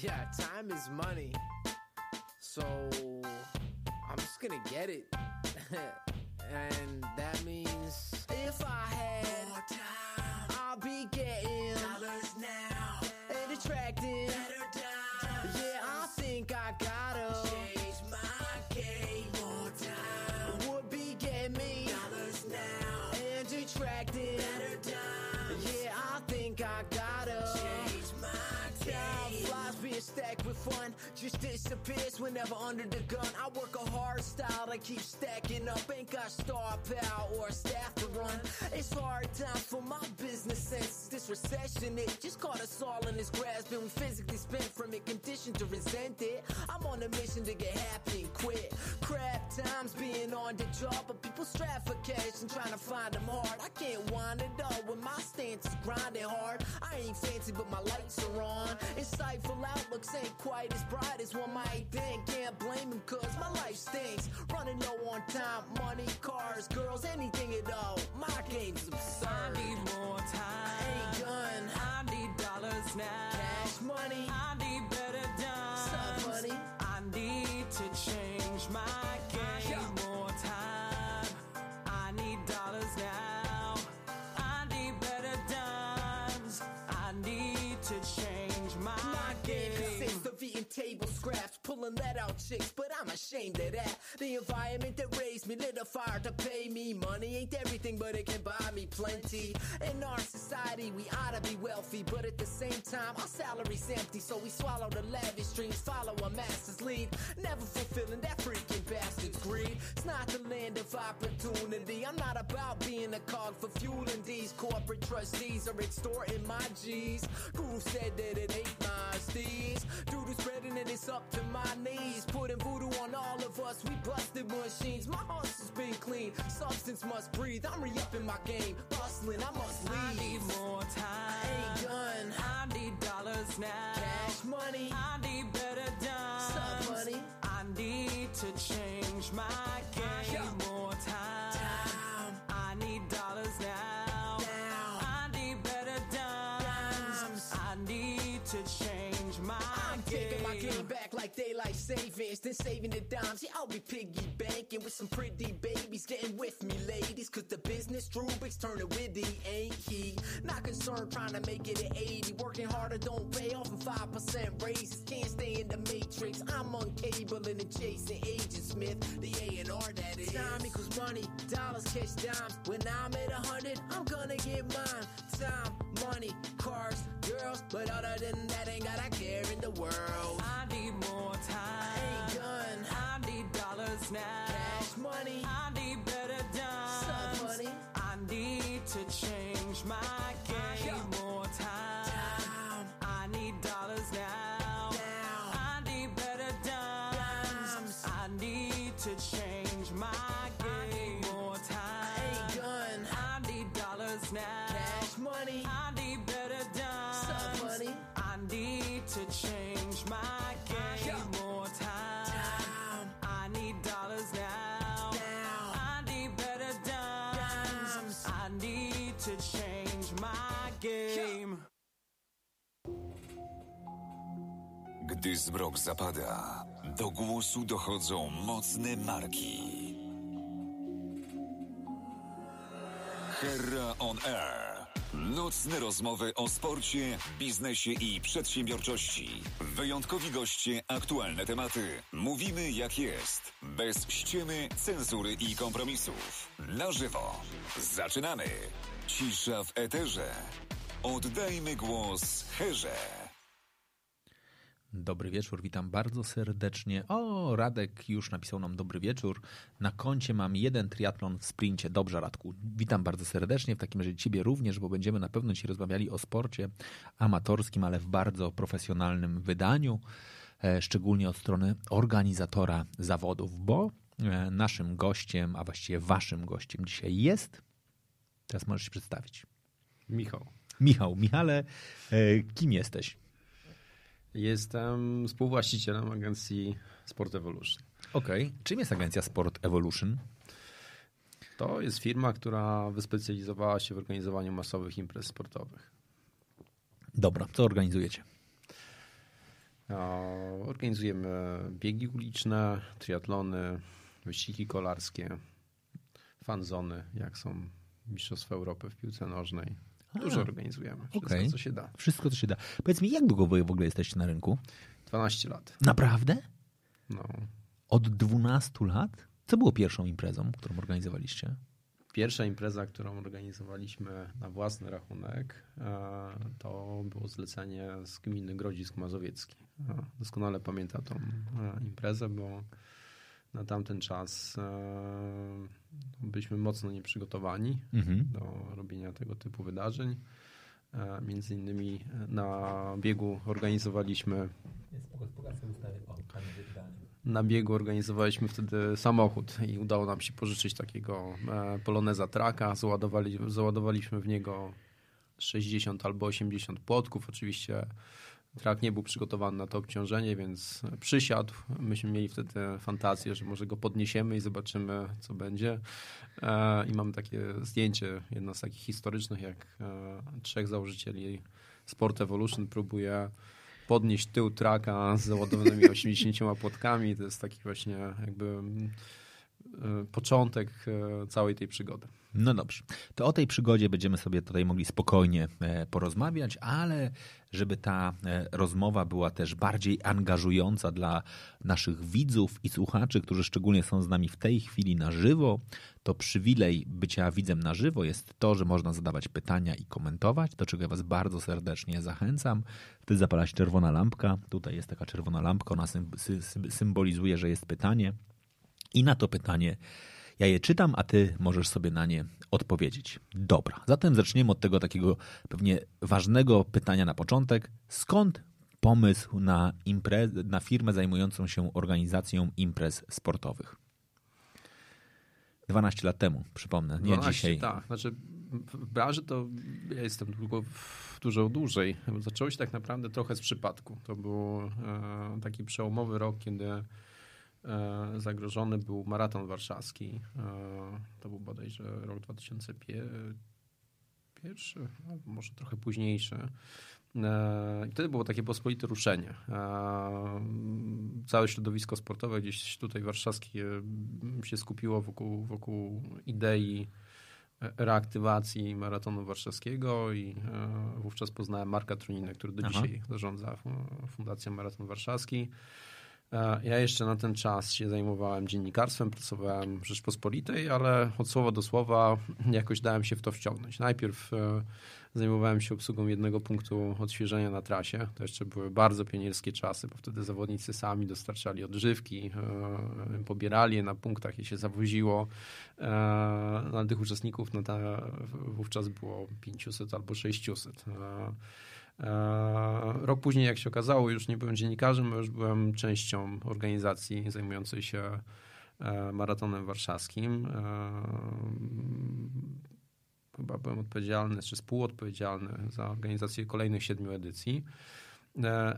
Yeah, time is money. So I'm just gonna get it. and that means if I had more time, I'll be getting dollars now and attracting better times. Yeah, I think I gotta fun just disappears whenever under the gun. I work a hard style that keeps stacking up. Ain't got star power or staff to run. It's hard times for my business sense. This recession, it just caught us all in its grasp. And we physically spent from it, conditioned to resent it. I'm on a mission to get happy and quit. Crap times being on the job, but people strap for cash and trying to find them hard. I can't wind it up when my stance is grinding hard. I ain't fancy, but my lights are on. Insightful outlooks ain't quite as bright as one might think. Can't blame them, cause my life stinks. Running low on time, money, cars, girls, anything at all. My game's absurd. I need more time. I Ain't done. I need dollars now. Cash money. I need better Sup, times. buddy? I need to change my table scraps, pulling that out chicks, but I'm ashamed of that. The environment that raised me lit a fire to pay me money. Ain't everything, but it can buy me plenty. In our society, we ought to be wealthy, but at the same time, our salary's empty, so we swallow the lavish dreams, follow a master's lead. Never fulfilling that freaking bastard's greed. It's not the land of opportunity. I'm not about being a cog for fueling these corporate trustees or extorting my G's. Guru said that it ain't my steez. Dude is spreading it, it's up to my knees. Putting voodoo on all of us, we busted machines. My hustle's been clean, substance must breathe. I'm re-upping my game, hustling, I must leave. I need more time. Ain't done. I need dollars now. Cash money, I need better times. Sup, buddy? I need to change my ah, game. Yeah. More time, back like daylight savings, then saving the dimes. Yeah, I'll be piggy banking with some pretty babies. Getting with me, ladies, cause the business Rubik's turning witty, ain't he? Not concerned trying to make it at 80. Working harder don't pay off in 5% raises. Can't stay in the matrix. I'm on cable and chasing Agent Smith, the A&R that is. Time equals money, dollars catch dimes. When I'm at a hundred, I'm gonna get mine. Time, money, cars, girls, but other than that, ain't got a care in the world. I need more time. Ain't done. I need dollars now. Cash money, I need better times. Sup, buddy? I need to change my uh, game. Yeah. More time, to change my game. Yeah. More time. time, I need dollars now. now. I need better times. Times. I need to change my game. Gdy zmrok zapada, do głosu dochodzą mocne marki. Herra on Air. Nocne rozmowy o sporcie, biznesie i przedsiębiorczości. Wyjątkowi goście, aktualne tematy. Mówimy jak jest. Bez ściemy, cenzury i kompromisów. Na żywo. Zaczynamy. Cisza w eterze. Oddajmy głos Herze. Dobry wieczór, witam bardzo serdecznie. O, Radek już napisał nam dobry wieczór. Na koncie mam jeden triatlon w sprincie. Dobrze, Radku. Witam bardzo serdecznie. W takim razie Ciebie również, bo będziemy na pewno dzisiaj rozmawiali o sporcie amatorskim, ale w bardzo profesjonalnym wydaniu, e, szczególnie od strony organizatora zawodów, bo e, naszym gościem, a właściwie Waszym gościem dzisiaj jest. Teraz możesz się przedstawić. Michał. Michał, Michale, e, kim jesteś? Jestem współwłaścicielem agencji Sport Evolution. Okej. Czym jest agencja Sport Evolution? To jest firma, która wyspecjalizowała się w organizowaniu masowych imprez sportowych. Dobra, co organizujecie? Organizujemy biegi uliczne, triatlony, wyścigi kolarskie, fanzony, jak są Mistrzostwa Europy w piłce nożnej. Dużo organizujemy. Wszystko, Okej. co się da. Wszystko, co się da. Powiedz mi, jak długo wy w ogóle jesteście na rynku? 12 lat. Naprawdę? No. Od 12 lat? Co było pierwszą imprezą, którą organizowaliście? Pierwsza impreza, którą organizowaliśmy na własny rachunek, e, to było zlecenie z gminy Grodzisk Mazowiecki. E, Doskonale pamiętam tą e, imprezę, bo na tamten czas e, byliśmy mocno nieprzygotowani Mhm. do robienia tego typu wydarzeń. E, Między innymi na biegu organizowaliśmy na biegu organizowaliśmy wtedy samochód i udało nam się pożyczyć takiego e, Poloneza Traka. Załadowali, załadowaliśmy w niego 60 albo 80 płotków. Oczywiście trak nie był przygotowany na to obciążenie, więc przysiadł. Myśmy mieli wtedy fantazję, że może go podniesiemy i zobaczymy, co będzie. E, I mam takie zdjęcie, jedno z takich historycznych, jak e, trzech założycieli Sport Evolution próbuje podnieść tył traka z załadowanymi 80 płotkami. To jest taki właśnie jakby e, początek całej tej przygody. No dobrze. To o tej przygodzie będziemy sobie tutaj mogli spokojnie porozmawiać, ale żeby ta e, rozmowa była też bardziej angażująca dla naszych widzów i słuchaczy, którzy szczególnie są z nami w tej chwili na żywo, to przywilej bycia widzem na żywo jest to, że można zadawać pytania i komentować, do czego ja Was bardzo serdecznie zachęcam. Wtedy zapala się czerwona lampka. Tutaj jest taka czerwona lampka, ona sym- sy- sy- symbolizuje, że jest pytanie. I na to pytanie ja je czytam, a ty możesz sobie na nie odpowiedzieć. Dobra, zatem zaczniemy od tego takiego pewnie ważnego pytania na początek. Skąd pomysł na, imprez, na firmę zajmującą się organizacją imprez sportowych? 12 lat temu, przypomnę, nie 12, dzisiaj. Tak, znaczy w branży to ja jestem długo, dużo dłużej. Zaczęło się tak naprawdę trochę z przypadku. To był e, taki przełomowy rok, kiedy zagrożony był maraton warszawski. E, to był bodajże rok 2001, albo może trochę późniejszy. E, I wtedy było takie pospolite ruszenie. E, Całe środowisko sportowe gdzieś tutaj warszawskie mm, się skupiło wokół, wokół idei e, reaktywacji maratonu warszawskiego i e, wówczas poznałem Marka Truninę, który do Aha. dzisiaj zarządza fu- Fundacją Maraton Warszawski. E, Ja jeszcze na ten czas się zajmowałem dziennikarstwem, pracowałem w Rzeczpospolitej, ale od słowa do słowa jakoś dałem się w to wciągnąć. Najpierw e, zajmowałem się obsługą jednego punktu odświeżenia na trasie. To jeszcze były bardzo pionierskie czasy, bo wtedy zawodnicy sami dostarczali odżywki, e, pobierali je na punktach, je się zawoziło. Na tych uczestników no wówczas było 500 albo 600. E, Rok później, jak się okazało, już nie byłem dziennikarzem, już byłem częścią organizacji zajmującej się e, maratonem warszawskim. E, Chyba byłem odpowiedzialny, czy współodpowiedzialny za organizację kolejnych siedmiu edycji.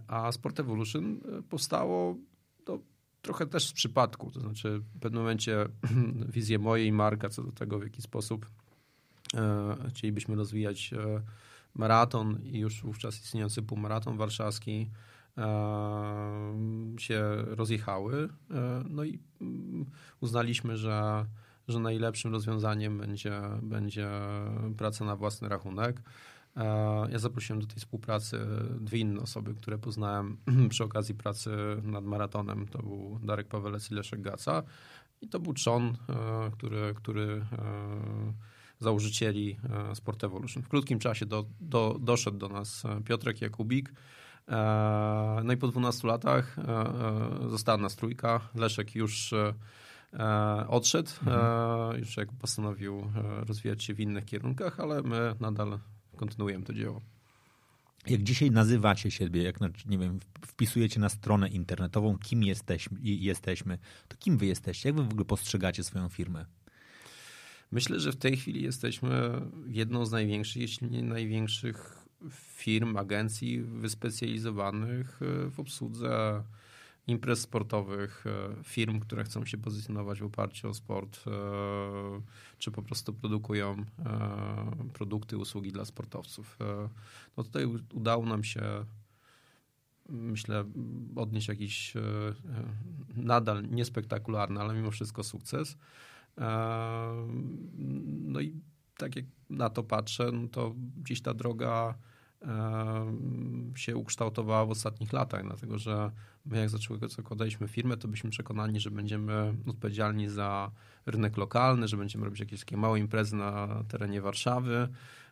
A Sport Evolution powstało to trochę też z przypadku. To znaczy, w pewnym momencie wizję mojej i Marka co do tego, w jaki sposób chcielibyśmy rozwijać maraton i już wówczas istniejący półmaraton warszawski e, się rozjechały. E, No i mm, uznaliśmy, że, że najlepszym rozwiązaniem będzie, będzie praca na własny rachunek. E, Ja zaprosiłem do tej współpracy dwie inne osoby, które poznałem przy okazji pracy nad maratonem. To był Darek Pawelec i Leszek Gaca. I to był trzon, który, który założycieli e, Sport Evolution. W krótkim czasie do, do, doszedł do nas e, Piotrek Jakubik. E, No i po 12 latach została nas trójka. Leszek już odszedł, e, już jak postanowił rozwijać się w innych kierunkach, ale my nadal kontynuujemy to dzieło. Jak dzisiaj nazywacie siebie, jak nie wiem, wpisujecie na stronę internetową, kim jesteśmy, jesteśmy, to kim wy jesteście? Jak wy w ogóle postrzegacie swoją firmę? Myślę, że w tej chwili jesteśmy jedną z największych, jeśli nie największych firm, agencji wyspecjalizowanych e, w obsłudze imprez sportowych, e, firm, które chcą się pozycjonować w oparciu o sport, e, czy po prostu produkują produkty, usługi dla sportowców. No tutaj udało nam się myślę, odnieść jakiś nadal niespektakularny, ale mimo wszystko sukces. No i tak jak na to patrzę, no to gdzieś ta droga się ukształtowała w ostatnich latach, dlatego że my jak zakładaliśmy firmę, to byliśmy przekonani, że będziemy odpowiedzialni za rynek lokalny, że będziemy robić jakieś takie małe imprezy na terenie Warszawy,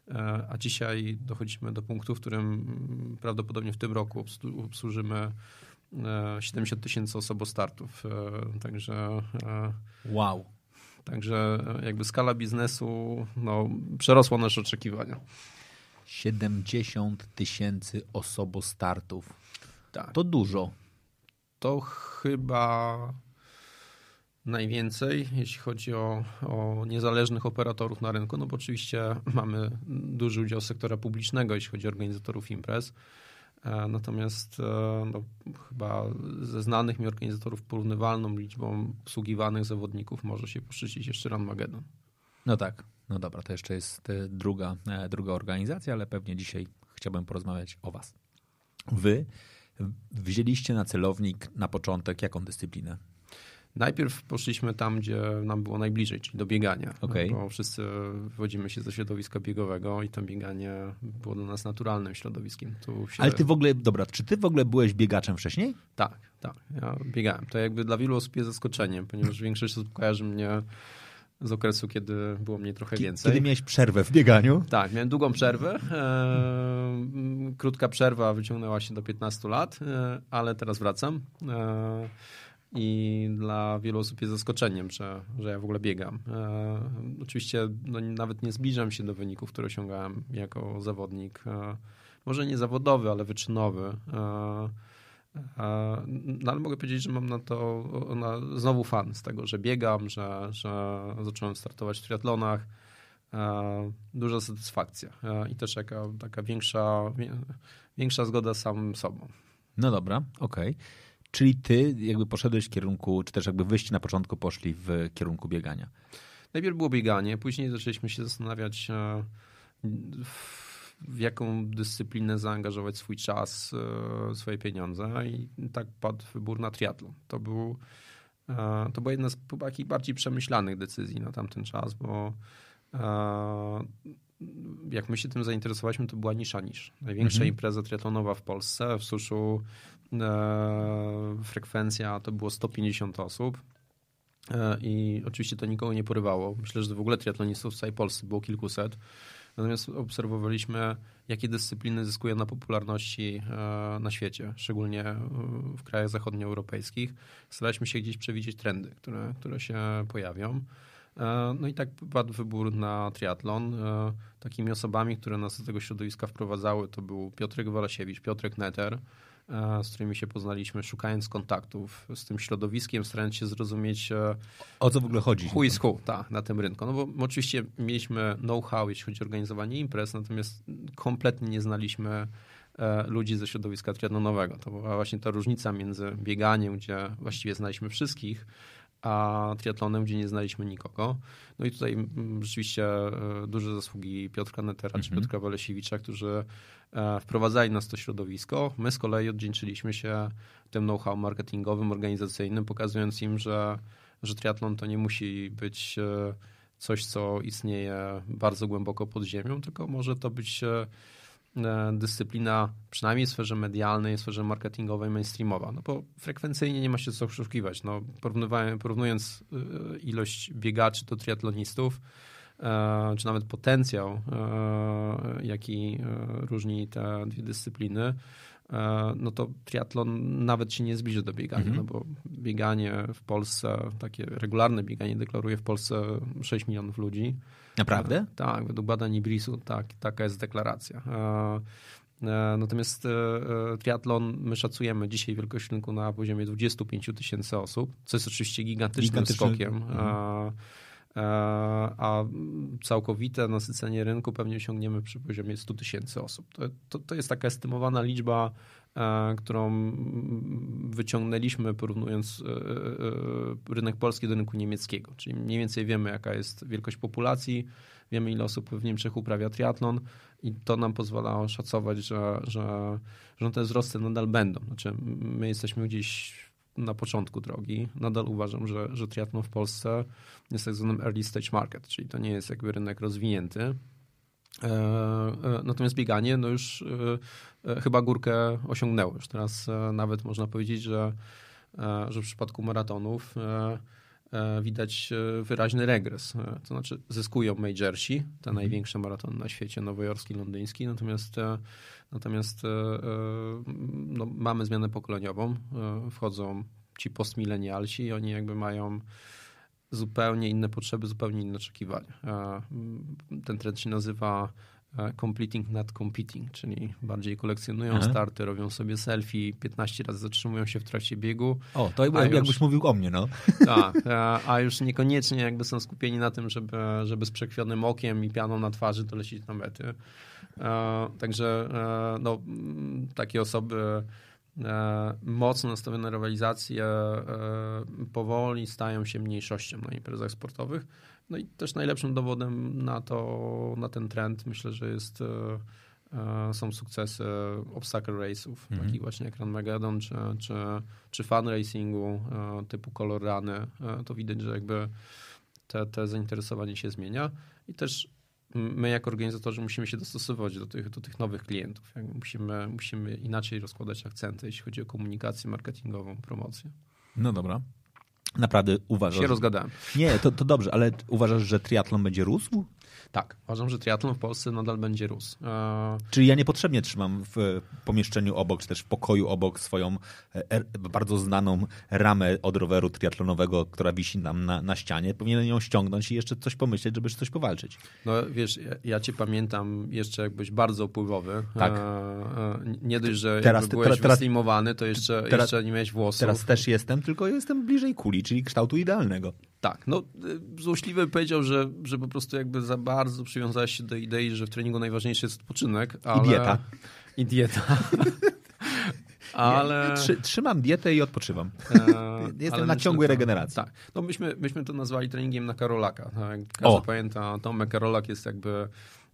e, a dzisiaj dochodzimy do punktu, w którym mm, prawdopodobnie w tym roku obsłużymy 70 e, tysięcy osobostartów. E, także. Wow. Także jakby skala biznesu no, przerosła nasze oczekiwania. 70 tysięcy osobostartów. Tak. To dużo. To chyba najwięcej, jeśli chodzi o, o, niezależnych operatorów na rynku, no bo oczywiście mamy duży udział sektora publicznego, jeśli chodzi o organizatorów imprez. E, natomiast e, no, chyba ze znanych mi organizatorów porównywalną liczbą obsługiwanych zawodników może się poszczycić jeszcze Ranmagedon. No tak, no dobra, to jeszcze jest e, druga, druga organizacja, ale pewnie dzisiaj chciałbym porozmawiać o Was. Wy wzięliście na celownik na początek jaką dyscyplinę? Najpierw poszliśmy tam, gdzie nam było najbliżej, czyli do biegania. Okay. Bo wszyscy wychodzimy się ze środowiska biegowego i to bieganie było dla nas naturalnym środowiskiem. Się... Ale ty w ogóle, dobra, czy ty w ogóle byłeś biegaczem wcześniej? Tak, tak. Ja biegałem. To jakby dla wielu osób jest zaskoczeniem, ponieważ większość osób kojarzy mnie z okresu, kiedy było mnie trochę więcej. Kiedy miałeś przerwę w bieganiu? Tak, miałem długą przerwę. E, krótka przerwa wyciągnęła się do 15 lat, e, ale teraz wracam. I dla wielu osób jest zaskoczeniem, że, że ja w ogóle biegam. E, oczywiście no, nawet nie zbliżam się do wyników, które osiągałem jako zawodnik. E, może nie zawodowy, ale wyczynowy. E, e no, ale mogę powiedzieć, że mam na to na, znowu fan z tego, że biegam, że, że zacząłem startować w triatlonach. E, duża satysfakcja e, i też jaka, taka większa, większa zgoda z samym sobą. No dobra, okej. Okay. Czyli ty jakby poszedłeś w kierunku, czy też jakby wyjście na początku poszli w kierunku biegania? Najpierw było bieganie, później zaczęliśmy się zastanawiać, e, w jaką dyscyplinę zaangażować swój czas, e, swoje pieniądze i tak padł wybór na triatlon. To, był, e, to była jedna z takich bardziej przemyślanych decyzji na tamten czas, bo jak my się tym zainteresowaliśmy, to była nisza niż. Największa mhm. impreza triatlonowa w Polsce w suszu frekwencja to było 150 osób. E, I oczywiście to nikogo nie porywało. Myślę, że w ogóle triatlonistów w całej Polsce było kilkuset. Natomiast obserwowaliśmy, jakie dyscypliny zyskują na popularności e, na świecie, szczególnie w krajach zachodnioeuropejskich. Staraliśmy się gdzieś przewidzieć trendy, które, które się pojawią. No i tak padł wybór na triatlon. Takimi osobami, które nas do tego środowiska wprowadzały, to był Piotrek Walasiewicz, Piotrek Neter, E, z którymi się poznaliśmy, szukając kontaktów z tym środowiskiem, starając się zrozumieć e, o co w ogóle chodzi. Who is who, tak, na tym rynku. No bo oczywiście mieliśmy know-how, jeśli chodzi o organizowanie imprez, natomiast kompletnie nie znaliśmy e, ludzi ze środowiska triatlonowego. To była właśnie ta różnica między bieganiem, gdzie właściwie znaliśmy wszystkich, a triatlonem, gdzie nie znaliśmy nikogo. No i tutaj mm, rzeczywiście duże zasługi Piotra Netera mm -hmm. czy mhm. Piotra Walesiewicza, którzy E, wprowadzali nas w to środowisko. My z kolei oddzięczyliśmy się tym know-how marketingowym, organizacyjnym, pokazując im, że, że triatlon to nie musi być e, coś, co istnieje bardzo głęboko pod ziemią, tylko może to być e, dyscyplina, przynajmniej w sferze medialnej, w sferze marketingowej, mainstreamowa. No bo frekwencyjnie nie ma się co oszukiwać. No, porównując ilość biegaczy do triatlonistów, E, czy nawet potencjał, e, jaki e, różni te dwie dyscypliny, no to triatlon nawet się nie zbliży do biegania, mhm. no bo bieganie w Polsce, takie regularne bieganie deklaruje w Polsce 6 milionów ludzi. Naprawdę? Tak, według badań Ibrisu tak, taka jest deklaracja. Natomiast triatlon my szacujemy dzisiaj wielkość rynku na poziomie 25 tysięcy osób, co jest oczywiście gigantycznym Gigantyczny. skokiem. Mhm. E, a całkowite nasycenie rynku pewnie osiągniemy przy poziomie 100 tysięcy osób. To, to, to, jest taka estymowana liczba e, którą mm, wyciągnęliśmy porównując e, e, rynek polski do rynku niemieckiego. Czyli mniej więcej wiemy, jaka jest wielkość populacji, wiemy, ile osób w Niemczech uprawia triatlon i to nam pozwala oszacować, że, że, że te wzrosty nadal będą. Znaczy, my jesteśmy gdzieś na początku drogi. Nadal uważam, że, że triatlon w Polsce jest tak zwanym early stage market, czyli to nie jest jakby rynek rozwinięty. E, e, natomiast bieganie no już e, chyba górkę osiągnęło. Już teraz nawet można powiedzieć, że, że w przypadku maratonów widać wyraźny regres. To znaczy zyskują majorsi, te mhm. największe maratony na świecie, nowojorski, londyński, natomiast, natomiast no, mamy zmianę pokoleniową. Wchodzą ci postmilenialsi i oni jakby mają zupełnie inne potrzeby, zupełnie inne oczekiwania. Ten trend się nazywa completing, not competing, czyli bardziej kolekcjonują Aha. starty, robią sobie selfie, 15 razy zatrzymują się w trakcie biegu. O, to jakby, jakbyś już, mówił o mnie, no. Tak, a już niekoniecznie jakby są skupieni na tym, żeby, żeby z przekwionym okiem i pianą na twarzy dolecieć na mety. Także no, takie osoby E, mocno nastawione rywalizacje e, powoli stają się mniejszością na imprezach sportowych. No i też najlepszym dowodem na to, na ten trend myślę, że jest e, są sukcesy obstacle race'ów, mhm. takich właśnie jak Run Magedon, czy, czy, czy fun racingu typu Color Runy. To widać, że jakby te, te zainteresowanie się zmienia i też my jako organizatorzy musimy się dostosować do tych, do tych nowych klientów. Musimy, musimy inaczej rozkładać akcenty, jeśli chodzi o komunikację marketingową, promocję. No dobra. Naprawdę uważasz... Się rozgadałem. Nie, to, to dobrze, ale uważasz, że triatlon będzie rósł? Tak, uważam, że triatlon w Polsce nadal będzie rósł. E... Czyli ja niepotrzebnie trzymam w pomieszczeniu obok, czy też w pokoju obok swoją e, bardzo znaną ramę od roweru triatlonowego, która wisi nam na, na ścianie. Powinienem ją ściągnąć i jeszcze coś pomyśleć, żeby coś powalczyć. No wiesz, ja, ja cię pamiętam jeszcze jakbyś bardzo upływowy. Tak. E, e, nie dość, że teraz, byłeś teraz, wyslimowany, to jeszcze, teraz, jeszcze nie miałeś włosów. Teraz też jestem, tylko jestem bliżej kuli, czyli kształtu idealnego. Tak, no y, złośliwy powiedział, że, że po prostu jakby za bardzo przywiązałeś się do idei, że w treningu najważniejszy jest odpoczynek. Ale... I dieta. I dieta. ale... Trzy, trzymam dietę i odpoczywam. E, Jestem na ciągłej regeneracji. Tak. No myśmy, myśmy to nazwali treningiem na Karolaka. Tak? Każdy o. pamięta, Tomek Karolak jest jakby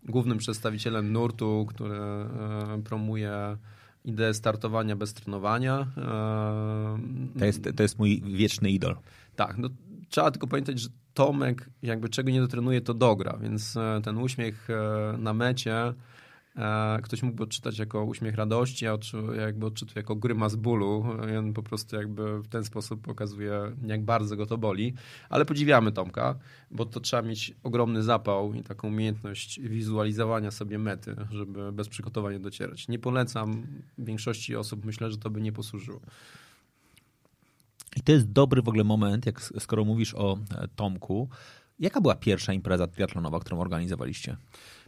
głównym przedstawicielem nurtu, który e, promuje ideę startowania bez trenowania. E, to jest, to jest mój wieczny idol. Tak, no trzeba tylko pamiętać, że Tomek jakby czego nie dotrenuje, to dogra, więc e, ten uśmiech e, na mecie e, ktoś mógłby odczytać jako uśmiech radości, a jakby odczytuje jako grymas bólu on po prostu jakby w ten sposób pokazuje, jak bardzo go to boli. Ale podziwiamy Tomka, bo to trzeba mieć ogromny zapał i taką umiejętność wizualizowania sobie mety, żeby bez przygotowania docierać. Nie polecam większości osób, myślę, że to by nie posłużyło. I to jest dobry w ogóle moment, jak skoro mówisz o e, Tomku. Jaka była pierwsza impreza triatlonowa, którą organizowaliście?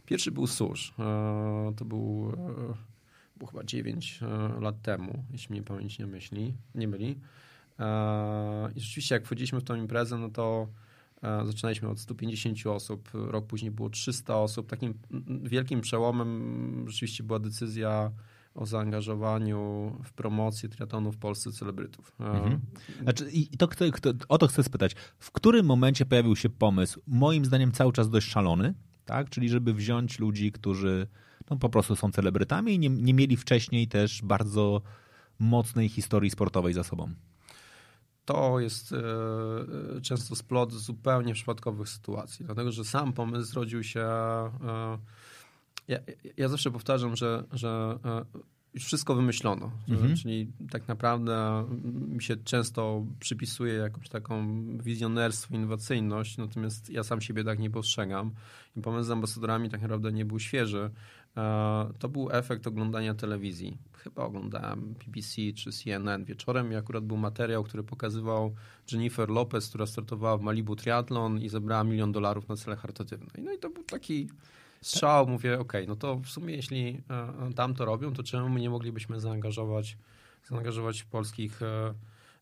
Pierwszy był Susz. E, to był, e, był chyba 9 lat temu, jeśli mnie pamięć nie myśli, nie myli. I rzeczywiście jak wchodziliśmy w tą imprezę, no to zaczynaliśmy od 150 osób, rok później było 300 osób. Takim wielkim przełomem rzeczywiście była decyzja o zaangażowaniu w promocję triatlonu w Polsce celebrytów. Mhm. Znaczy, i to, kto, kto, o to chcę spytać. W którym momencie pojawił się pomysł, moim zdaniem cały czas dość szalony, tak? czyli żeby wziąć ludzi, którzy no, po prostu są celebrytami i nie, nie mieli wcześniej też bardzo mocnej historii sportowej za sobą? to jest e, e często splot zupełnie przypadkowych sytuacji, dlatego że sam pomysł zrodził się e, ja, ja zawsze powtarzam, że, że e, już wszystko wymyślono. Mhm. Czyli tak naprawdę mi się często przypisuje jakąś taką wizjonerstwo, innowacyjność, natomiast ja sam siebie tak nie postrzegam. I pomysł z ambasadorami tak naprawdę nie był świeży. E, to był efekt oglądania telewizji. Chyba oglądałem BBC czy CNN wieczorem i akurat był materiał, który pokazywał Jennifer Lopez, która startowała w Malibu Triathlon i zebrała milion dolarów na cele charytatywne. No i to był taki strzał, mówię, ok, no to w sumie jeśli e, tam to robią, to czemu my nie moglibyśmy zaangażować, zaangażować polskich e,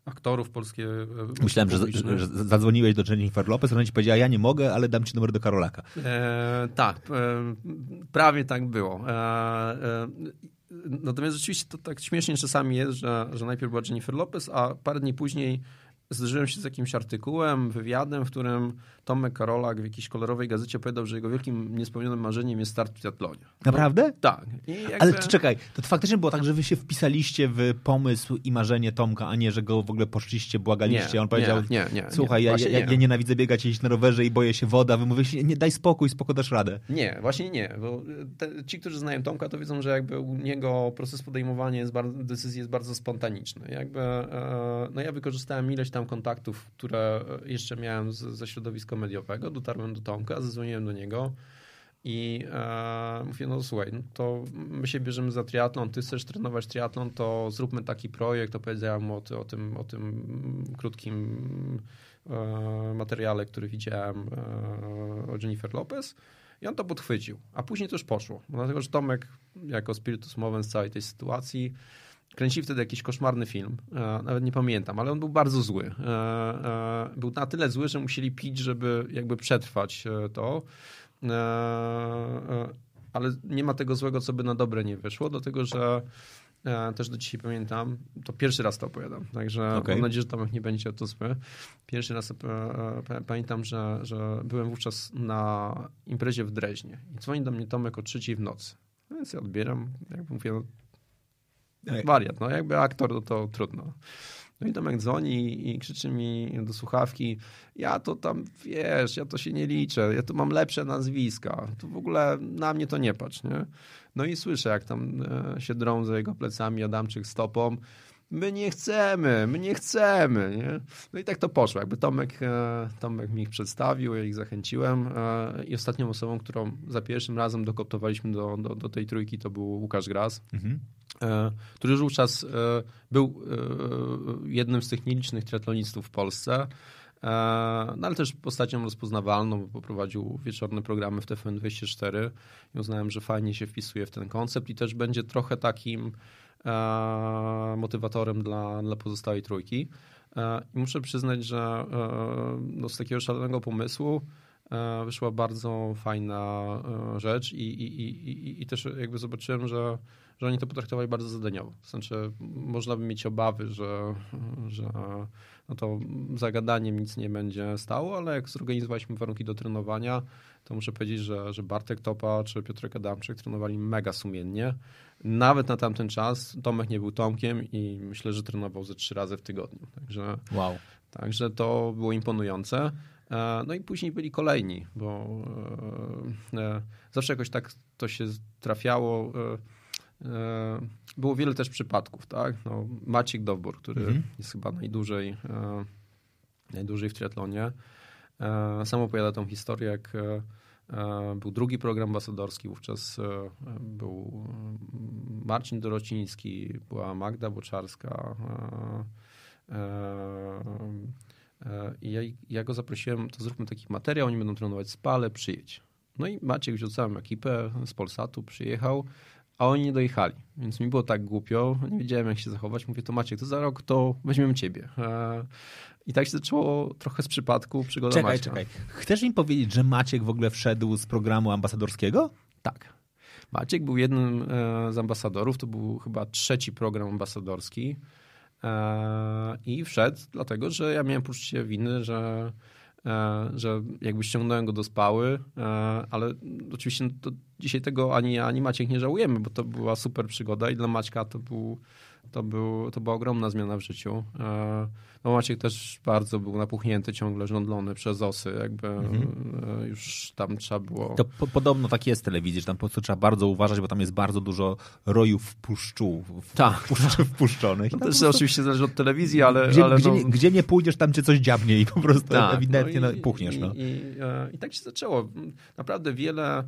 aktorów, polskie e, Myślałem, że, że, zadzwoniłeś do Jennifer Lopez, ona ci powiedziała, ja nie mogę, ale dam ci numer do Karolaka. E, tak, e, prawie tak było. E, natomiast rzeczywiście to tak śmiesznie czasami jest, że, że najpierw była Jennifer Lopez, a parę dni później zderzyłem się z jakimś artykułem, wywiadem, w którym Tomek Karolak w jakiejś kolorowej gazecie powiedział, że jego wielkim niespełnionym marzeniem jest start w triatlonie. Naprawdę? Tak. I jakby... Ale to czekaj, to faktycznie było tak, że wy się wpisaliście w pomysł i marzenie Tomka, a nie, że go w ogóle poszliście, błagaliście. Nie, On powiedział, nie, nie, nie, słuchaj, ja, ja, nie. ja nienawidzę biegać, jeździć na rowerze i boję się woda. Wy mówicie, nie, daj spokój, spoko dasz radę. Nie, właśnie nie, bo te, ci, którzy znają Tomka, to wiedzą, że jakby u niego proces podejmowania jest bardzo, decyzji jest bardzo spontaniczny. Jakby, e, no ja wykorzystałem ileś tam kontaktów, które jeszcze miałem z, ze środowiska mediowego, dotarłem do Tomka, zadzwoniłem do niego i e, mówię, no słuchaj, no to my się bierzemy za triatlon, ty chcesz trenować triatlon, to zróbmy taki projekt, opowiedziałem mu o, o, tym, o tym krótkim e, materiale, który widziałem e, o Jennifer Lopez i on to podchwycił, a później już poszło, dlatego, że Tomek jako spiritus movens całej tej sytuacji kręcili wtedy jakiś koszmarny film, e, nawet nie pamiętam, ale on był bardzo zły. E, e, Był na tyle zły, że musieli pić, żeby jakby przetrwać to. Ale nie ma tego złego, co by na dobre nie wyszło, dlatego że e, też do dzisiaj pamiętam, to pierwszy raz to opowiadam, także Okej. mam nadzieję, że Tomek nie będzie to zły. Pierwszy raz e, e, pa- pamiętam, że, że byłem wówczas na imprezie w Dreźnie i dzwoni do mnie Tomek o trzeciej w nocy. Więc ja odbieram, jakby mówię, no. Wariat, no jakby aktor, no to trudno. No i Tomek dzwoni i krzyczy mi do słuchawki, ja to tam, wiesz, ja to się nie liczę, ja tu mam lepsze nazwiska, to w ogóle na mnie to nie patrz, nie? No i słyszę, jak tam e, się drą za jego plecami Adamczyk stopą, my nie chcemy, my nie chcemy, nie? No i tak to poszło, jakby Tomek, e, Tomek mi ich przedstawił, ja ich zachęciłem e, i ostatnią osobą, którą za pierwszym razem dokoptowaliśmy do, do, do tej trójki, to był Łukasz Gras, Mhm. e, który już wówczas był jednym z tych nielicznych triatlonistów w Polsce, no ale też postacią rozpoznawalną, bo poprowadził wieczorne programy w TFN24 i uznałem, że fajnie się wpisuje w ten koncept i też będzie trochę takim motywatorem dla, dla pozostałej trójki. E, I muszę przyznać, że e, no, z takiego szalonego pomysłu e, wyszła bardzo fajna e, rzecz i, i, i, i- też jakby zobaczyłem, że, że oni to potraktowali bardzo zadaniowo. Znaczy, można by mieć obawy, że, że no to zagadaniem nic nie będzie stało, ale jak zorganizowaliśmy warunki do trenowania, to muszę powiedzieć, że, że Bartek Topa czy Piotrek Adamczyk trenowali mega sumiennie. Nawet na tamten czas Tomek nie był Tomkiem i myślę, że trenował ze trzy razy w tygodniu. Także Wow. Także to było imponujące. E, No i później byli kolejni, bo e, e, zawsze jakoś tak to się trafiało. Było wiele też przypadków, tak? No, Maciek Dowbor, który Mhm. jest chyba najdłużej, najdłużej w triatlonie. Sam opowiada tą historię, jak był drugi program ambasadorski, wówczas e, był mm, Marcin Dorociński, była Magda Boczarska, e, e, e, i ja, ja go zaprosiłem, to zróbmy taki materiał, oni będą trenować spale, przyjedź. No i Maciek wziął całą ekipę z Polsatu, przyjechał, a oni nie dojechali. Więc mi było tak głupio, nie wiedziałem jak się zachować. Mówię, to Maciek, to za rok to weźmiemy ciebie. E, I tak się zaczęło trochę z przypadku przygoda Czekaj, Maćka. czekaj. Chcesz mi powiedzieć, że Maciek w ogóle wszedł z programu ambasadorskiego? Tak. Maciek był jednym e, z ambasadorów, to był chyba trzeci program ambasadorski e, i wszedł dlatego, że ja miałem poczucie winy, że, że jakby ściągnąłem go do spały, e, ale oczywiście no dzisiaj tego ani ja, ani Maciek nie żałujemy, bo to była super przygoda i dla Maćka to, był, to, był, to była ogromna zmiana w życiu. E, no Maciek też bardzo był napuchnięty, ciągle żądlony przez osy, jakby e, już tam trzeba było... To po, podobno tak jest w telewizji, że tam po prostu trzeba bardzo uważać, bo tam jest bardzo dużo rojów puszczu, Tak. puszcz, wpuszczonych. To I tam też oczywiście zależy od telewizji, ale... Gdzie, ale gdzie, no, nie, gdzie nie pójdziesz, tam cię coś dziabnie i po prostu tak, ewidentnie no no i- puchniesz. I, No. i, e, I tak się zaczęło. Naprawdę wiele,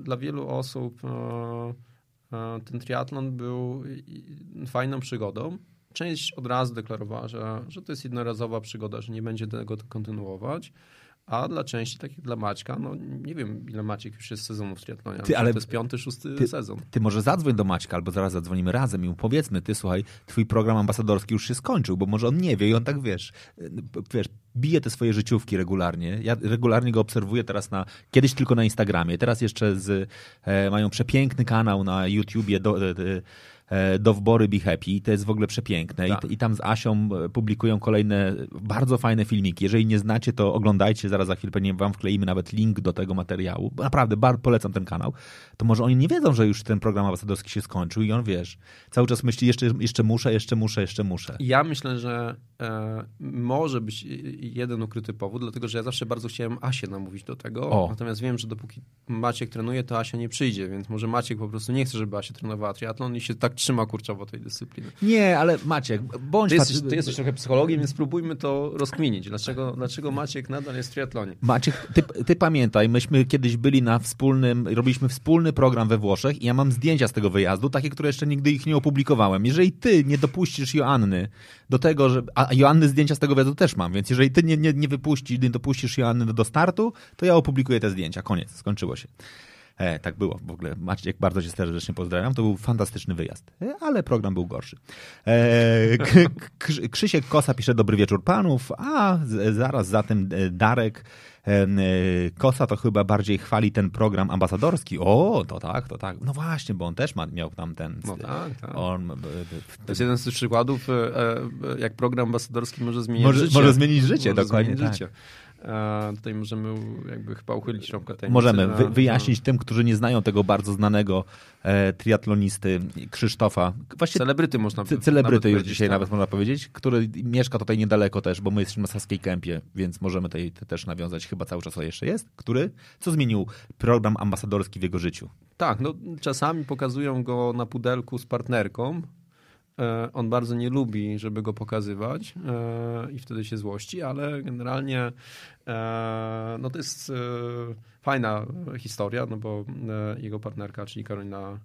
dla wielu osób e, ten triatlon był fajną przygodą. Część od razu deklarowała, że, że to jest jednorazowa przygoda, że nie będzie tego kontynuować. A dla części, tak jak dla Maćka, no nie wiem ile Maciek już jest sezonów w triatlonie. Ty, ale- to jest piąty, szósty ty- sezon. Ty może zadzwoń do Maćka, albo zaraz zadzwonimy razem i mu powiedzmy, ty słuchaj, twój program ambasadorski już się skończył, bo może on nie wie i on tak, wiesz, y, wiesz, bije te swoje życiówki regularnie. Ja regularnie go obserwuję teraz na, kiedyś tylko na Instagramie, teraz jeszcze z, e, mają przepiękny kanał na YouTubie do, e, e, Dowbory Be Happy. To jest w ogóle przepiękne. Tak. I, I tam z Asią e, publikują kolejne bardzo fajne filmiki. Jeżeli nie znacie, to oglądajcie. Zaraz za chwilę pewnie wam wkleimy nawet link do tego materiału. Naprawdę, bardzo polecam ten kanał. To może oni nie wiedzą, że już ten program ambasadorski się skończył i on, wiesz, cały czas myśli, jeszcze, jeszcze muszę, jeszcze muszę, jeszcze muszę. Ja myślę, że e, może być jeden ukryty powód, dlatego że ja zawsze bardzo chciałem Asię namówić do tego. O. Natomiast wiem, że dopóki Maciek trenuje, to Asia nie przyjdzie, więc może Maciek po prostu nie chce, żeby Asia trenowała triatlon i się tak trzyma kurczowo tej dyscypliny. Nie, ale Maciek, bądź... Ty jesteś, ty jesteś trochę psychologiem, więc spróbujmy to rozkminić. Dlaczego, dlaczego Maciek nadal jest w triatlonie? Maciek, ty, ty pamiętaj, myśmy kiedyś byli na wspólnym, robiliśmy wspólny program we Włoszech i ja mam zdjęcia z tego wyjazdu, takie, które jeszcze nigdy ich nie opublikowałem. Jeżeli ty nie dopuścisz Joanny do tego, że. A Joanny zdjęcia z tego wyjazdu też mam, więc jeżeli ty nie, nie, nie wypuścisz, nie dopuścisz Joanny do, startu, to ja opublikuję te zdjęcia. Koniec, skończyło się. E, tak było w ogóle. Maciek, bardzo cię serdecznie pozdrawiam. To był fantastyczny wyjazd, e, ale program był gorszy. E, Krzysiek Kosa pisze dobry wieczór panów, a z, zaraz za tym e, Darek e, e, Kosa to chyba bardziej chwali ten program ambasadorski. O, to tak, to tak. No właśnie, bo on też ma, miał tam ten... No tak, tak. On, To jest jeden z tych przykładów, jak program ambasadorski może zmienić Może- życie. może zmienić życie, Może dokładnie zmienić tak. życie. E, tutaj możemy jakby chyba uchylić rąbkę tajemnicy. Możemy na- wy, wyjaśnić tym, którzy nie znają tego bardzo znanego e, triatlonisty Krzysztofa. Właściwie Celebryty można Ce- Celebryty już dzisiaj tak. nawet można powiedzieć, który mieszka tutaj niedaleko też, bo my jesteśmy na Saskiej Kępie, więc możemy tutaj też nawiązać, chyba cały czas jeszcze jest. Który? Co zmienił program ambasadorski w jego życiu? Tak, no czasami pokazują go na pudelku z partnerką. E, On bardzo nie lubi, żeby go pokazywać e, i wtedy się złości, ale generalnie e, no to jest fajna historia, no bo jego partnerka, czyli Karolina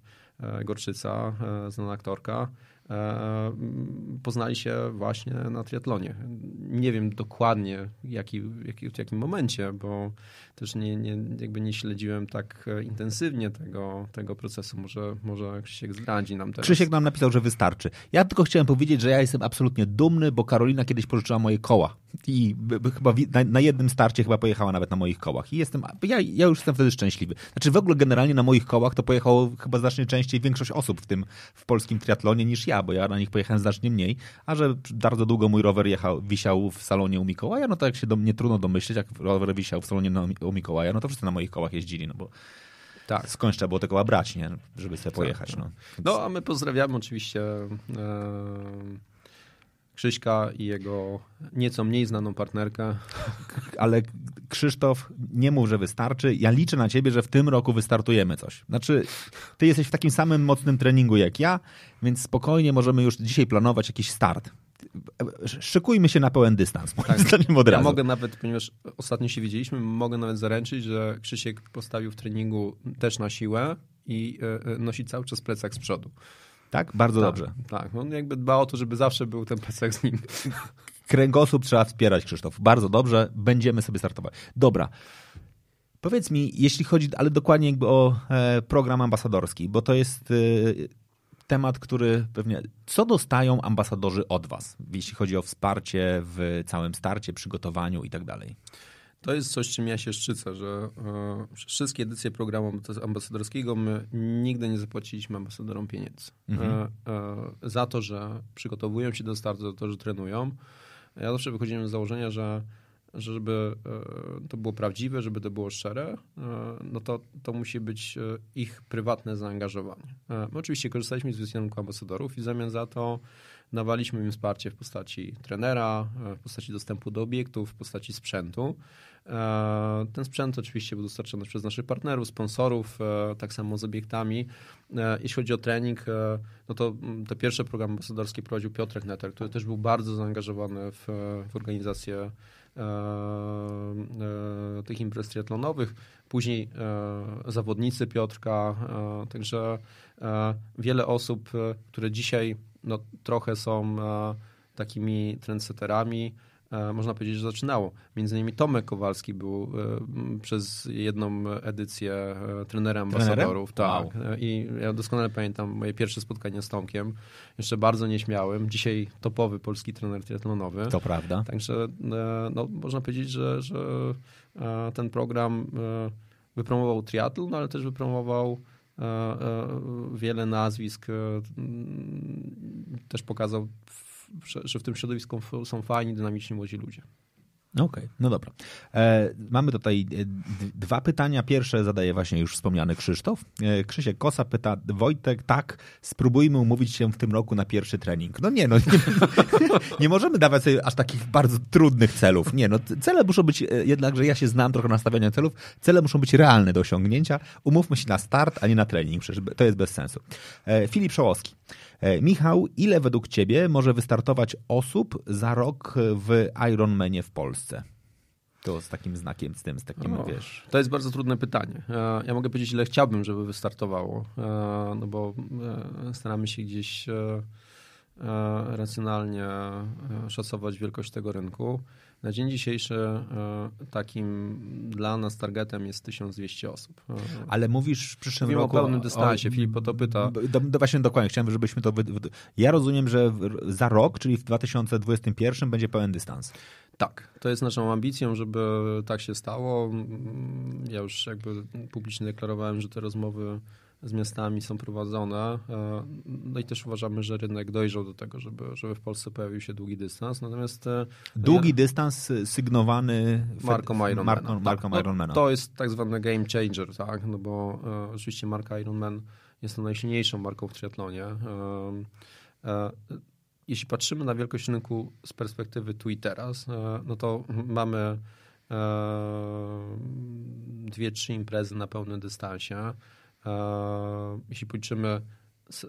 Gorczyca, znana aktorka, poznali się właśnie na triatlonie. Nie wiem dokładnie jaki, jaki, w jakim momencie, bo też nie, nie, jakby nie śledziłem tak e, intensywnie tego, tego procesu. Może, może Krzysiek zdradzi nam teraz. Krzysiek nam napisał, że wystarczy. Ja tylko chciałem powiedzieć, że ja jestem absolutnie dumny, bo Karolina kiedyś pożyczyła moje koła i chyba na, na jednym starcie chyba pojechała nawet na moich kołach. I jestem, ja, ja już jestem wtedy szczęśliwy. Znaczy w ogóle generalnie na moich kołach to pojechało chyba znacznie częściej większość osób w tym w polskim triatlonie niż ja, bo ja na nich pojechałem znacznie mniej, a że bardzo długo mój rower jechał, wisiał w salonie u Mikołaja, no to jak się do mnie trudno domyśleć, jak rower wisiał w salonie na, u Mikołaja, no to wszyscy na moich kołach jeździli, no bo Tak. skądś trzeba było te koła brać, nie? Żeby sobie pojechać, no. No, a my pozdrawiamy oczywiście e, Krzyśka i jego nieco mniej znaną partnerkę. ale Krzysztof, nie mów, że wystarczy. Ja liczę na ciebie, że w tym roku wystartujemy coś. Znaczy, ty jesteś w takim samym mocnym treningu jak ja, więc spokojnie możemy już dzisiaj planować jakiś start. Szykujmy się na pełen dystans, moim zdaniem od Ja razu. mogę nawet, ponieważ ostatnio się widzieliśmy, mogę nawet zaręczyć, że Krzysiek postawił w treningu też na siłę i e, e, nosi cały czas plecak z przodu. Tak? Bardzo dobrze. Tak, on jakby dba o to, żeby zawsze był ten plecak z nim. Kręgosłup trzeba wspierać, Krzysztof. Bardzo dobrze, będziemy sobie startować. Dobra. Powiedz mi, jeśli chodzi, ale dokładnie jakby o e, program ambasadorski, bo to jest e, temat, który pewnie. Co dostają ambasadorzy od Was, jeśli chodzi o wsparcie w całym starcie, przygotowaniu i tak dalej? To jest coś, czym ja się szczycę, że e, przez wszystkie edycje programu ambasadorskiego my nigdy nie zapłaciliśmy ambasadorom pieniędzy. E, e, za to, że przygotowują się do startu, za to, że trenują. Ja zawsze wychodziłem z założenia, że że żeby e, to było prawdziwe, żeby to było szczere, e, no to, to musi być e, ich prywatne zaangażowanie. My oczywiście korzystaliśmy z wizerunku ambasadorów i w zamian za to dawaliśmy im wsparcie w postaci trenera, w postaci dostępu do obiektów, w postaci sprzętu. Ten sprzęt oczywiście był dostarczony przez naszych partnerów, sponsorów, tak samo z obiektami. Jeśli chodzi o trening, no to te pierwsze programy ambasadorskie prowadził Piotrek Netter, który też był bardzo zaangażowany w, w organizację tych imprez triatlonowych. Później e, zawodnicy Piotrka, e, także e, wiele osób, e, które dzisiaj no, trochę są e, takimi trendsetterami, e, można powiedzieć, że zaczynało. Między innymi Tomek Kowalski był e, przez jedną edycję e, trenerem ambasadorów. Trenerem? Tak. E, I ja doskonale pamiętam moje pierwsze spotkanie z Tomkiem. Jeszcze bardzo nieśmiałym. Dzisiaj topowy polski trener triatlonowy. To prawda. Także e, no, można powiedzieć, że, że e, ten program e, wypromował triatlon, ale też wypromował e, e, wiele nazwisk. e, Też pokazał, że- w tym środowisku są fajni, dynamiczni młodzi ludzie. Okej, no dobra. E, mamy tutaj e, dwa pytania. Pierwsze zadaje właśnie już wspomniany Krzysztof. E, Krzysiek Kosa pyta, Wojtek, tak, spróbujmy umówić się w tym roku na pierwszy trening. No nie, no nie, nie możemy dawać sobie aż takich bardzo trudnych celów. Nie, no cele muszą być, e, jednakże ja się znam trochę na stawianiu celów, cele muszą być realne do osiągnięcia. Umówmy się na start, a nie na trening, przecież to jest bez sensu. E, Filip Szołowski. E, Michał, ile według ciebie może wystartować osób za rok w Ironmanie w Polsce? To z takim znakiem, z tym, z takim, No, wiesz... To jest bardzo trudne pytanie. E, Ja mogę powiedzieć, ile chciałbym, żeby wystartowało, e, no bo staramy się gdzieś racjonalnie szacować wielkość tego rynku. Na dzień dzisiejszy e, takim dla nas targetem jest 1200 osób. E, Ale mówisz w przyszłym Mówimy o roku... pełnym dystansie. Filip o to pyta. Do, do, właśnie dokładnie, chciałem, żebyśmy to... Wy, ja rozumiem, że za rok, czyli w 2021 będzie pełen dystans. Tak, to jest naszą ambicją, żeby tak się stało. Mm, Ja już jakby publicznie deklarowałem, że te rozmowy z miastami są prowadzone. E, No i też uważamy, że rynek dojrzał do tego, żeby, żeby w Polsce pojawił się długi dystans. Natomiast e, Długi dystans sygnowany marką Ironmana. Marką, Tak, no. To jest tak zwany game changer, tak? No bo e, oczywiście marka Ironman jest to najsilniejszą marką w triatlonie. E, e, jeśli patrzymy na wielkość rynku z perspektywy tu i teraz, e, no to mamy dwie, trzy imprezy na pełnym dystansie. E, jeśli policzymy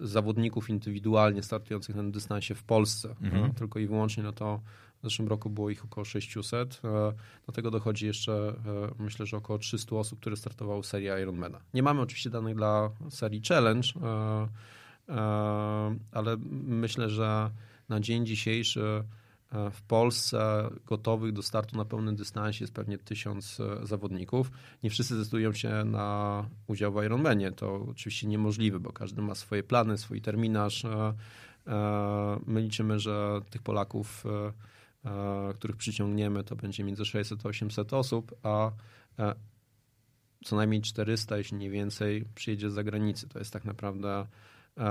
zawodników indywidualnie startujących na dystansie w Polsce, Mhm. e, tylko i wyłącznie, no to w zeszłym roku było ich około 600. E, Do tego dochodzi jeszcze, myślę, że około 300 osób, które startowały w serii Ironmana. Nie mamy oczywiście danych dla serii Challenge, ale myślę, że na dzień dzisiejszy w Polsce gotowych do startu na pełnym dystansie jest pewnie tysiąc e, zawodników. Nie wszyscy zdecydują się na udział w Ironmanie. To oczywiście niemożliwe, bo każdy ma swoje plany, swój terminarz. E, e, My liczymy, że tych Polaków, e, e, których przyciągniemy, to będzie między 600 a 800 osób, a e, co najmniej 400, jeśli nie więcej, przyjedzie z zagranicy. To jest tak naprawdę e,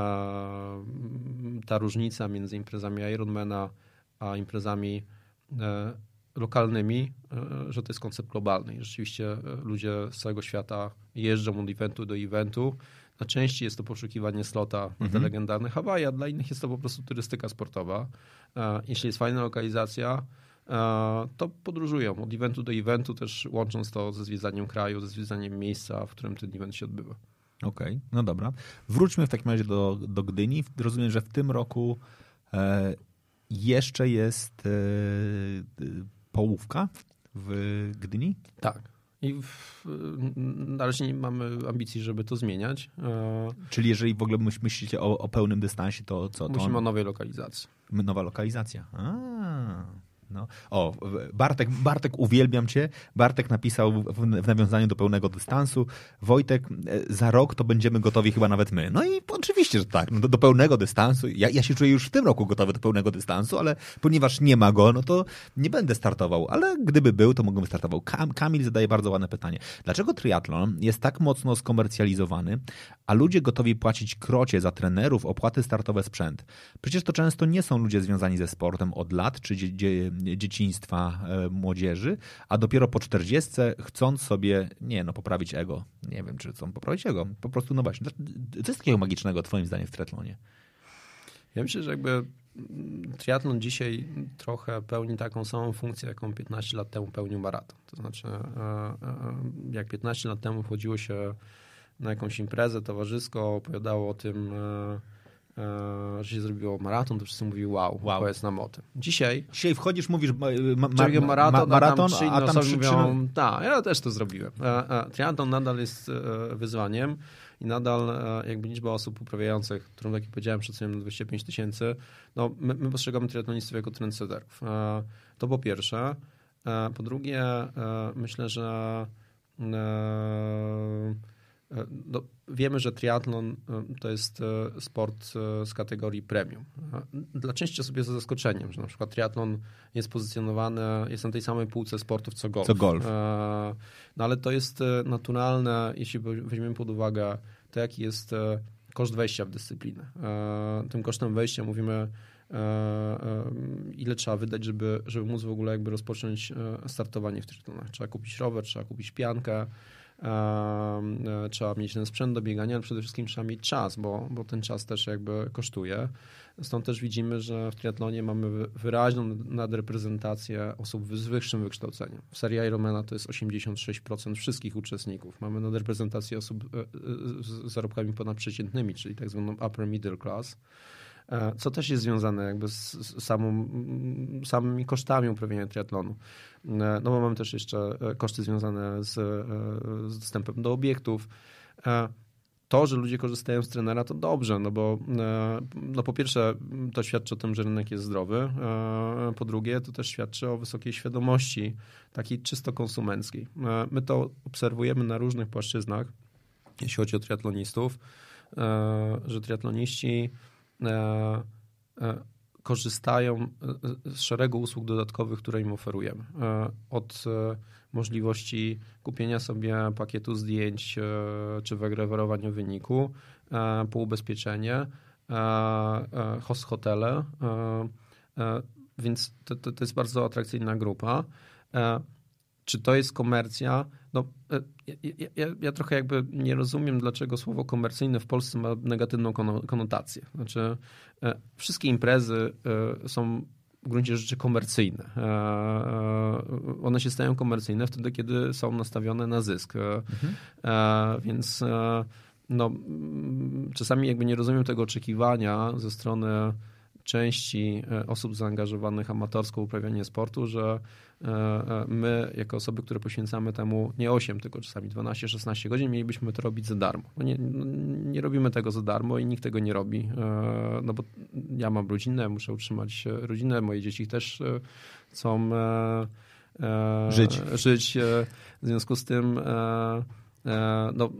ta różnica między imprezami Ironmana a imprezami e, lokalnymi, e, że to jest koncept globalny. I rzeczywiście e, ludzie z całego świata jeżdżą od eventu do eventu. Na części jest to poszukiwanie slota na te legendarne Hawaje, a dla innych jest to po prostu turystyka sportowa. Jeśli jest fajna lokalizacja, to podróżują od eventu do eventu, też łącząc to ze zwiedzaniem kraju, ze zwiedzaniem miejsca, w którym ten event się odbywa. Okej, no dobra. Wróćmy w takim razie do, do Gdyni. Rozumiem, że w tym roku jeszcze jest e, e, połówka w Gdyni? Tak. I w, na razie nie mamy ambicji, żeby to zmieniać. E, Czyli jeżeli w ogóle myśl- myślicie o, o pełnym dystansie, to co? To Musimy o nowej lokalizacji. Nowa lokalizacja. A, no. O, Bartek, Bartek, uwielbiam cię. Bartek napisał w, w nawiązaniu do pełnego dystansu. Wojtek, e, za rok to będziemy gotowi chyba nawet my. No i oczywiście, że tak. No do, do pełnego dystansu. Ja, ja się czuję już w tym roku gotowy do pełnego dystansu, ale ponieważ nie ma go, no to nie będę startował. Ale gdyby był, to mógłbym startował. Kam, Kamil zadaje bardzo ładne pytanie. Dlaczego triatlon jest tak mocno skomercjalizowany, a ludzie gotowi płacić krocie za trenerów, opłaty startowe, sprzęt? Przecież to często nie są ludzie związani ze sportem od lat czy dzie, dzie, dzieciństwa e, młodzieży, a dopiero po 40 chcąc sobie, nie no, poprawić ego. Nie wiem, czy chcą poprawić ego. Po prostu, no właśnie. Co jest takiego magicznego, twoim zdaniem, w triatlonie? Ja myślę, że jakby mm, triatlon dzisiaj trochę pełni taką samą funkcję, jaką 15 lat temu pełnił maraton. To znaczy, e, e, jak 15 lat temu chodziło się na jakąś imprezę towarzysko, opowiadało o tym, że się zrobiło maraton, to wszyscy mówili wow, Wow. jest nam o tym. Dzisiaj Dzisiaj wchodzisz, mówisz ma, ma, ma, maraton, ma, a tam a tam mówią, tak, ja też to zrobiłem. E, e, Triatlon nadal jest e, wyzwaniem i nadal e, jakby liczba osób uprawiających, którą tak jak powiedziałem szacujemy na 25 tysięcy, no my, my postrzegamy triatlonistów jako trendsetterów. E, to po pierwsze. E, po drugie, myślę, że no, wiemy, że triatlon to jest sport z kategorii premium. Dla części osób jest to zaskoczeniem, że na przykład triatlon jest pozycjonowany, jest na tej samej półce sportów co golf. Co golf. No ale to jest naturalne, jeśli weźmiemy pod uwagę to, jaki jest koszt wejścia w dyscyplinę. Tym kosztem wejścia mówimy ile trzeba wydać, żeby, żeby móc w ogóle jakby rozpocząć startowanie w triatlonach. Trzeba kupić rower, trzeba kupić piankę, E, trzeba mieć ten sprzęt do biegania, ale przede wszystkim trzeba mieć czas, bo, bo ten czas też jakby kosztuje. Stąd też widzimy, że w triatlonie mamy wyraźną nadreprezentację osób z wyższym wykształceniem. W serii Ironmana to jest 86% wszystkich uczestników. Mamy nadreprezentację osób e, e, z zarobkami ponadprzeciętnymi, czyli tak zwaną upper middle class. E, co też jest związane jakby z samą, samymi kosztami uprawiania triatlonu. E, no bo mamy też jeszcze e, koszty związane z, z dostępem do obiektów to, że ludzie korzystają z trenera, to dobrze, no bo no po pierwsze to świadczy o tym, że rynek jest zdrowy, po drugie to też świadczy o wysokiej świadomości, takiej czysto konsumenckiej. My to obserwujemy na różnych płaszczyznach, jeśli chodzi o triatlonistów, że triatloniści korzystają e, z szeregu usług dodatkowych, które im oferujemy. Od możliwości kupienia sobie pakietu zdjęć czy wygrawerowania wyniku, po ubezpieczenie, host hotele, więc to, to, to jest bardzo atrakcyjna grupa. Czy to jest komercja? No, e, ja, ja, ja, trochę jakby nie rozumiem, dlaczego słowo komercyjne w Polsce ma negatywną konotację. Znaczy, e, wszystkie imprezy e, są w gruncie rzeczy komercyjne. One się stają komercyjne wtedy, kiedy są nastawione na zysk. Mhm. Więc no, czasami jakby nie rozumiem tego oczekiwania ze strony części osób zaangażowanych amatorsko w uprawianie sportu, że E, e, my, jako osoby, które poświęcamy temu nie 8, tylko czasami 12-16 godzin, mielibyśmy to robić za darmo. No nie, no nie robimy tego za darmo i nikt tego nie robi, e, no bo ja mam rodzinę, muszę utrzymać rodzinę, moje dzieci też chcą żyć. żyć. W związku z tym no,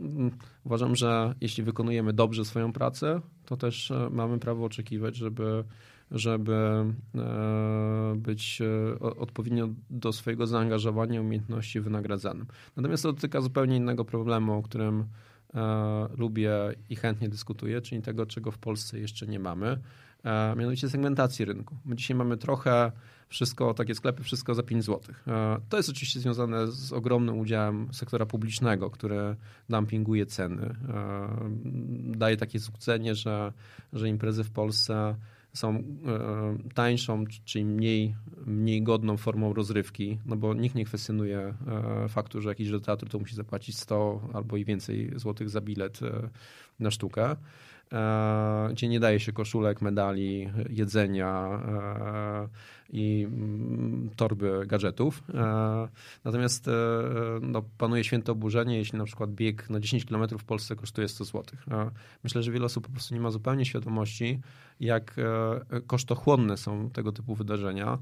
uważam, że jeśli wykonujemy dobrze swoją pracę, to też mamy prawo oczekiwać, żeby żeby e, być e, odpowiednio do swojego zaangażowania, umiejętności wynagradzanym. Natomiast to dotyka zupełnie innego problemu, o którym e, lubię i chętnie dyskutuję, czyli tego, czego w Polsce jeszcze nie mamy, mianowicie segmentacji rynku. My dzisiaj mamy trochę wszystko, takie sklepy, wszystko za 5 zł. To jest oczywiście związane z ogromnym udziałem sektora publicznego, który dumpinguje ceny. Daje takie złudzenie, że, że imprezy w Polsce są e, tańszą, czyli mniej, mniej godną formą rozrywki, no bo nikt nie kwestionuje e, faktu, że jakiś do teatru to musi zapłacić 100 albo i więcej złotych za bilet e, na sztukę gdzie nie daje się koszulek, medali, jedzenia i mm, torby gadżetów. Natomiast no, panuje święte oburzenie, jeśli na przykład bieg na 10 km w Polsce kosztuje 100 zł. Myślę, że wiele osób po prostu nie ma zupełnie świadomości, jak e, kosztochłonne są tego typu wydarzenia.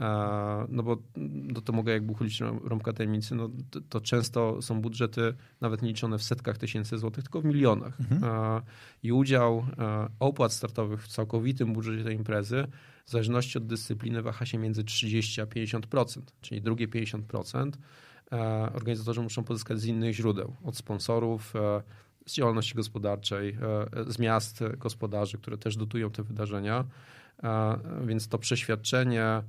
E, no bo no to mogę jakby uchylić rąbka tajemnicy, no to, to, często są budżety nawet nie liczone w setkach tysięcy złotych, tylko w milionach. Mhm. E, I udział opłat startowych w całkowitym budżecie tej imprezy w zależności od dyscypliny waha się między 30 a 50%, czyli drugie 50% organizatorzy muszą pozyskać z innych źródeł, od sponsorów, z działalności gospodarczej, e, z miast gospodarzy, które też dotują te wydarzenia. E, więc to przeświadczenie e,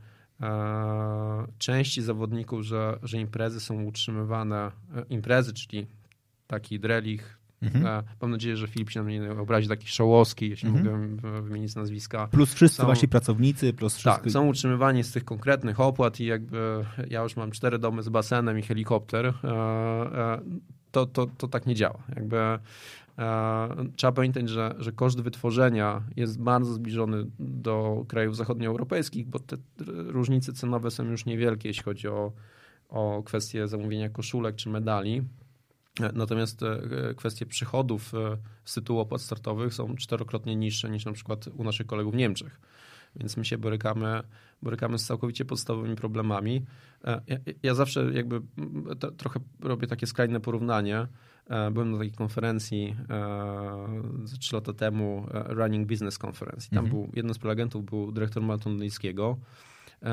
części zawodników, że, że imprezy są utrzymywane, imprezy, czyli taki drelich, Mhm. Mam nadzieję, że Filip się na mnie nie obrazi, taki Szołowski, jeśli mhm. mogę wymienić nazwiska. Plus wszyscy są, wasi pracownicy, plus wszyscy... Tak, są utrzymywani z tych konkretnych opłat i jakby ja już mam cztery domy z basenem i helikopter to, to, to tak nie działa. Jakby e, trzeba pamiętać, że, że koszt wytworzenia jest bardzo zbliżony do krajów zachodnioeuropejskich, bo te różnice cenowe są już niewielkie, jeśli chodzi o, o kwestię zamówienia koszulek czy medali. Natomiast kwestie przychodów z tytułu opłat startowych są czterokrotnie niższe niż na przykład u naszych kolegów w Niemczech. Więc my się borykamy, borykamy z całkowicie podstawowymi problemami. Ja, ja zawsze jakby to, trochę robię takie skrajne porównanie. Byłem na takiej konferencji trzy lata temu, Running Business Conference. Tam mhm. był, jeden z prelegentów był dyrektor maratonu londyńskiego.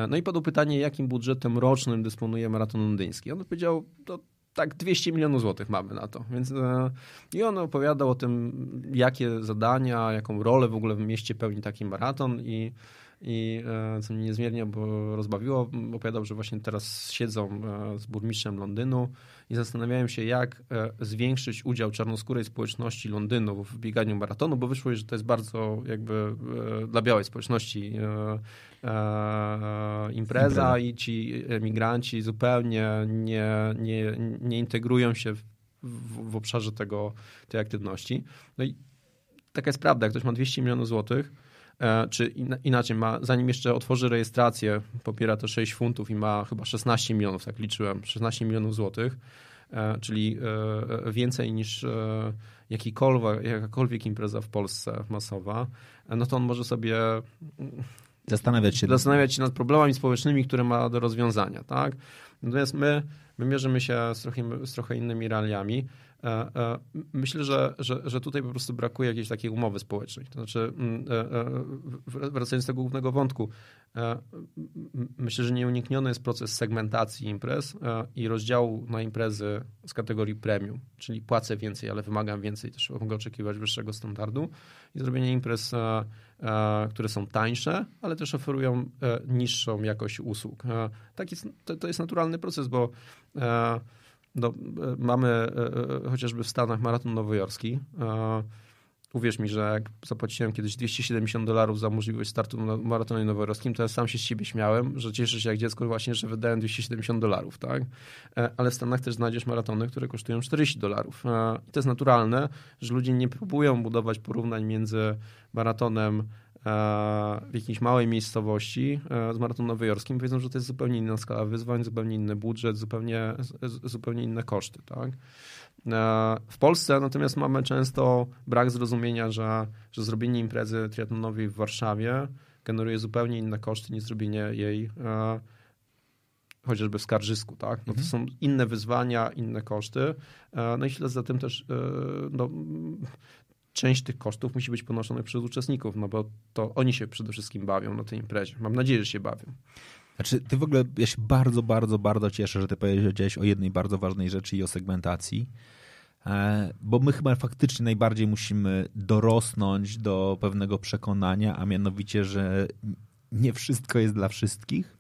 No i padło pytanie, jakim budżetem rocznym dysponuje maraton londyński. On powiedział, to tak 200 milionów złotych mamy na to. Więc, e, I on opowiadał o tym, jakie zadania, jaką rolę w ogóle w mieście pełni taki maraton i i e, co mnie niezmiernie rozbawiło, opowiadał, że właśnie teraz siedzą e, z burmistrzem Londynu i zastanawiałem się, jak e, zwiększyć udział czarnoskórej społeczności Londynu w bieganiu maratonu, bo wyszło, że to jest bardzo jakby dla białej społeczności impreza i ci emigranci zupełnie nie, nie, nie integrują się w, w, w obszarze tego, tej aktywności. No i taka jest prawda, jak ktoś ma 200 milionów złotych, czy inaczej, ma, zanim jeszcze otworzy rejestrację, popiera to 6 funtów i ma chyba 16 milionów, tak liczyłem, 16 milionów złotych, e, czyli e, więcej niż jakikolwiek, jakakolwiek impreza w Polsce masowa, no to on może sobie zastanawiać się, zastanawiać się nad problemami społecznymi, które ma do rozwiązania. Tak? Natomiast my, my mierzymy się z trochę, z trochę innymi realiami. E, e, myślę, że, że, że tutaj po prostu brakuje jakiejś takiej umowy społecznej. To znaczy, e, wracając do tego głównego wątku, myślę, że nieunikniony jest proces segmentacji imprez i rozdziału na imprezy z kategorii premium, czyli płacę więcej, ale wymagam więcej, też mogę oczekiwać wyższego standardu i zrobienie imprez, które są tańsze, ale też oferują niższą jakość usług. Tak jest, to, to jest naturalny proces, bo no, e, mamy e, e, chociażby w Stanach maraton nowojorski. Uwierz mi, że jak zapłaciłem kiedyś 270 dolarów za możliwość startu na maratonie to ja sam się z siebie śmiałem, że cieszę się jak dziecko właśnie, że wydałem 270 dolarów, tak? Ale w Stanach też znajdziesz maratony, które kosztują 40 dolarów. I to jest naturalne, że ludzie nie próbują budować porównań między maratonem w jakiejś małej miejscowości z maratonu nowojorskim, powiedzą, że to jest zupełnie inna skala wyzwań, zupełnie inny budżet, zupełnie, zupełnie inne koszty. Tak? W Polsce natomiast mamy często brak zrozumienia, że, że zrobienie imprezy triatlonowej w Warszawie generuje zupełnie inne koszty niż zrobienie jej chociażby w Skarżysku, tak? No to mhm. są inne wyzwania, inne koszty. No i śled za tym też no, część tych kosztów musi być ponoszona przez uczestników, no bo to oni się przede wszystkim bawią na tej imprezie. Mam nadzieję, że się bawią. Znaczy, ty w ogóle, ja się bardzo, bardzo, bardzo cieszę, że ty powiedziałeś o jednej bardzo ważnej rzeczy i o segmentacji, e, bo my chyba faktycznie najbardziej musimy dorosnąć do pewnego przekonania, a mianowicie, że nie wszystko jest dla wszystkich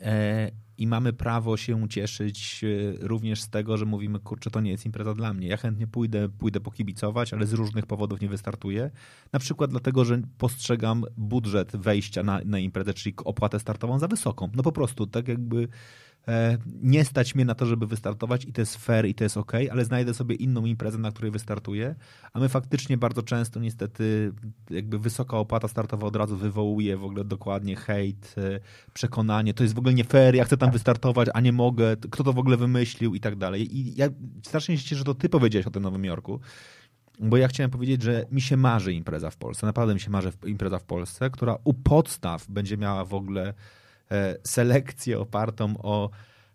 e, i mamy prawo się cieszyć e, również z tego, że mówimy, kurczę, to nie jest impreza dla mnie. Ja chętnie pójdę, pójdę pokibicować, ale z różnych powodów nie wystartuję. Na przykład dlatego, że postrzegam budżet wejścia na, na imprezę, czyli opłatę startową za wysoką. No po prostu, tak jakby nie stać mnie na to, żeby wystartować i to jest fair i to jest ok, ale znajdę sobie inną imprezę, na której wystartuję, a my faktycznie bardzo często niestety jakby wysoka opłata startowa od razu wywołuje w ogóle dokładnie hejt, e, przekonanie, to jest w ogóle nie fair, ja chcę tam wystartować, a nie mogę, kto to w ogóle wymyślił i tak dalej. I ja strasznie się cieszę, że to ty powiedziałeś o tym Nowym Jorku, bo ja chciałem powiedzieć, że mi się marzy impreza w Polsce, naprawdę mi się marzy impreza w Polsce, która u podstaw będzie miała w ogóle E, selekcję opartą o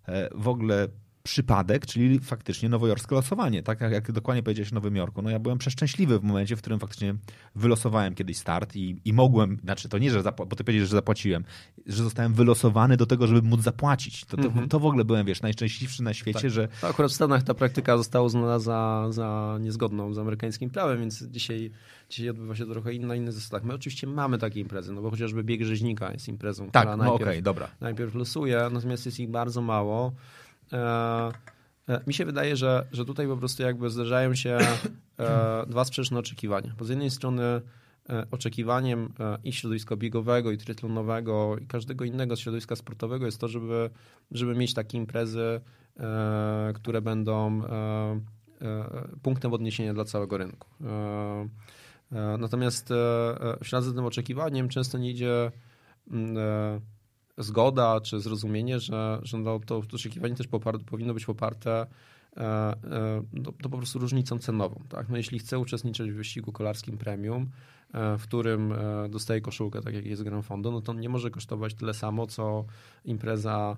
e, w ogóle przypadek, czyli faktycznie nowojorskie losowanie. Tak jak, jak dokładnie powiedziałeś w Nowym Jorku. No ja byłem przeszczęśliwy w momencie, w którym faktycznie wylosowałem kiedyś start i, i mogłem, znaczy to nie, że bo ty powiedziałeś, że zapłaciłem, że zostałem wylosowany do tego, żeby móc zapłacić. To, to, mhm. to w ogóle byłem, wiesz, najszczęśliwszy na świecie, tak. że... To akurat w Stanach ta praktyka została uznana za, za niezgodną z amerykańskim prawem, więc dzisiaj, dzisiaj odbywa się trochę inna, inny zasadach. My oczywiście mamy takie imprezy, no bo chociażby bieg rzeźnika jest imprezą, tak, która no najpierw, okay, dobra. najpierw losuje, natomiast jest ich bardzo mało. E, e, mi się wydaje, że, że tutaj po prostu jakby zdarzają się e, dwa sprzeczne oczekiwania. Bo z jednej strony oczekiwaniem i środowiska biegowego, i triatlonowego, i każdego innego środowiska sportowego jest to, żeby, żeby mieć takie imprezy, które będą punktem odniesienia dla całego rynku. Natomiast w ślad za tym oczekiwaniem często nie idzie mm, zgoda czy zrozumienie, że, że no, to oczekiwanie też poparte, powinno być poparte e, e, to, to po prostu różnicą cenową. Tak? No jeśli chcę uczestniczyć w wyścigu kolarskim premium, e, w którym dostaję koszulkę, tak jak jest Gran Fondo, no to nie może kosztować tyle samo, co impreza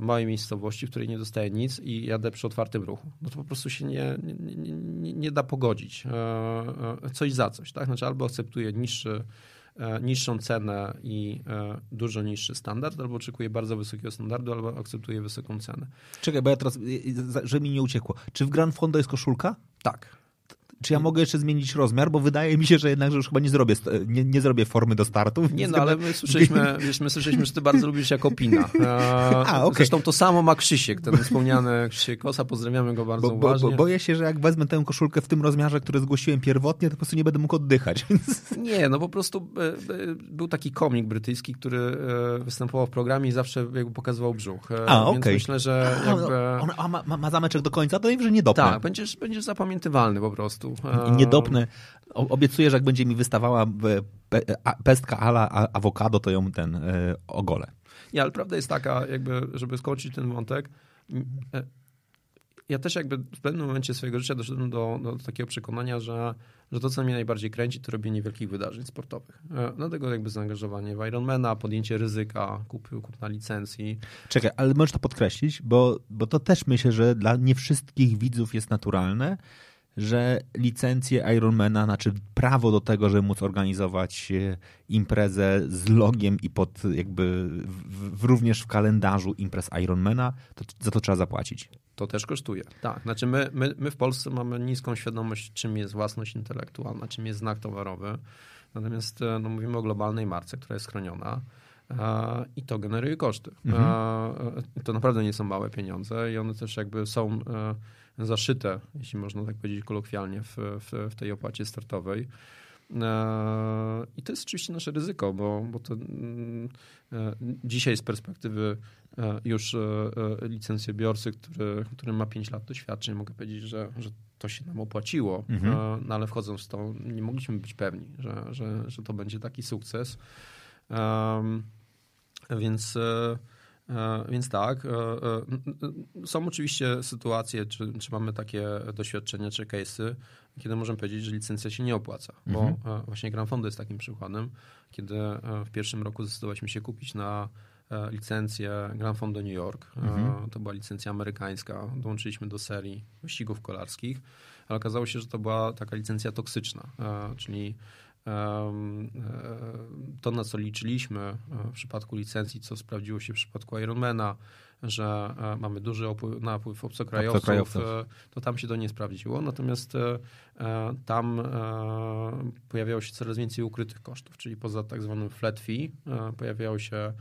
małej miejscowości, w której nie dostaję nic i jadę przy otwartym ruchu. No to po prostu się nie, nie, nie, nie, da pogodzić. Coś za coś. Tak? Znaczy albo akceptuję niższy niższą cenę i e, dużo niższy standard, albo oczekuję bardzo wysokiego standardu, albo akceptuję wysoką cenę. Czekaj, bo ja teraz, y, żeby mi nie uciekło. Czy w Grand Fondo jest koszulka? Tak. Czy ja mogę jeszcze zmienić rozmiar? Bo wydaje mi się, że jednak że już chyba nie zrobię, nie, nie zrobię formy do startu. Nie no, ale chyba- my słyszeliśmy, wiesz, my słyszeliśmy, że ty bardzo lubisz Jakopina. E, A, okej. Zresztą to samo ma Krzysiek, ten wspomniany Krzysiek Kosa, pozdrawiamy go bardzo Bo, bo, uważnie. bo boję się, że jak wezmę tę koszulkę w tym rozmiarze, który zgłosiłem pierwotnie, to po prostu nie będę mógł oddychać. Nie, no po prostu e, e, był taki komik brytyjski, który występował w programie i zawsze jakby pokazywał brzuch. A, okej. myślę, że A, jakby... on, a ma, ma, zameczek do końca, to wiem, że nie dopnę. Tak, będziesz, będziesz zapamiętywalny po prostu. E, I nie dopnę. O- Obiecuję, że jak będzie mi wystawała e, pestka ala awokado, to ją ten e, ogolę. Nie, ale prawda jest taka, jakby, żeby skończyć ten wątek, e, ja też jakby w pewnym momencie swojego życia doszedłem do, do takiego przekonania, że, że to, co mnie najbardziej kręci, to robienie wielkich wydarzeń sportowych. Dlatego jakby zaangażowanie w Ironmana, podjęcie ryzyka, kup, kupna licencji. Czekaj, ale możesz to podkreślić, bo, bo to też myślę, że dla nie wszystkich widzów jest naturalne, że licencje Ironmana, znaczy prawo do tego, żeby móc organizować e, imprezę z logiem i pod jakby w, w, również w kalendarzu imprez Ironmana, to za to trzeba zapłacić. To też kosztuje. Tak, znaczy my, my, my w Polsce mamy niską świadomość, czym jest własność intelektualna, czym jest znak towarowy. Natomiast e, no, mówimy o globalnej marce, która jest chroniona. e, I to generuje koszty. Mhm. To naprawdę nie są małe pieniądze i one też jakby są zaszyte, jeśli można tak powiedzieć kolokwialnie, w, w, w tej opłacie startowej. E, I to jest oczywiście nasze ryzyko, bo, bo to mm, e, dzisiaj z perspektywy e, już licencjobiorcy, który, który ma 5 lat doświadczeń, mogę powiedzieć, że, że to się nam opłaciło, Mhm. No ale wchodząc w to nie mogliśmy być pewni, że, że, że to będzie taki sukces. Więc, więc tak. e, e, Są oczywiście sytuacje, czy, czy mamy takie doświadczenia, czy case'y, kiedy możemy powiedzieć, że licencja się nie opłaca. Bo e, właśnie Gran Fondo jest takim przykładem, kiedy e, w pierwszym roku zdecydowaliśmy się kupić na e, licencję Gran Fondo New York. E, To była licencja amerykańska. Dołączyliśmy do serii wyścigów kolarskich, ale okazało się, że to była taka licencja toksyczna, e, czyli e, to, na co liczyliśmy e, w przypadku licencji, co sprawdziło się w przypadku Ironmana, że e, mamy duży opływ, napływ obcokrajowców, Obcokrajowców. e, to tam się to nie sprawdziło. Natomiast e, e, tam e, pojawiało się coraz więcej ukrytych kosztów, czyli poza tak zwanym flat fee e, pojawiały się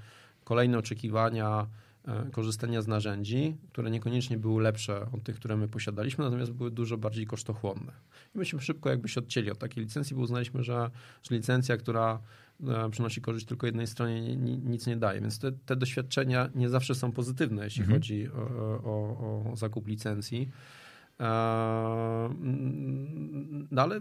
kolejne oczekiwania e, korzystania z narzędzi, które niekoniecznie były lepsze od tych, które my posiadaliśmy, natomiast były dużo bardziej kosztochłonne. I myśmy szybko jakby się odcięli od takiej licencji, bo uznaliśmy, że, że licencja, która e, przynosi korzyść tylko jednej stronie, ni- ni- nic nie daje. Więc te, te doświadczenia nie zawsze są pozytywne, jeśli Mhm. chodzi o, o, o zakup licencji. E, mm, No ale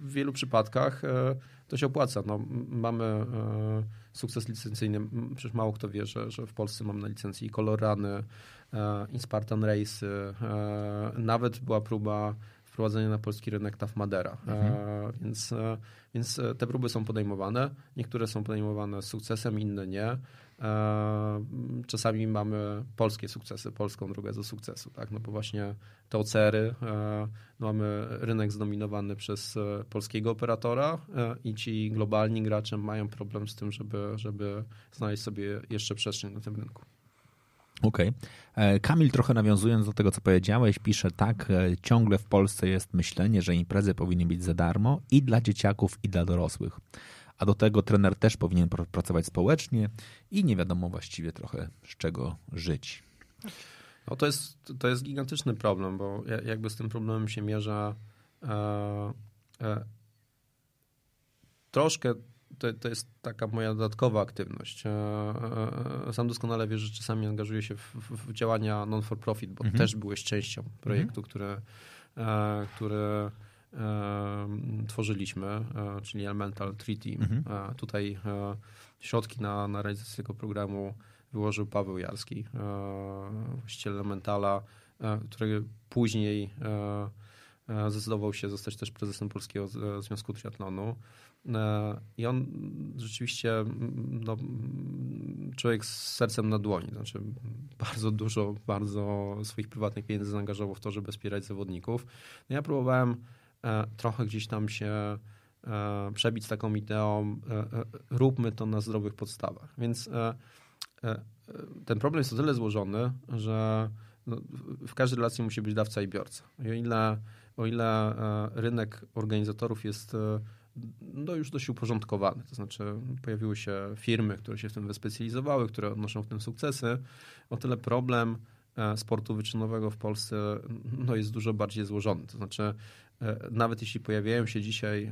w wielu przypadkach e, to się opłaca. No, mamy e, sukces licencyjny. Przecież mało kto wie, że, że w Polsce mamy na licencji i Colorany, e, i Spartan Race. e, Nawet była próba wprowadzenia na polski rynek TAF Madera. E, Więc, e, więc e, te próby są podejmowane. Niektóre są podejmowane z sukcesem, inne nie. E, Czasami mamy polskie sukcesy, polską drogę do sukcesu, tak? No bo właśnie te OCR-y, e, no mamy rynek zdominowany przez e, polskiego operatora i ci globalni gracze mają problem z tym, żeby, żeby znaleźć sobie jeszcze przestrzeń na tym rynku. Okej. E, Kamil, trochę nawiązując do tego, co powiedziałeś, pisze tak, ciągle w Polsce jest myślenie, że imprezy powinny być za darmo i dla dzieciaków, i dla dorosłych. A do tego trener też powinien pr- pracować społecznie i nie wiadomo właściwie trochę z czego żyć. No to jest, to jest gigantyczny problem, bo ja- jakby z tym problemem się mierza e, e, troszkę to, to jest taka moja dodatkowa aktywność. E, e, Sam doskonale wiesz, że czasami angażuję się w, w, działania non-for-profit, bo też byłeś częścią projektu, który, e, który e, tworzyliśmy, e, czyli Elemental Treaty. E, Tutaj e, środki na, na realizację tego programu wyłożył Paweł Jarski, właściciel Elementala, który później zdecydował się zostać też prezesem Polskiego Związku Triatlonu. I on rzeczywiście, no, człowiek z sercem na dłoni, znaczy bardzo dużo, bardzo swoich prywatnych pieniędzy zaangażował w to, żeby wspierać zawodników. No ja próbowałem trochę gdzieś tam się przebić z taką ideą, róbmy to na zdrowych podstawach. Więc ten problem jest o tyle złożony, że no, w każdej relacji musi być dawca i biorca. I o ile, o ile rynek organizatorów jest no, już dość uporządkowany. To znaczy pojawiły się firmy, które się w tym wyspecjalizowały, które odnoszą w tym sukcesy. O tyle problem e, sportu wyczynowego w Polsce no, jest dużo bardziej złożony. To znaczy e, nawet jeśli pojawiają się dzisiaj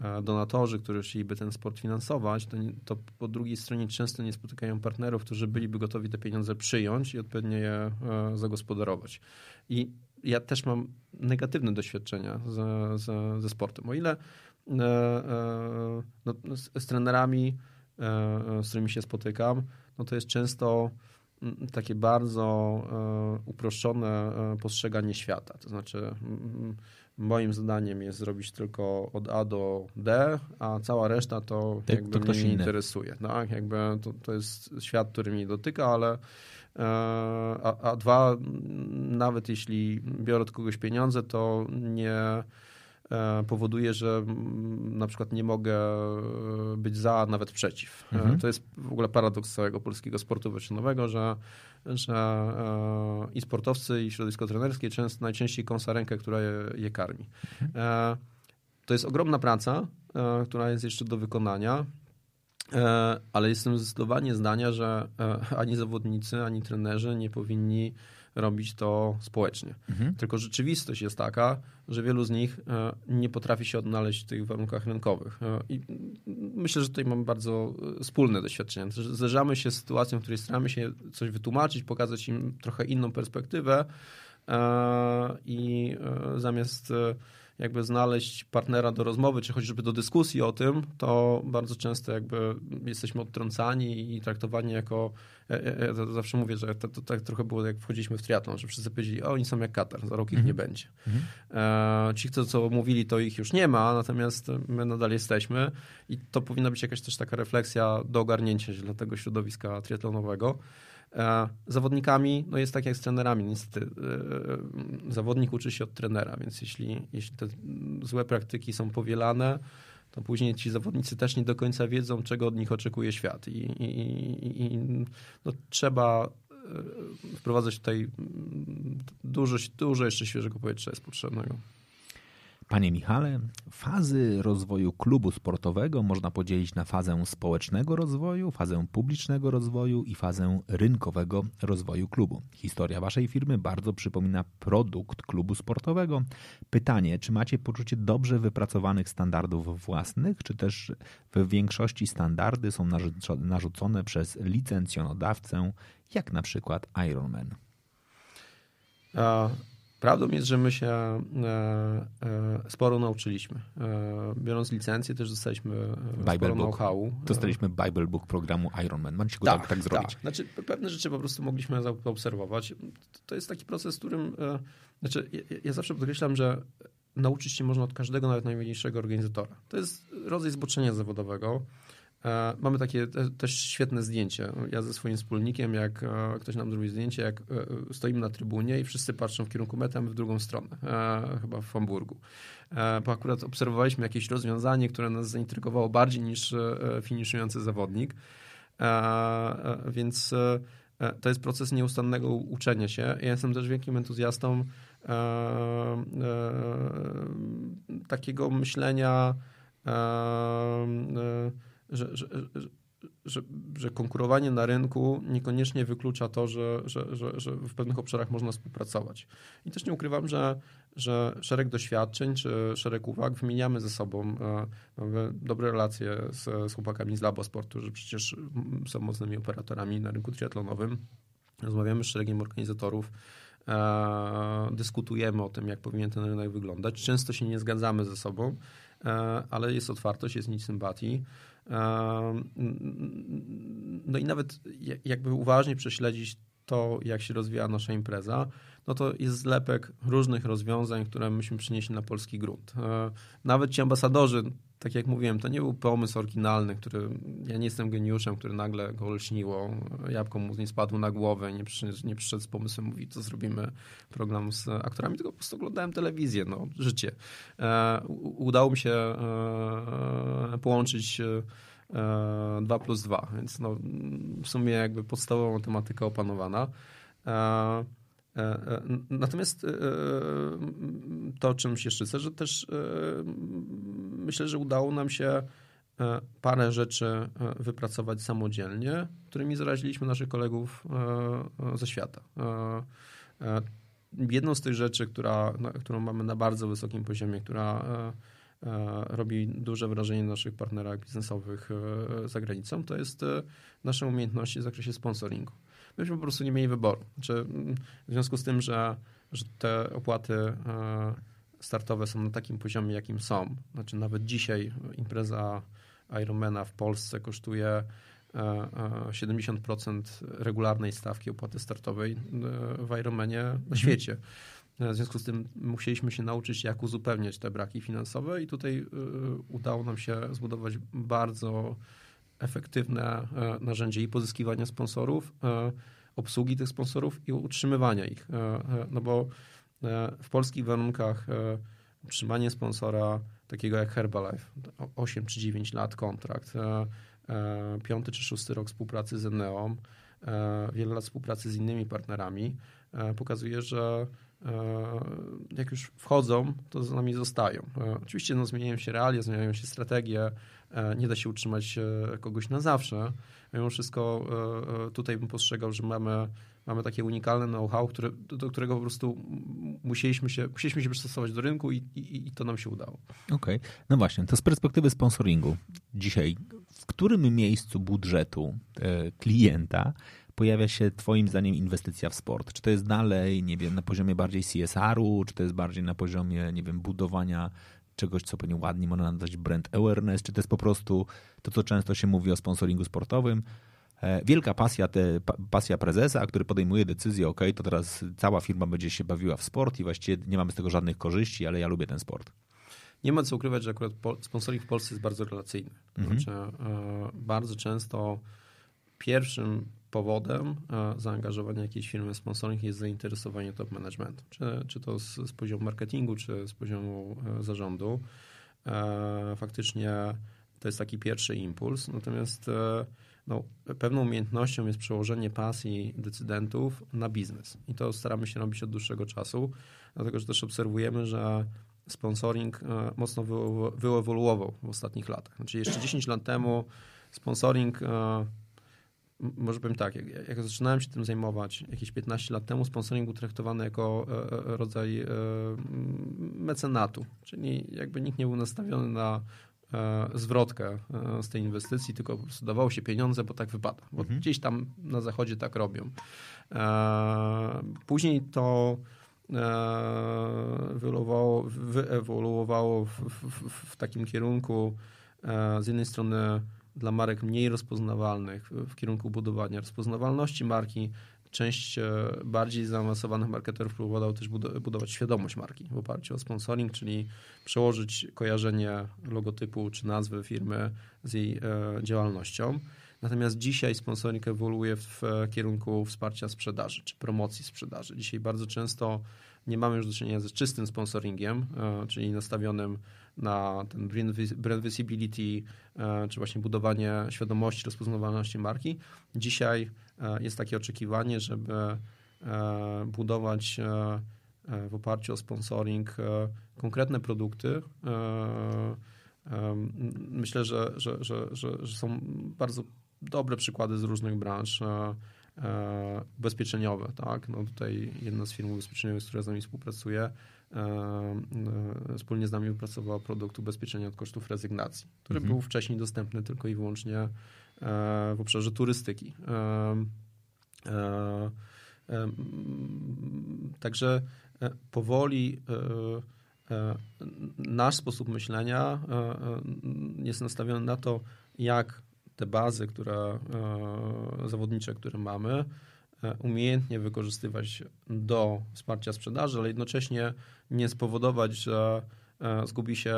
e, donatorzy, którzy chcieliby ten sport finansować, to, to, po drugiej stronie często nie spotykają partnerów, którzy byliby gotowi te pieniądze przyjąć i odpowiednio je zagospodarować. I ja też mam negatywne doświadczenia ze, ze, sportem. O ile e, e, no, z, z, trenerami, e, z którymi się spotykam, no to jest często takie bardzo uproszczone postrzeganie świata. To znaczy, moim zadaniem jest zrobić tylko od A do D, a cała reszta to, to jakby to mnie nie inny. interesuje. Tak? Jakby to, to jest świat, który mnie dotyka, ale E, a, a dwa, nawet jeśli biorę od kogoś pieniądze, to nie e, powoduje, że na przykład nie mogę być za, nawet przeciw. E, mhm. To jest w ogóle paradoks całego polskiego sportu wyczynowego, że, że i sportowcy, i środowisko trenerskie często, najczęściej kąsa rękę, która je, je karmi. Mhm. To jest ogromna praca, która jest jeszcze do wykonania. E, ale jestem zdecydowanie zdania, że e, ani zawodnicy, ani trenerzy nie powinni robić to społecznie. Mhm. Tylko rzeczywistość jest taka, że wielu z nich e, nie potrafi się odnaleźć w tych warunkach rynkowych. I myślę, że tutaj mamy bardzo wspólne doświadczenia. Zderzamy się z sytuacją, w której staramy się coś wytłumaczyć, pokazać im trochę inną perspektywę i zamiast jakby znaleźć partnera do rozmowy, czy chociażby do dyskusji o tym, to bardzo często jakby jesteśmy odtrącani i traktowani jako, ja, ja zawsze mówię, że to, to, tak trochę było jak wchodziliśmy w triatlon, że wszyscy powiedzieli, o oni są jak Katar, za rok ich mm -hmm. nie będzie. Mm -hmm. e, ci, co, co mówili, to ich już nie ma, natomiast my nadal jesteśmy i to powinna być jakaś też taka refleksja do ogarnięcia się dla tego środowiska triatlonowego. E, zawodnikami no jest tak jak z trenerami. Niestety e, zawodnik uczy się od trenera, więc jeśli, jeśli te złe praktyki są powielane, to później ci zawodnicy też nie do końca wiedzą, czego od nich oczekuje świat. I, i, i no, trzeba e, wprowadzać tutaj dużo, dużo jeszcze świeżego powietrza jest potrzebnego. Panie Michale, fazy rozwoju klubu sportowego można podzielić na fazę społecznego rozwoju, fazę publicznego rozwoju i fazę rynkowego rozwoju klubu. Historia waszej firmy bardzo przypomina produkt klubu sportowego. Pytanie, czy macie poczucie dobrze wypracowanych standardów własnych, czy też w większości standardy są narzucone przez licencjonodawcę, jak na przykład Ironman? Prawdą jest, że my się e, e, sporo nauczyliśmy. E, biorąc licencję też dostaliśmy Bible sporo know-howu. Dostaliśmy Bible Book programu Ironman. Mam się go tak, tak, tak zrobić. Tak. Znaczy, pewne rzeczy po prostu mogliśmy zaobserwować. To jest taki proces, w którym... Znaczy, ja, ja zawsze podkreślam, że nauczyć się można od każdego, nawet najmniejszego organizatora. To jest rodzaj zboczenia zawodowego. E, mamy takie też świetne zdjęcie. Ja ze swoim wspólnikiem, jak e, ktoś nam zrobi zdjęcie, jak e, stoimy na trybunie i wszyscy patrzą w kierunku mety, w drugą stronę, chyba w Hamburgu. Bo akurat obserwowaliśmy jakieś rozwiązanie, które nas zaintrygowało bardziej niż finiszujący zawodnik. Więc to jest proces nieustannego uczenia się. Ja jestem też wielkim entuzjastą takiego myślenia że, że, że, że, konkurowanie na rynku niekoniecznie wyklucza to, że, że, że, że w pewnych obszarach można współpracować. I też nie ukrywam, że, że szereg doświadczeń czy szereg uwag wymieniamy ze sobą. E, mamy dobre relacje z, z chłopakami z Labo Sportu, że przecież są mocnymi operatorami na rynku triatlonowym. Rozmawiamy z szeregiem organizatorów. E, dyskutujemy o tym, jak powinien ten rynek wyglądać. Często się nie zgadzamy ze sobą, e, ale jest otwartość, jest nic sympatii. No i nawet jakby uważnie prześledzić to, jak się rozwija nasza impreza, no to jest zlepek różnych rozwiązań, które myśmy przynieśli na polski grunt. E, nawet ci ambasadorzy, tak jak mówiłem, to nie był pomysł oryginalny, który ja nie jestem geniuszem, który nagle go lśniło, jabłko mu nie spadło na głowę, nie przyszedł, nie przyszedł z pomysłem, mówi, co zrobimy program z aktorami, tylko po prostu oglądałem telewizję, no, życie. E, udało mi się e, połączyć 2 plus 2, więc no, w sumie jakby podstawowa matematyka opanowana. E, e, natomiast e, to, czym się szczycę, że też myślę, że udało nam się parę rzeczy wypracować samodzielnie, którymi zaraziliśmy naszych kolegów ze świata. Jedną z tych rzeczy, która, którą mamy na bardzo wysokim poziomie, która robi duże wrażenie na naszych partnerach biznesowych za granicą, to jest nasze umiejętności w zakresie sponsoringu myśmy po prostu nie mieli wyboru. Znaczy, mm, w związku z tym, że, że te opłaty e, startowe są na takim poziomie, jakim są, znaczy nawet dzisiaj impreza Ironmana w Polsce kosztuje 70% e, e, regularnej stawki opłaty startowej w Ironmanie na mhm. świecie. W związku z tym musieliśmy się nauczyć, jak uzupełniać te braki finansowe, i tutaj udało nam się zbudować bardzo efektywne e, narzędzie i pozyskiwania sponsorów, e, obsługi tych sponsorów i utrzymywania ich. E, no bo w polskich warunkach utrzymanie sponsora takiego jak Herbalife, 8 czy 9 lat kontrakt, piąty czy szósty rok współpracy z Eneom, wiele lat współpracy z innymi partnerami, pokazuje, że jak już wchodzą, to z nami zostają. Oczywiście no, zmieniają się realia, zmieniają się strategie, nie da się utrzymać e, kogoś na zawsze. Mimo wszystko e, tutaj bym postrzegał, że mamy, mamy takie unikalne know-how, które, do którego po prostu musieliśmy się, musieliśmy się przystosować do rynku i, i, i to nam się udało. Okej. Okay. No właśnie, to z perspektywy sponsoringu dzisiaj, w którym miejscu budżetu klienta pojawia się Twoim zdaniem inwestycja w sport? Czy to jest dalej, nie wiem, na poziomie bardziej CSR-u, czy to jest bardziej na poziomie, nie wiem, budowania czegoś, co pewnie ładnie można nazwać brand awareness, czy to jest po prostu to, co często się mówi o sponsoringu sportowym. E, wielka pasja, te, pasja prezesa, który podejmuje decyzję, ok, to teraz cała firma będzie się bawiła w sport i właściwie nie mamy z tego żadnych korzyści, ale ja lubię ten sport. Nie ma co ukrywać, że akurat sponsoring w Polsce jest bardzo relacyjny. Mhm. Znaczy, e, bardzo często pierwszym powodem e, zaangażowania jakiejś firmy sponsoring jest zainteresowanie top managementu. Czy, czy to z, z poziomu marketingu, czy z poziomu e, zarządu. E, faktycznie to jest taki pierwszy impuls. Natomiast no, pewną umiejętnością jest przełożenie pasji decydentów na biznes. I to staramy się robić od dłuższego czasu, dlatego że też obserwujemy, że sponsoring mocno wyewoluował w ostatnich latach. Znaczy jeszcze 10 lat temu sponsoring może powiem tak, jak, jak, zaczynałem się tym zajmować jakieś 15 lat temu, sponsoring był traktowany jako e, e, rodzaj e, mecenatu, czyli jakby nikt nie był nastawiony na zwrotkę z tej inwestycji, tylko po prostu dawało się pieniądze, bo tak wypada, bo mhm. gdzieś tam na zachodzie tak robią. Później to wyewoluowało, wyewoluowało w, w, w takim kierunku z jednej strony dla marek mniej rozpoznawalnych w kierunku budowania rozpoznawalności marki. Część e, bardziej zaawansowanych marketerów próbowało też budować świadomość marki w oparciu o sponsoring, czyli przełożyć kojarzenie logotypu czy nazwy firmy z jej e, działalnością. Natomiast dzisiaj sponsoring ewoluuje w kierunku wsparcia sprzedaży czy promocji sprzedaży. Dzisiaj bardzo często nie mamy już do czynienia z czystym sponsoringiem, e, czyli nastawionym na ten brand visibility, e, czy właśnie budowanie świadomości, rozpoznawalności marki. Dzisiaj e, jest takie oczekiwanie, żeby budować w oparciu o sponsoring konkretne produkty. Myślę, że, że, że, że, są bardzo dobre przykłady z różnych branż ubezpieczeniowe. Tak? No tutaj jedna z firm ubezpieczeniowych, która z nami współpracuje, wspólnie z nami wypracowała produkt ubezpieczenia od kosztów rezygnacji, który mhm. był wcześniej dostępny tylko i wyłącznie e, w obszarze turystyki. E, także e, powoli nasz sposób myślenia jest nastawiony na to, jak te bazy, które, zawodnicze, które mamy, e, umiejętnie wykorzystywać do wsparcia sprzedaży, ale jednocześnie nie spowodować, że e, zgubi się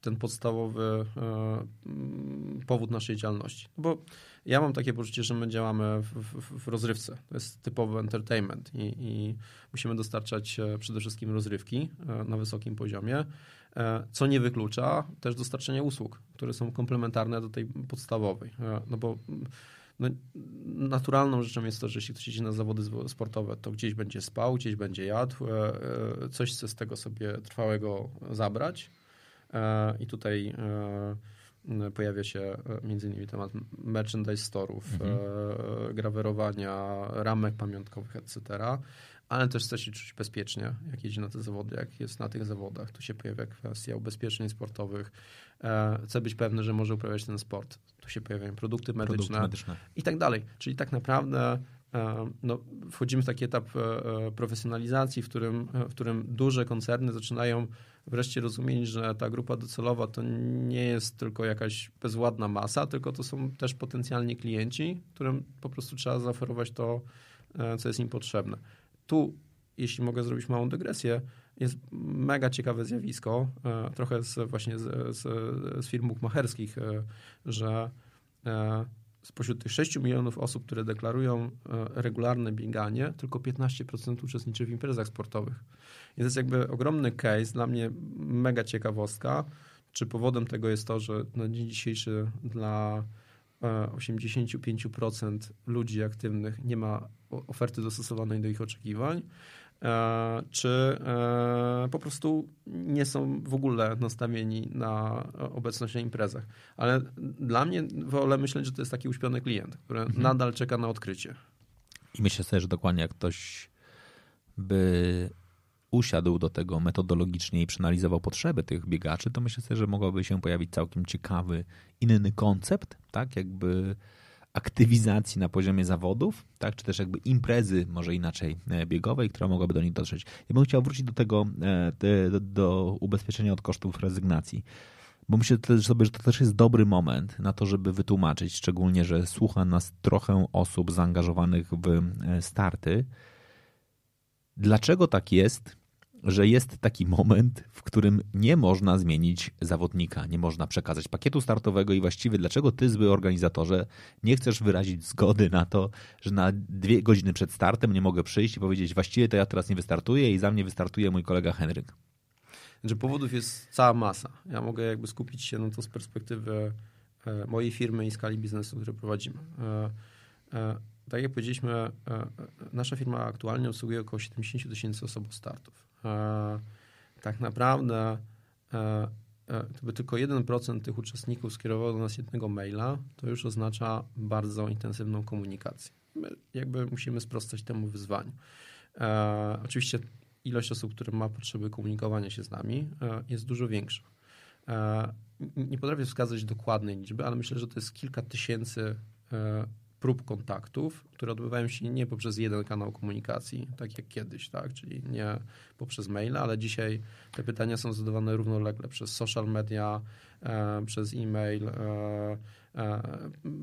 ten podstawowy e, powód naszej działalności. Bo ja mam takie poczucie, że my działamy w, w, w rozrywce. To jest typowy entertainment i, i, musimy dostarczać przede wszystkim rozrywki na wysokim poziomie, co nie wyklucza też dostarczenia usług, które są komplementarne do tej podstawowej. No bo no, naturalną rzeczą jest to, że jeśli ktoś idzie na zawody sportowe, to gdzieś będzie spał, gdzieś będzie jadł, e, e, coś chce z tego sobie trwałego zabrać. E, I tutaj pojawia się między innymi temat merchandise storów, mhm. grawerowania, ramek pamiątkowych, etc ale też chce się czuć bezpiecznie, jak jedzie na te zawody, jak jest na tych zawodach. Tu się pojawia kwestia ubezpieczeń sportowych. E, chce być pewny, że może uprawiać ten sport. Tu się pojawiają produkty medyczne, produkty medyczne. i tak dalej. Czyli tak naprawdę e, no, wchodzimy w taki etap e, profesjonalizacji, w którym, w którym duże koncerny zaczynają wreszcie rozumieć, że ta grupa docelowa to nie jest tylko jakaś bezładna masa, tylko to są też potencjalni klienci, którym po prostu trzeba zaoferować to, co jest im potrzebne tu, jeśli mogę zrobić małą dygresję, jest mega ciekawe zjawisko, e, trochę z, właśnie z, z, z firm bukmacherskich, e, że e, spośród tych 6 milionów osób, które deklarują regularne bieganie, tylko 15% uczestniczy w imprezach sportowych. I to jest jakby ogromny case, dla mnie mega ciekawostka, czy powodem tego jest to, że na dzień dzisiejszy dla 85% ludzi aktywnych nie ma oferty dostosowanej do ich oczekiwań, e, czy e, po prostu nie są w ogóle nastawieni na obecność na imprezach. Ale dla mnie wolę myśleć, że to jest taki uśpiony klient, który mhm. nadal czeka na odkrycie. I myślę sobie, że dokładnie jak ktoś by usiadł do tego metodologicznie i przeanalizował potrzeby tych biegaczy, to myślę sobie, że mogłoby się pojawić całkiem ciekawy, inny koncept, tak, jakby aktywizacji na poziomie zawodów, tak, czy też jakby imprezy, może inaczej, e, biegowej, która mogłaby do nich dotrzeć. Ja bym chciał wrócić do tego, e, do, do ubezpieczenia od kosztów rezygnacji. Bo myślę też sobie, że to też jest dobry moment na to, żeby wytłumaczyć, szczególnie, że słucha nas trochę osób zaangażowanych w e, starty, Dlaczego tak jest, że jest taki moment, w którym nie można zmienić zawodnika, nie można przekazać pakietu startowego i właściwie dlaczego ty, zły organizatorze, nie chcesz wyrazić zgody na to, że na dwie godziny przed startem nie mogę przyjść i powiedzieć właściwie to ja teraz nie wystartuję i za mnie wystartuje mój kolega Henryk. Że powodów jest cała masa. Ja mogę jakby skupić się na to z perspektywy e, mojej firmy i skali biznesu, który prowadzimy. E, e, tak jak powiedzieliśmy, nasza firma aktualnie obsługuje około 70 tysięcy osób startów. E, tak naprawdę gdyby tylko 1% tych uczestników skierowało do nas jednego maila, to już oznacza bardzo intensywną komunikację. My jakby musimy sprostać temu wyzwaniu. Oczywiście ilość osób, które ma potrzeby komunikowania się z nami jest dużo większa. Nie potrafię wskazać dokładnej liczby, ale myślę, że to jest kilka tysięcy prób kontaktów, które odbywają się nie poprzez jeden kanał komunikacji, tak jak kiedyś, tak? czyli nie poprzez maile, ale dzisiaj te pytania są zadawane równolegle przez social media, e, przez e-mail. E, e,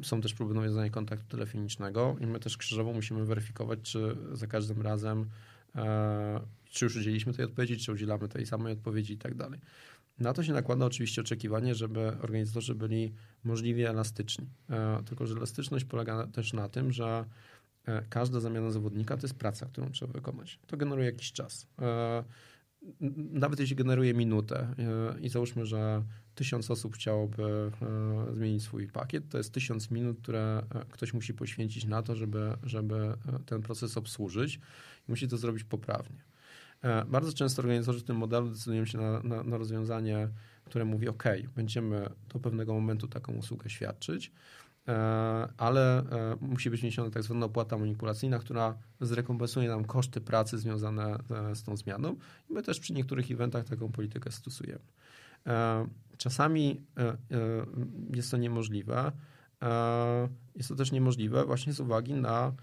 są też próby nawiązania kontaktu telefonicznego i my też krzyżowo musimy weryfikować, czy za każdym razem e, czy już udzieliliśmy tej odpowiedzi, czy udzielamy tej samej odpowiedzi i tak dalej. Na to się nakłada oczywiście oczekiwanie, żeby organizatorzy byli możliwie elastyczni. E, tylko, że elastyczność polega też na tym, że e, każda zamiana zawodnika to jest praca, którą trzeba wykonać. To generuje jakiś czas. E, nawet jeśli generuje minutę i załóżmy, że tysiąc osób chciałoby zmienić swój pakiet, to jest tysiąc minut, które ktoś musi poświęcić na to, żeby, żeby ten proces obsłużyć i musi to zrobić poprawnie. E, bardzo często organizatorzy w tym modelu decydują się na, na, na rozwiązanie, które mówi: OK, będziemy do pewnego momentu taką usługę świadczyć, e, ale e, musi być wniesiona tak zwana opłata manipulacyjna, która zrekompensuje nam koszty pracy związane z tą zmianą. I my też przy niektórych eventach taką politykę stosujemy. Czasami jest to niemożliwe. Jest to też niemożliwe właśnie z uwagi na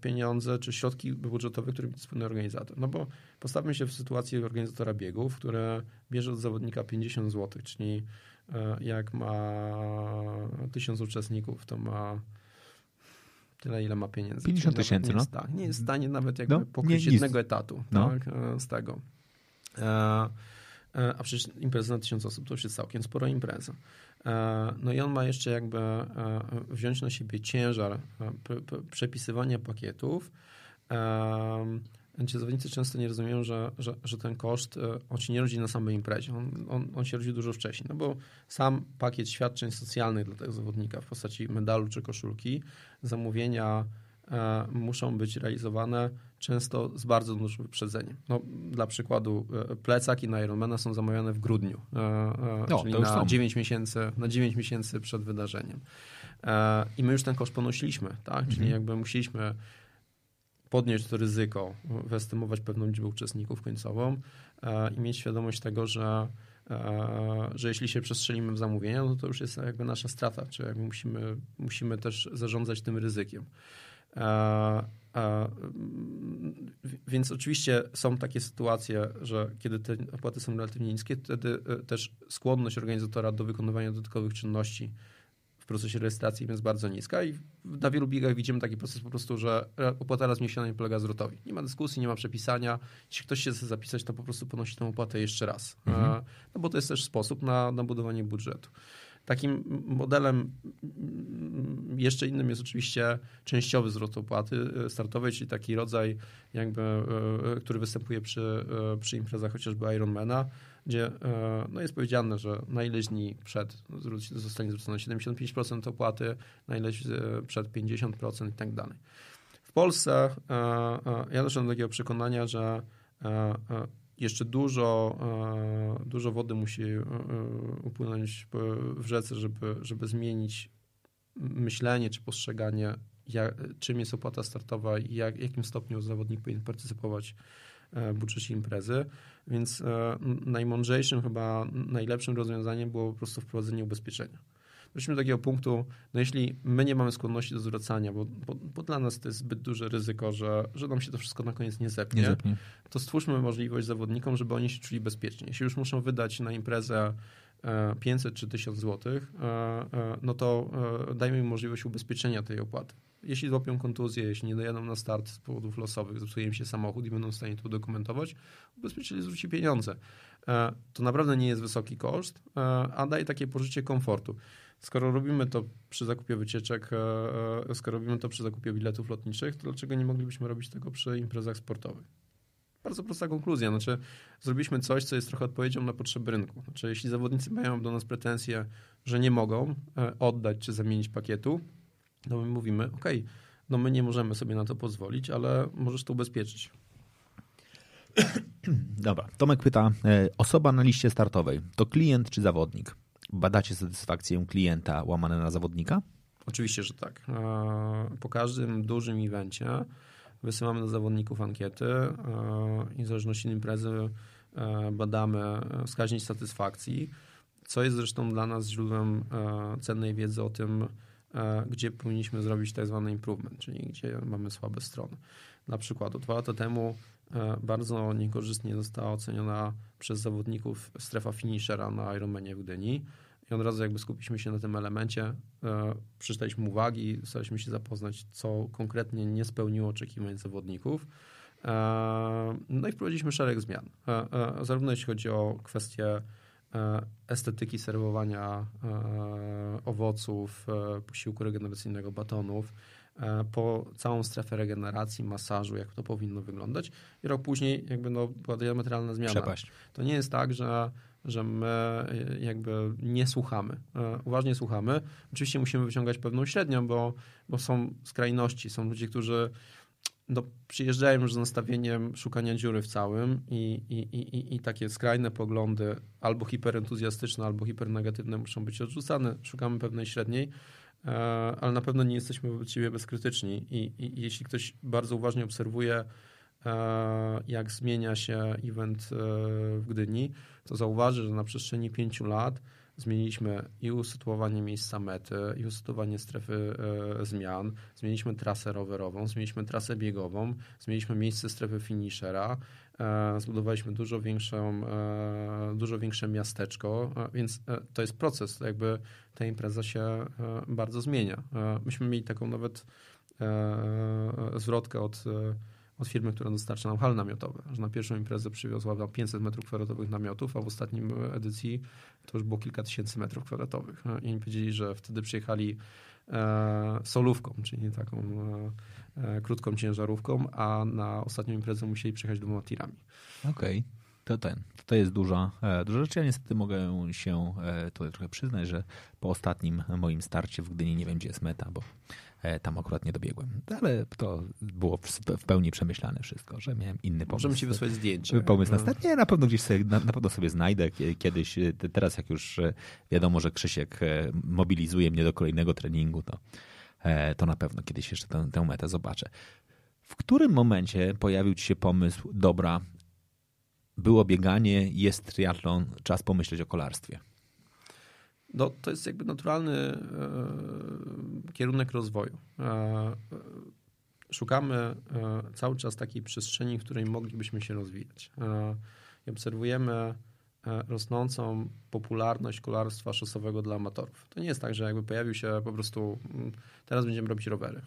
pieniądze czy środki budżetowe, którymi dysponuje organizator. No bo postawmy się w sytuacji organizatora biegów, które bierze od zawodnika 50 zł, czyli e, jak ma 1000 uczestników, to ma tyle, ile ma pieniędzy. 50 Czyli nawet tysięcy, nie no. tak, nie jest w stanie nawet jakby No, pokryć nie, jednego etatu No. tak, e, z tego. E, e, a przecież impreza na tysiąc osób to już jest całkiem spora impreza. E, no i on ma jeszcze jakby e, wziąć na siebie ciężar e, przepisywania pakietów. Zawodnicy często nie rozumieją, że, że, że ten koszt, on się nie rodzi na samej imprezie, on, on, on się rodzi dużo wcześniej, no bo sam pakiet świadczeń socjalnych dla tego zawodnika w postaci medalu czy koszulki, zamówienia muszą być realizowane często z bardzo dużym wyprzedzeniem. No, dla przykładu e, plecaki na Ironmana są zamawiane w grudniu, e, e, No, czyli na są. 9, miesięcy, na 9 miesięcy przed wydarzeniem. I my już ten koszt ponosiliśmy, tak? czyli jakby musieliśmy podnieść to ryzyko, wyestymować pewną liczbę uczestników końcową i mieć świadomość tego, że, że jeśli się przestrzelimy w zamówienia, no to już jest jakby nasza strata, czy jakby musimy, musimy też zarządzać tym ryzykiem. E, e, Więc oczywiście są takie sytuacje, że kiedy te opłaty są relatywnie niskie, wtedy e, też skłonność organizatora do wykonywania dodatkowych czynności w procesie rejestracji jest bardzo niska i na wielu biegach widzimy taki proces po prostu, że opłata raz miesięcznie polega zwrotowi. Nie ma dyskusji, nie ma przepisania. Jeśli ktoś się chce zapisać, to po prostu ponosi tę opłatę jeszcze raz. E, No bo to jest też sposób na, na budowanie budżetu. Takim modelem mm, jeszcze innym jest oczywiście częściowy zwrot opłaty e, startowej, czyli taki rodzaj jakby, e, który występuje przy, e, przy imprezach chociażby Ironmana, gdzie e, no jest powiedziane, że na ileś dni przed zostanie zwrócone 75% opłaty, na e, przed 50% i tak dalej. W Polsce e, e, ja doszedłem do takiego przekonania, że e, e, jeszcze dużo, e, dużo wody musi e, e, upłynąć w rzece, żeby, żeby zmienić myślenie czy postrzeganie, jak, czym jest opłata startowa i jak, jakim stopniu zawodnik powinien partycypować w budżecie imprezy. Więc najmądrzejszym, chyba najlepszym rozwiązaniem było po prostu wprowadzenie ubezpieczenia. Doszliśmy do takiego punktu, no jeśli my nie mamy skłonności do zwracania, bo, bo, bo dla nas to jest zbyt duże ryzyko, że, że nam się to wszystko na koniec nie zepnie, Nie zepnie. to stwórzmy możliwość zawodnikom, żeby oni się czuli bezpiecznie. Jeśli już muszą wydać na imprezę e, 500 czy 1000 złotych, e, e, no to e, dajmy im możliwość ubezpieczenia tej opłaty. Jeśli złapią kontuzję, jeśli nie dojadą na start z powodów losowych, zepsuje im się samochód i będą w stanie to udokumentować, ubezpieczyciel zwróci pieniądze. E, To naprawdę nie jest wysoki koszt, e, a daje takie poczucie komfortu. Skoro robimy to przy zakupie wycieczek, e, e, skoro robimy to przy zakupie biletów lotniczych, to dlaczego nie moglibyśmy robić tego przy imprezach sportowych? Bardzo prosta konkluzja. Znaczy, zrobiliśmy coś, co jest trochę odpowiedzią na potrzeby rynku. Znaczy, jeśli zawodnicy mają do nas pretensje, że nie mogą e, oddać czy zamienić pakietu, no my mówimy, OK, no my nie możemy sobie na to pozwolić, ale możesz to ubezpieczyć. Dobra, Tomek pyta, osoba na liście startowej to klient czy zawodnik? Badacie satysfakcję klienta łamane na zawodnika? Oczywiście, że tak. E, Po każdym dużym evencie wysyłamy do zawodników ankiety e, i w zależności od imprezy e, badamy wskaźnik satysfakcji, co jest zresztą dla nas źródłem cennej wiedzy o tym, gdzie powinniśmy zrobić tak zwany improvement, czyli gdzie mamy słabe strony. Na przykład dwa lata temu bardzo niekorzystnie została oceniona przez zawodników strefa finishera na Ironmanie w Gdyni. I od razu jakby skupiliśmy się na tym elemencie, e, przeczytaliśmy uwagi, staraliśmy się zapoznać, co konkretnie nie spełniło oczekiwań zawodników. E, No i wprowadziliśmy szereg zmian. E, e, Zarówno jeśli chodzi o kwestie e, estetyki serwowania e, owoców, e, posiłku regeneracyjnego, batonów, e, po całą strefę regeneracji, masażu, jak to powinno wyglądać. I rok później jakby no, była diametralna zmiana. Przepaść. To nie jest tak, że, że my y, jakby nie słuchamy. E, Uważnie słuchamy. Oczywiście musimy wyciągać pewną średnią, bo, bo są skrajności. Są ludzie, którzy no, przyjeżdżają już z nastawieniem szukania dziury w całym i, i, i, i- takie skrajne poglądy, albo hiperentuzjastyczne, albo hipernegatywne muszą być odrzucane. Szukamy pewnej średniej, e, ale na pewno nie jesteśmy wobec siebie bezkrytyczni i, i, jeśli ktoś bardzo uważnie obserwuje, e, jak zmienia się event e, w Gdyni, to zauważy, że na przestrzeni pięciu lat zmieniliśmy i usytuowanie miejsca mety, i usytuowanie strefy e, zmian, zmieniliśmy trasę rowerową, zmieniliśmy trasę biegową, zmieniliśmy miejsce strefy finishera, e, zbudowaliśmy dużo, większą, e, dużo większe miasteczko, e, więc e, to jest proces, jakby ta impreza się e, bardzo zmienia. E, myśmy mieli taką nawet e, zwrotkę od, e, od firmy, która dostarcza nam hal namiotowe, że na pierwszą imprezę przywiozła nam 500 metrów kwadratowych namiotów, a w ostatnim edycji to już było kilka tysięcy metrów kwadratowych. E, I oni powiedzieli, że wtedy przyjechali e, solówką, czyli taką e, e, krótką ciężarówką, a na ostatnią imprezę musieli przyjechać dwoma tirami. Okej. To ten. To jest duża, e, duża rzecz. Ja niestety mogę się e, tutaj trochę przyznać, że po ostatnim moim starcie w Gdyni nie wiem, gdzie jest meta, bo e, tam akurat nie dobiegłem. Ale to było w, pełni przemyślane wszystko, że miałem inny pomysł. Możemy ci wysłać zdjęcie. Pomysł na No. na pewno gdzieś sobie, na, na pewno sobie znajdę kie- kiedyś. e, te- Teraz jak już e, wiadomo, że Krzysiek e, mobilizuje mnie do kolejnego treningu, to, e, to na pewno kiedyś jeszcze tę, tę metę zobaczę. W którym momencie pojawił ci się pomysł, dobra, było bieganie, jest triatlon, czas pomyśleć o kolarstwie? No, to jest jakby naturalny e, kierunek rozwoju. E, e, szukamy e, cały czas takiej przestrzeni, w której moglibyśmy się rozwijać. E, I obserwujemy e, rosnącą popularność kolarstwa szosowego dla amatorów. To nie jest tak, że jakby pojawił się po prostu mm, teraz będziemy robić rowery.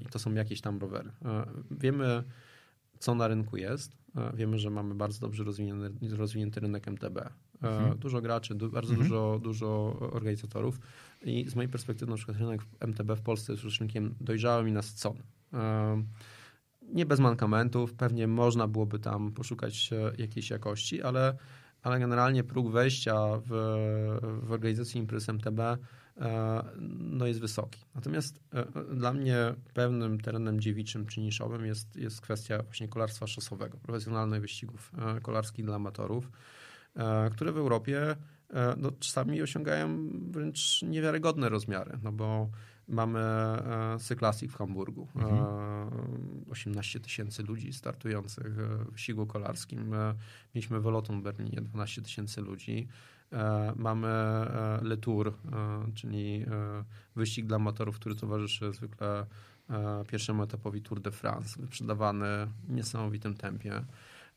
I to są jakieś tam rowery. Wiemy, co na rynku jest. Wiemy, że mamy bardzo dobrze rozwinięty, rozwinięty rynek MTB. E, Mhm. Dużo graczy, du, bardzo Mhm. dużo, dużo organizatorów. I z mojej perspektywy na przykład rynek MTB w Polsce jest rynkiem dojrzałym i nasycony. E, Nie bez mankamentów, pewnie można byłoby tam poszukać e, jakiejś jakości, ale, ale generalnie próg wejścia w, w organizacji imprez MTB no jest wysoki. Natomiast dla mnie pewnym terenem dziewiczym czy niszowym jest, jest kwestia właśnie kolarstwa szosowego, profesjonalnych wyścigów kolarskich dla amatorów, które w Europie e, no, czasami osiągają wręcz niewiarygodne rozmiary, no bo mamy e, Cyklasik w Hamburgu, e, 18 tysięcy ludzi startujących e, w wyścigu kolarskim, e, mieliśmy Veloton w Berlinie, 12 tysięcy ludzi, E, Mamy e, Le Tour, e, czyli e, wyścig dla amatorów, który towarzyszy zwykle e, pierwszemu etapowi Tour de France, wyprzedawany w niesamowitym tempie.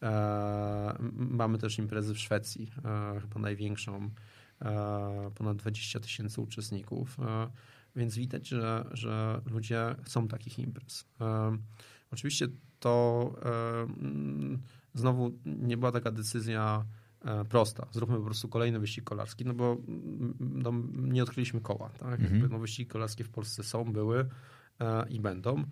E, Mamy też imprezy w Szwecji, e, chyba największą, e, ponad 20 tysięcy uczestników, więc widać, że, że ludzie chcą takich imprez. Oczywiście to znowu nie była taka decyzja prosta. Zróbmy po prostu kolejny wyścig kolarski, no bo no, nie odkryliśmy koła. Tak? Mhm. No, wyścigi kolarskie w Polsce są, były i będą.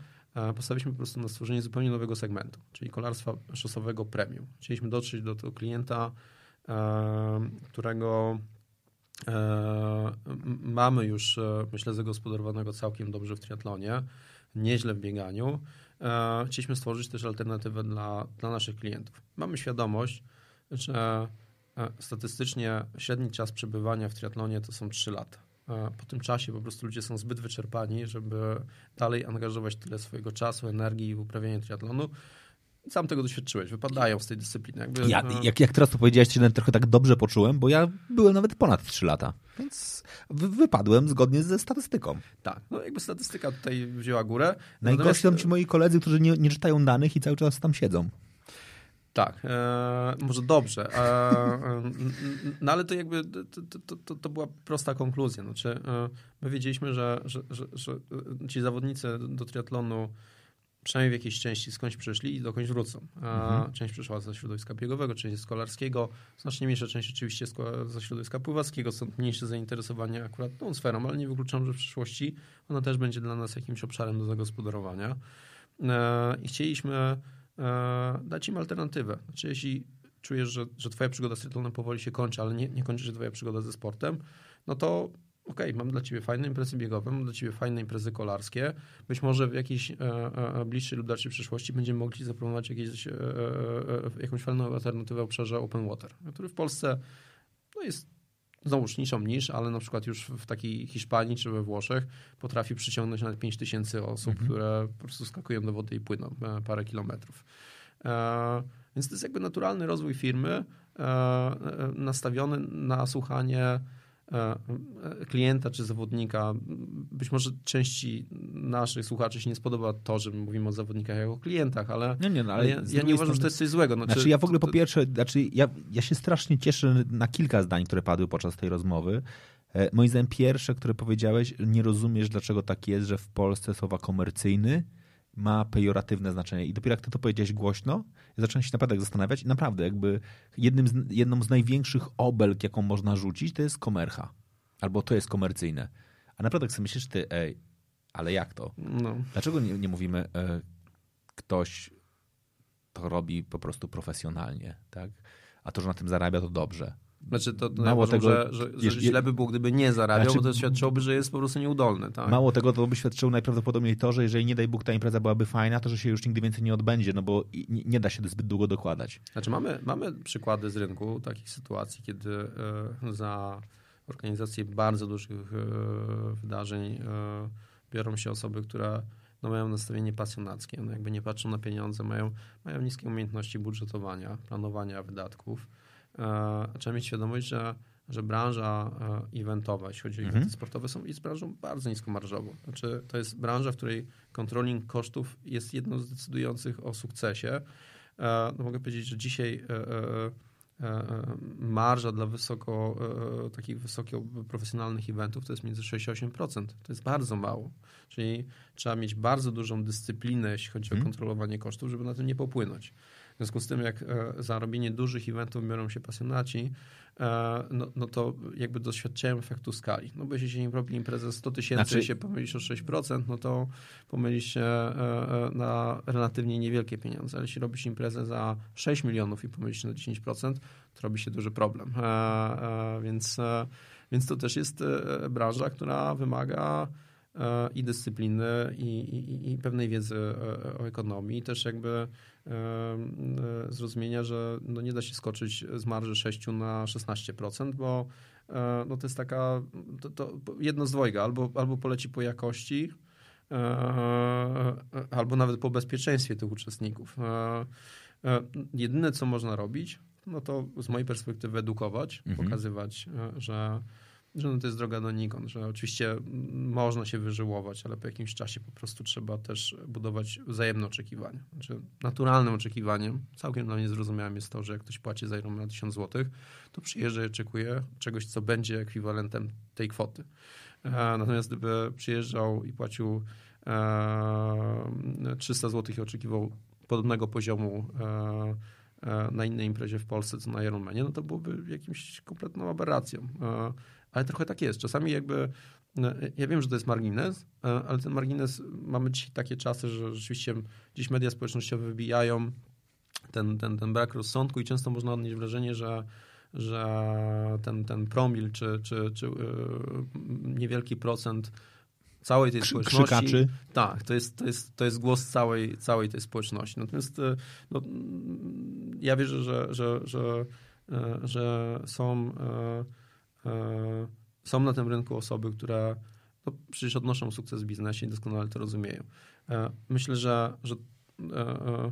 Postawiliśmy po prostu na stworzenie zupełnie nowego segmentu, czyli kolarstwa szosowego premium. Chcieliśmy dotrzeć do tego klienta, e, którego e, mamy już, e, myślę, zagospodarowanego całkiem dobrze w triatlonie, nieźle w bieganiu. Chcieliśmy stworzyć też alternatywę dla, dla naszych klientów. Mamy świadomość, że statystycznie średni czas przebywania w triatlonie to są 3 lata. E, Po tym czasie po prostu ludzie są zbyt wyczerpani, żeby dalej angażować tyle swojego czasu, energii w uprawianie triatlonu. Sam tego doświadczyłeś, wypadają z tej dyscypliny. Jakby, Ja, e, jak, jak teraz to powiedziałeś, się trochę tak dobrze poczułem, bo ja byłem nawet ponad 3 lata, więc wy, wypadłem zgodnie ze statystyką. Tak, no jakby statystyka tutaj wzięła górę. Najgorsi są Natomiast- ci moi koledzy, którzy nie, nie czytają danych i cały czas tam siedzą. Tak, e, może dobrze. E, e, no ale to jakby to, to, to, była prosta konkluzja. Znaczy, e, my wiedzieliśmy, że, że, że, że ci zawodnicy do triatlonu przynajmniej w jakiejś części skądś przyszli i dokądś wrócą. E, Część przyszła ze środowiska biegowego, część z kolarskiego, znacznie mniejsza część oczywiście ze środowiska pływackiego, stąd mniejsze zainteresowanie akurat tą sferą, ale nie wykluczam, że w przyszłości ona też będzie dla nas jakimś obszarem do zagospodarowania. E, I chcieliśmy dać im alternatywę. Znaczy, jeśli czujesz, że, że twoja przygoda z triatlonem powoli się kończy, ale nie, nie kończy się twoja przygoda ze sportem, no to okej, mam dla ciebie fajne imprezy biegowe, mam dla ciebie fajne imprezy kolarskie. Być może w jakiejś e, e, bliższej lub dalszej przyszłości będziemy mogli zaproponować jakieś, e, e, e, jakąś fajną alternatywę w obszarze open water, który w Polsce no jest znowuż niszą niż, ale na przykład już w takiej Hiszpanii czy we Włoszech potrafi przyciągnąć nawet 5 tysięcy osób, które po prostu skakują do wody i płyną e, parę kilometrów. E, więc to jest jakby naturalny rozwój firmy e, nastawiony na słuchanie klienta czy zawodnika. Być może części naszych słuchaczy się nie spodoba to, że my mówimy o zawodnikach jako o klientach, ale, Nie, nie, no, ale ja, ja nie uważam, że to jest coś złego. Znaczy, ja w ogóle po pierwsze, znaczy ja, ja się strasznie cieszę na kilka zdań, które padły podczas tej rozmowy, E, Moim zdaniem pierwsze, które powiedziałeś, nie rozumiesz, dlaczego tak jest, że w Polsce słowa komercyjny ma pejoratywne znaczenie. I dopiero jak ty to powiedziałeś głośno, ja zacząłem się naprawdę zastanawiać i naprawdę jakby jednym z, jedną z największych obelg, jaką można rzucić, to jest komercha. Albo to jest komercyjne. A naprawdę jak sobie myślisz ty, ej, ale jak to? No. Dlaczego nie, nie mówimy e, ktoś to robi po prostu profesjonalnie, tak? A to, że na tym zarabia, to dobrze. Znaczy to, to Mało Mało tego, że, że, że źle by było, gdyby nie zarabiał, Znaczy- bo to świadczyłoby, że jest po prostu nieudolny. Tak? Mało tego, to by świadczyło najprawdopodobniej to, że jeżeli nie daj Bóg ta impreza byłaby fajna, to że się już nigdy więcej nie odbędzie, no bo nie, da się zbyt długo dokładać. Znaczy mamy, mamy przykłady z rynku takich sytuacji, kiedy e, za organizację bardzo dużych e, wydarzeń e, biorą się osoby, które no, mają nastawienie pasjonackie, no, jakby nie patrzą na pieniądze, mają, mają niskie umiejętności budżetowania, planowania wydatków. E, trzeba mieć świadomość, że, że branża e, eventowa, jeśli chodzi o Mhm. eventy sportowe, są, jest branżą bardzo niskomarżową. Znaczy, to jest branża, w której controlling kosztów jest jedną z decydujących o sukcesie. E, no mogę powiedzieć, że dzisiaj marża dla wysoko, takich wysoko profesjonalnych eventów to jest między 6 a 8%. To jest bardzo mało. Czyli trzeba mieć bardzo dużą dyscyplinę, jeśli chodzi o Mhm. kontrolowanie kosztów, żeby na tym nie popłynąć. W związku z tym, jak e, za robienie dużych eventów biorą się pasjonaci, e, no, no to jakby doświadczają efektu skali. No bo jeśli się robi imprezę 100 tysięcy Znaczy- i się pomylisz o 6%, no to pomylisz się e, na relatywnie niewielkie pieniądze. Ale jeśli robisz imprezę za 6 milionów i pomylisz się na 10%, to robi się duży problem. Więc, więc to też jest branża, która wymaga i dyscypliny, i, i, i pewnej wiedzy e, o ekonomii, i też jakby e, e, zrozumienia, że no nie da się skoczyć z marży 6 na 16%, bo e, no to jest taka, to, to jedno z dwojga, albo, albo poleci po jakości, e, albo nawet po bezpieczeństwie tych uczestników. E, e, Jedyne, co można robić, no to z mojej perspektywy edukować, Mhm. pokazywać, e, że, że no to jest droga donikąd, że oczywiście można się wyżyłować, ale po jakimś czasie po prostu trzeba też budować wzajemne oczekiwania. Znaczy, naturalnym oczekiwaniem, całkiem dla mnie zrozumiałym jest to, że jak ktoś płaci za Ironmana 1000 zł, to przyjeżdża i oczekuje czegoś, co będzie ekwiwalentem tej kwoty. E, Natomiast gdyby przyjeżdżał i płacił e, 300 zł i oczekiwał podobnego poziomu e, e, na innej imprezie w Polsce, co na Ironmanie, no to byłoby jakimś kompletną aberracją. E, Ale trochę tak jest. Czasami jakby, e, ja wiem, że to jest margines, e, ale ten margines, mamy dzisiaj takie czasy, że rzeczywiście gdzieś media społecznościowe wybijają ten, ten, ten brak rozsądku i często można odnieść wrażenie, że że ten, ten promil czy, czy, czy yy, niewielki procent całej tej Krzy- społeczności. krzykaczy. Tak, to jest, to jest, to jest głos całej, całej tej społeczności. Natomiast y, no, ja wierzę, że, że, że, że są, są na tym rynku osoby, które no, przecież odnoszą sukces w biznesie i doskonale to rozumieją. E, Myślę, że, że e, e,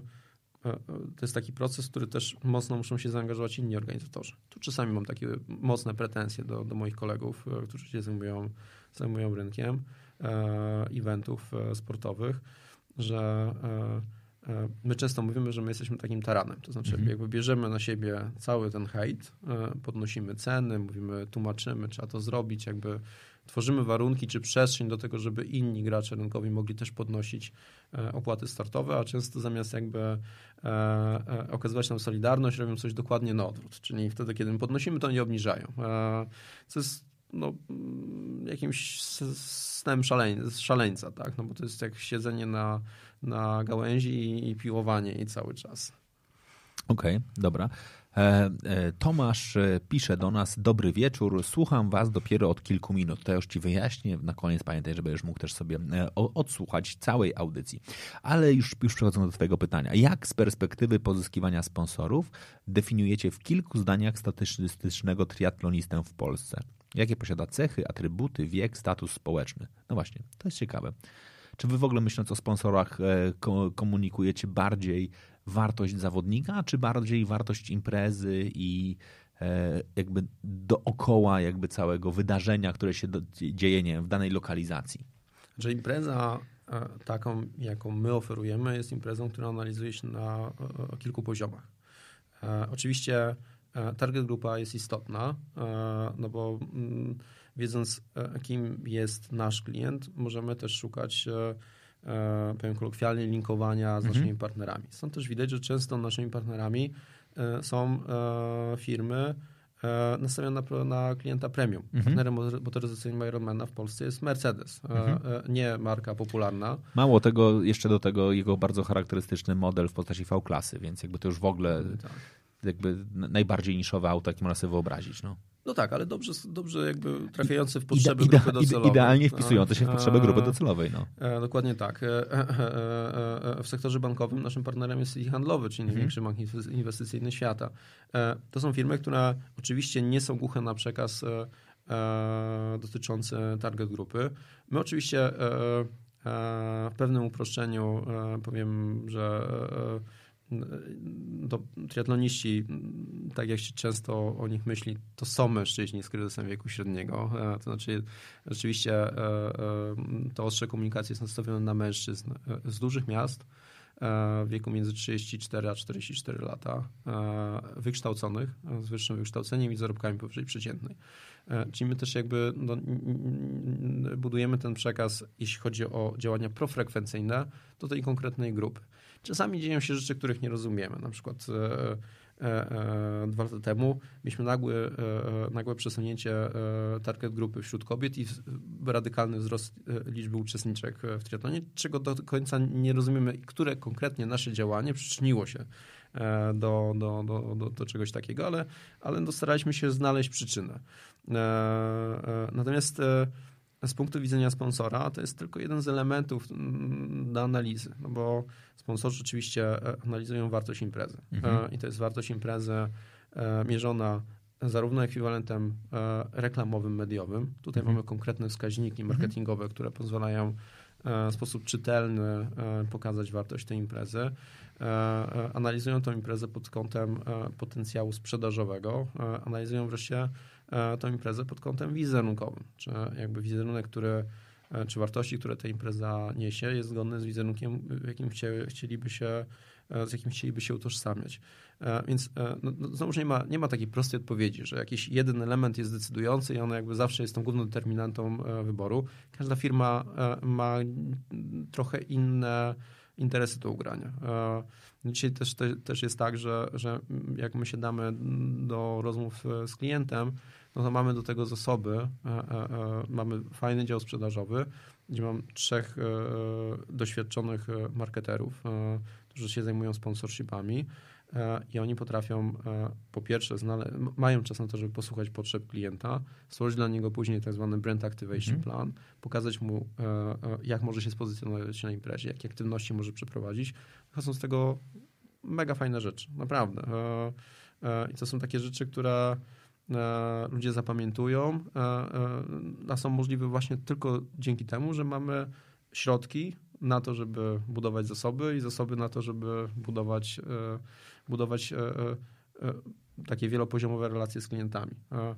e, to jest taki proces, który też mocno muszą się zaangażować inni organizatorzy. Tu czasami mam takie mocne pretensje do, do moich kolegów, e, którzy się zajmują, zajmują rynkiem e, eventów e, sportowych, że e, e, my często mówimy, że my jesteśmy takim taranem. To znaczy, Mhm. jakby bierzemy na siebie cały ten hejt, e, podnosimy ceny, mówimy, tłumaczymy, trzeba to zrobić, jakby tworzymy warunki czy przestrzeń do tego, żeby inni gracze rynkowi mogli też podnosić e, opłaty startowe, a często zamiast jakby e, e, okazywać nam solidarność, robią coś dokładnie na odwrót. Czyli wtedy, kiedy my podnosimy, to nie obniżają. E, co jest no, mm, jakimś snem szaleń, szaleńca, tak? No bo to jest jak siedzenie na, na gałęzi i, i piłowanie i cały czas. Okej, dobra. E, e, Tomasz e, pisze do nas, dobry wieczór, słucham was dopiero od kilku minut. To już ci wyjaśnię, na koniec pamiętaj, żeby już mógł też sobie odsłuchać całej audycji. Ale już, już przechodząc do twojego pytania. Jak z perspektywy pozyskiwania sponsorów definiujecie w kilku zdaniach statystycznego triatlonistę w Polsce? Jakie posiada cechy, atrybuty, wiek, status społeczny? No właśnie, to jest ciekawe. Czy wy w ogóle myśląc o sponsorach e, ko- komunikujecie bardziej wartość zawodnika, czy bardziej wartość imprezy i e, jakby dookoła jakby całego wydarzenia, które się dzieje nie wiem, w danej lokalizacji? Że impreza e, taką, jaką my oferujemy, jest imprezą, która analizuje się na kilku poziomach. Oczywiście target grupa jest istotna, e, no bo mm, wiedząc, e, kim jest nasz klient, możemy też szukać, e, e, powiem kolokwialnie, linkowania z naszymi partnerami. Stąd też widać, że często naszymi partnerami e, są e, firmy e, nastawione na, klienta premium. Partnerem motor- motoryzacyjnym Ironmana w Polsce jest Mercedes, e, e, nie marka popularna. Mało tego, jeszcze do tego jego bardzo charakterystyczny model w postaci V-klasy, więc jakby to już w ogóle Tak. Jakby najbardziej niszowe auto, jakie można sobie wyobrazić. No. No tak, ale dobrze, dobrze jakby trafiające w potrzeby Ide- grupy docelowej. Idealnie wpisujące się w potrzeby grupy docelowej. No. E, dokładnie tak. E, e, w sektorze bankowym naszym partnerem jest i handlowy, czyli największy bank inwe- inwestycyjny świata. To są firmy, które oczywiście nie są głuche na przekaz dotyczący target grupy. My oczywiście w pewnym uproszczeniu powiem, że to triatloniści, tak jak się często o nich myśli, to są mężczyźni z kryzysem wieku średniego. E, To znaczy, rzeczywiście e, e, to ostrze komunikacji jest nastawione na mężczyzn z dużych miast w wieku między 34 a 44 lata, wykształconych, z wyższym wykształceniem i zarobkami powyżej przeciętnej. Czyli my też jakby no, budujemy ten przekaz, jeśli chodzi o działania profrekwencyjne, do tej konkretnej grupy. Czasami dzieją się rzeczy, których nie rozumiemy. Na przykład e, e, e, dwa lata temu mieliśmy nagłe, e, nagłe przesunięcie target grupy wśród kobiet i radykalny wzrost liczby uczestniczek w triatlonie, czego do końca nie rozumiemy, które konkretnie nasze działanie przyczyniło się do, do, do, do, do czegoś takiego, ale, ale no staraliśmy się znaleźć przyczynę. Natomiast z punktu widzenia sponsora to jest tylko jeden z elementów mm, do analizy, no bo sponsorzy oczywiście e, analizują wartość imprezy E, i to jest wartość imprezy e, mierzona zarówno ekwiwalentem reklamowym, mediowym. Tutaj mamy konkretne wskaźniki marketingowe, które pozwalają w sposób czytelny pokazać wartość tej imprezy. Analizują tę imprezę pod kątem potencjału sprzedażowego. Analizują wreszcie e, tę imprezę pod kątem wizerunkowym, czy jakby wizerunek, który e, czy wartości, które ta impreza niesie, jest zgodny z wizerunkiem, jakim chcie, chcieliby się, e, z jakim chcieliby się utożsamiać. Więc no, no, znowuż nie ma, nie ma takiej prostej odpowiedzi, że jakiś jeden element jest decydujący i on jakby zawsze jest tą główną determinantą wyboru. Każda firma ma trochę inne interesy do ugrania. Dzisiaj też, te, też jest tak, że, że jak my się damy do rozmów z klientem, no to mamy do tego zasoby. E, e, e, Mamy fajny dział sprzedażowy, gdzie mam trzech doświadczonych marketerów, którzy się zajmują sponsorshipami i oni potrafią po pierwsze mają czas na to, żeby posłuchać potrzeb klienta, stworzyć dla niego później tak zwany brand activation plan, pokazać mu jak może się spozycjonować na imprezie, jakie aktywności może przeprowadzić. Wychodzą z tego mega fajne rzeczy, naprawdę. I to są takie rzeczy, które ludzie zapamiętują, e, e, a są możliwe właśnie tylko dzięki temu, że mamy środki na to, żeby budować zasoby i zasoby na to, żeby budować, e, budować e, e, e, takie wielopoziomowe relacje z klientami. E,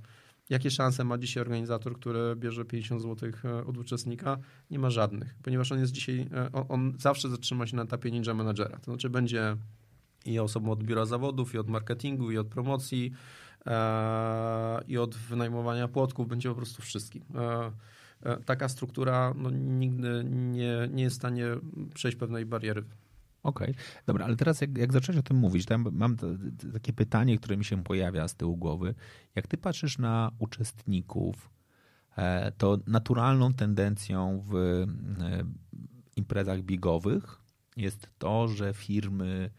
Jakie szanse ma dzisiaj organizator, który bierze 50 zł od uczestnika? Nie ma żadnych, ponieważ on jest dzisiaj, e, on, on zawsze zatrzyma się na etapie ninja managera. To znaczy będzie i osobą od biura zawodów, i od marketingu, i od promocji, e, i od wynajmowania płotków, będzie po prostu wszystkim. E, e, taka struktura no, nigdy nie, nie jest w stanie przejść pewnej bariery. Okej, dobra, ale teraz jak, jak zacząłeś o tym mówić, to ja mam to, to, takie pytanie, które mi się pojawia z tyłu głowy. Jak ty patrzysz na uczestników, e, to naturalną tendencją w e, imprezach bigowych jest to, że firmy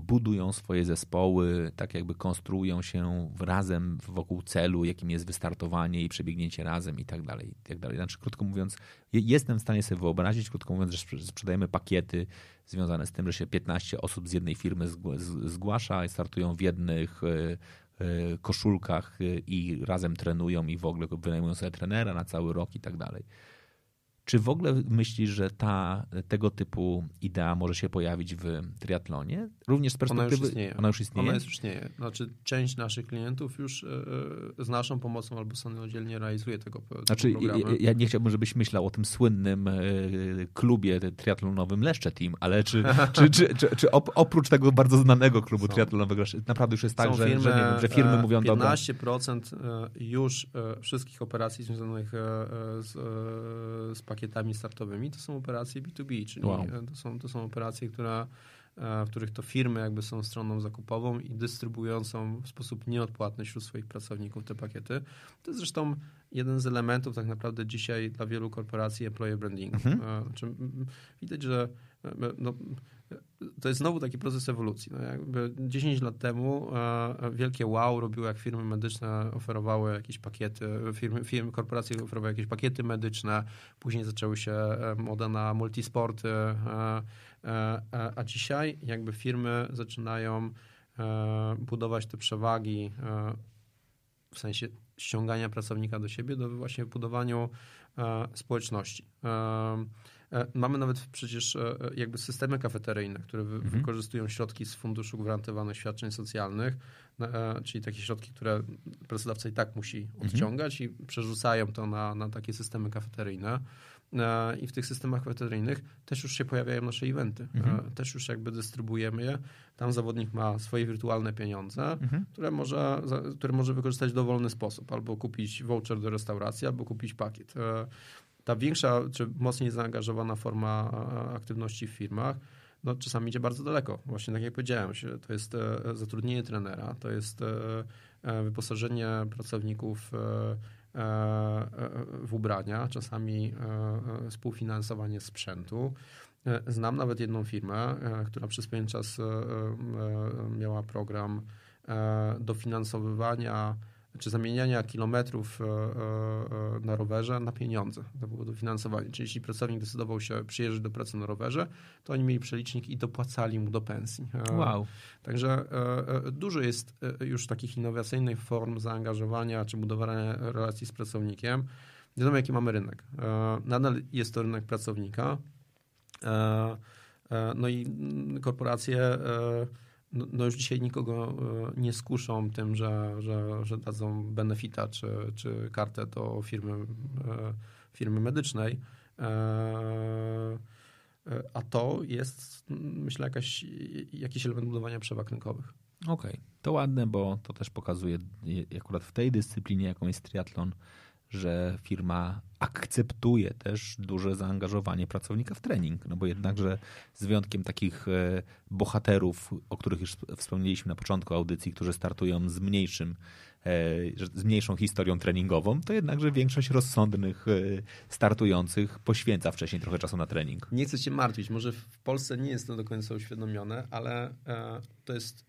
budują swoje zespoły, tak jakby konstruują się razem wokół celu, jakim jest wystartowanie i przebiegnięcie razem i tak dalej. I tak dalej. Znaczy, krótko mówiąc, je- jestem w stanie sobie wyobrazić, krótko mówiąc, że sprze- sprzedajemy pakiety związane z tym, że się 15 osób z jednej firmy zgłasza i startują w jednych e, e, koszulkach e, i razem trenują i w ogóle wynajmują sobie trenera na cały rok i tak dalej. Czy w ogóle myślisz, że ta, tego typu idea może się pojawić w triatlonie? Również z perspektywy... Ona już istnieje. Ona już istnieje? Ona już istnieje. Znaczy część naszych klientów już e, z naszą pomocą albo samodzielnie realizuje tego, znaczy, programy. Ja, nie chciałbym, żebyś myślał o tym słynnym e, klubie triatlonowym Leszcze Team, ale czy, czy, czy, czy, czy oprócz tego bardzo znanego klubu Są. triatlonowego naprawdę już jest tak, że, firmy, że, wiem, że firmy mówią 15% dobra. już wszystkich operacji związanych z, z pakietami startowymi, to są operacje B2B, czyli wow. to, są, to są operacje, które, e, w których to firmy jakby są stroną zakupową i dystrybuującą w sposób nieodpłatny wśród swoich pracowników te pakiety. To jest zresztą jeden z elementów tak naprawdę dzisiaj dla wielu korporacji employer brandingu. Mhm. E, znaczy, widać, że no, to jest znowu taki proces ewolucji. No jakby 10 lat temu e, wielkie wow robiło, jak firmy medyczne oferowały jakieś pakiety, firmy, firmy korporacje oferowały jakieś pakiety medyczne, później zaczęły się e, moda na multisporty, e, e, a dzisiaj jakby firmy zaczynają budować te przewagi w sensie ściągania pracownika do siebie, do właśnie budowaniu społeczności. E, mamy nawet przecież e, jakby systemy kafeteryjne, które mhm. wykorzystują środki z funduszu gwarantowanych świadczeń socjalnych, e, czyli takie środki, które pracodawca i tak musi mhm. odciągać mhm. i przerzucają to na, na takie systemy kafeteryjne. I w tych systemach kafeteryjnych też już się pojawiają nasze eventy. Mhm. Też już jakby dystrybuujemy je. Tam zawodnik ma swoje wirtualne pieniądze, mhm. które, może, które może wykorzystać w dowolny sposób. Albo kupić voucher do restauracji, albo kupić pakiet ta większa czy mocniej zaangażowana forma aktywności w firmach, no, czasami idzie bardzo daleko. Właśnie tak jak powiedziałem, to jest e, zatrudnienie trenera, to jest e, e, wyposażenie pracowników w ubrania, czasami współfinansowanie sprzętu. Znam nawet jedną firmę, która przez pewien czas miała program dofinansowywania czy zamieniania kilometrów e, e, e, na rowerze na pieniądze. To było dofinansowanie. Czyli jeśli pracownik decydował się przyjeżdżać do pracy na rowerze, to oni mieli przelicznik i dopłacali mu do pensji. Wow. Także dużo jest już takich innowacyjnych form zaangażowania czy budowania relacji z pracownikiem. Wiadomo, jaki mamy rynek. Nadal jest to rynek pracownika. No i korporacje no, no, już dzisiaj nikogo e, nie skuszą tym, że, że, że dadzą benefita czy, czy kartę do firmy, e, firmy medycznej. E, a to jest, myślę, jakaś, jakiś element budowania przewag rynkowych. Okej, okay. to ładne, bo to też pokazuje akurat w tej dyscyplinie, jaką jest triatlon, że firma akceptuje też duże zaangażowanie pracownika w trening. No bo jednakże z wyjątkiem takich e, bohaterów, o których już wspomnieliśmy na początku audycji, którzy startują z mniejszym e, z mniejszą historią treningową, to jednakże większość rozsądnych e, startujących poświęca wcześniej trochę czasu na trening. Nie chcę się martwić, może w Polsce nie jest to do końca uświadomione, ale to jest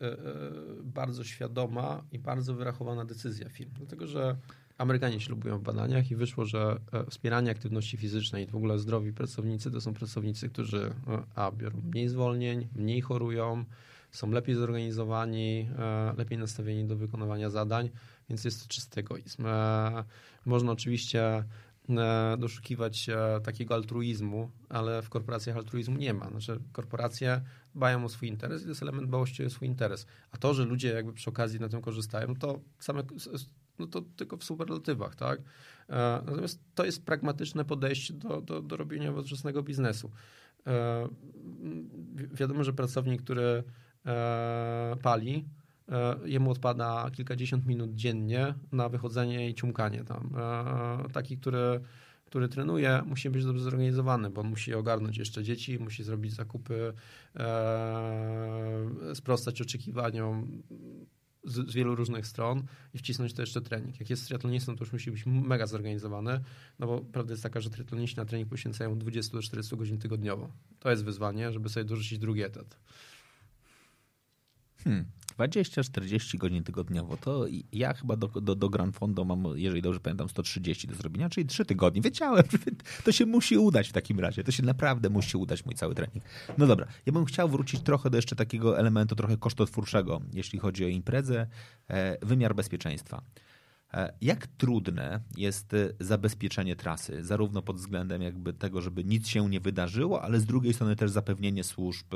bardzo świadoma i bardzo wyrachowana decyzja firm, dlatego że Amerykanie ślubują w badaniach i wyszło, że e, wspieranie aktywności fizycznej w ogóle zdrowi pracownicy to są pracownicy, którzy e, a, biorą mniej zwolnień, mniej chorują, są lepiej zorganizowani, e, lepiej nastawieni do wykonywania zadań, więc jest to czysty egoizm. Można oczywiście doszukiwać się takiego altruizmu, ale w korporacjach altruizmu nie ma. Znaczy, korporacje dbają o swój interes i to jest element dbałości o swój interes. A to, że ludzie jakby przy okazji na tym korzystają, to same no to tylko w superlatywach, tak? E, natomiast to jest pragmatyczne podejście do, do, do robienia nowoczesnego biznesu. E, wiadomo, że pracownik, który e, pali, jemu odpada kilkadziesiąt minut dziennie na wychodzenie i ciumkanie tam. Taki, który, który trenuje, musi być dobrze zorganizowany, bo musi ogarnąć jeszcze dzieci, musi zrobić zakupy, sprostać oczekiwaniom z, z, wielu różnych stron i wcisnąć to jeszcze trening. Jak jest triatlonistą, to już musi być mega zorganizowany, no bo prawda jest taka, że triatloniści na trening poświęcają 20 do 40 godzin tygodniowo. To jest wyzwanie, żeby sobie dorzucić drugi etat. Hmm. 20-40 godzin tygodniowo. To ja chyba do, do, do Grand Fondo mam, jeżeli dobrze pamiętam, 130 do zrobienia, czyli 3 tygodnie. Wiedziałem, to się musi udać w takim razie. To się naprawdę musi udać, mój cały trening. No dobra, ja bym chciał wrócić trochę do jeszcze takiego elementu trochę kosztotwórczego, jeśli chodzi o imprezę, e, wymiar bezpieczeństwa. E, Jak trudne jest e, zabezpieczenie trasy, zarówno pod względem jakby tego, żeby nic się nie wydarzyło, ale z drugiej strony też zapewnienie służb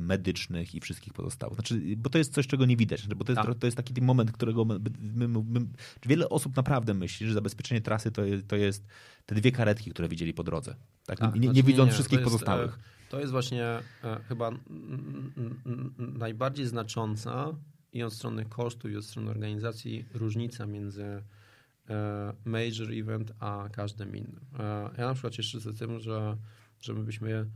medycznych i wszystkich pozostałych. Znaczy, bo to jest coś, czego nie widać, bo to jest, Tak. to jest taki moment, którego my, my, my, wiele osób naprawdę myśli, że zabezpieczenie trasy to jest, to jest te dwie karetki, które widzieli po drodze. Tak? Tak, nie, nie znaczy widząc to wszystkich jest, pozostałych. e, To jest właśnie e, chyba najbardziej znacząca i od strony kosztu, i od strony organizacji różnica między e, major event a każdym innym. E, Ja na przykład cieszę się tym, że, że my byliśmy e,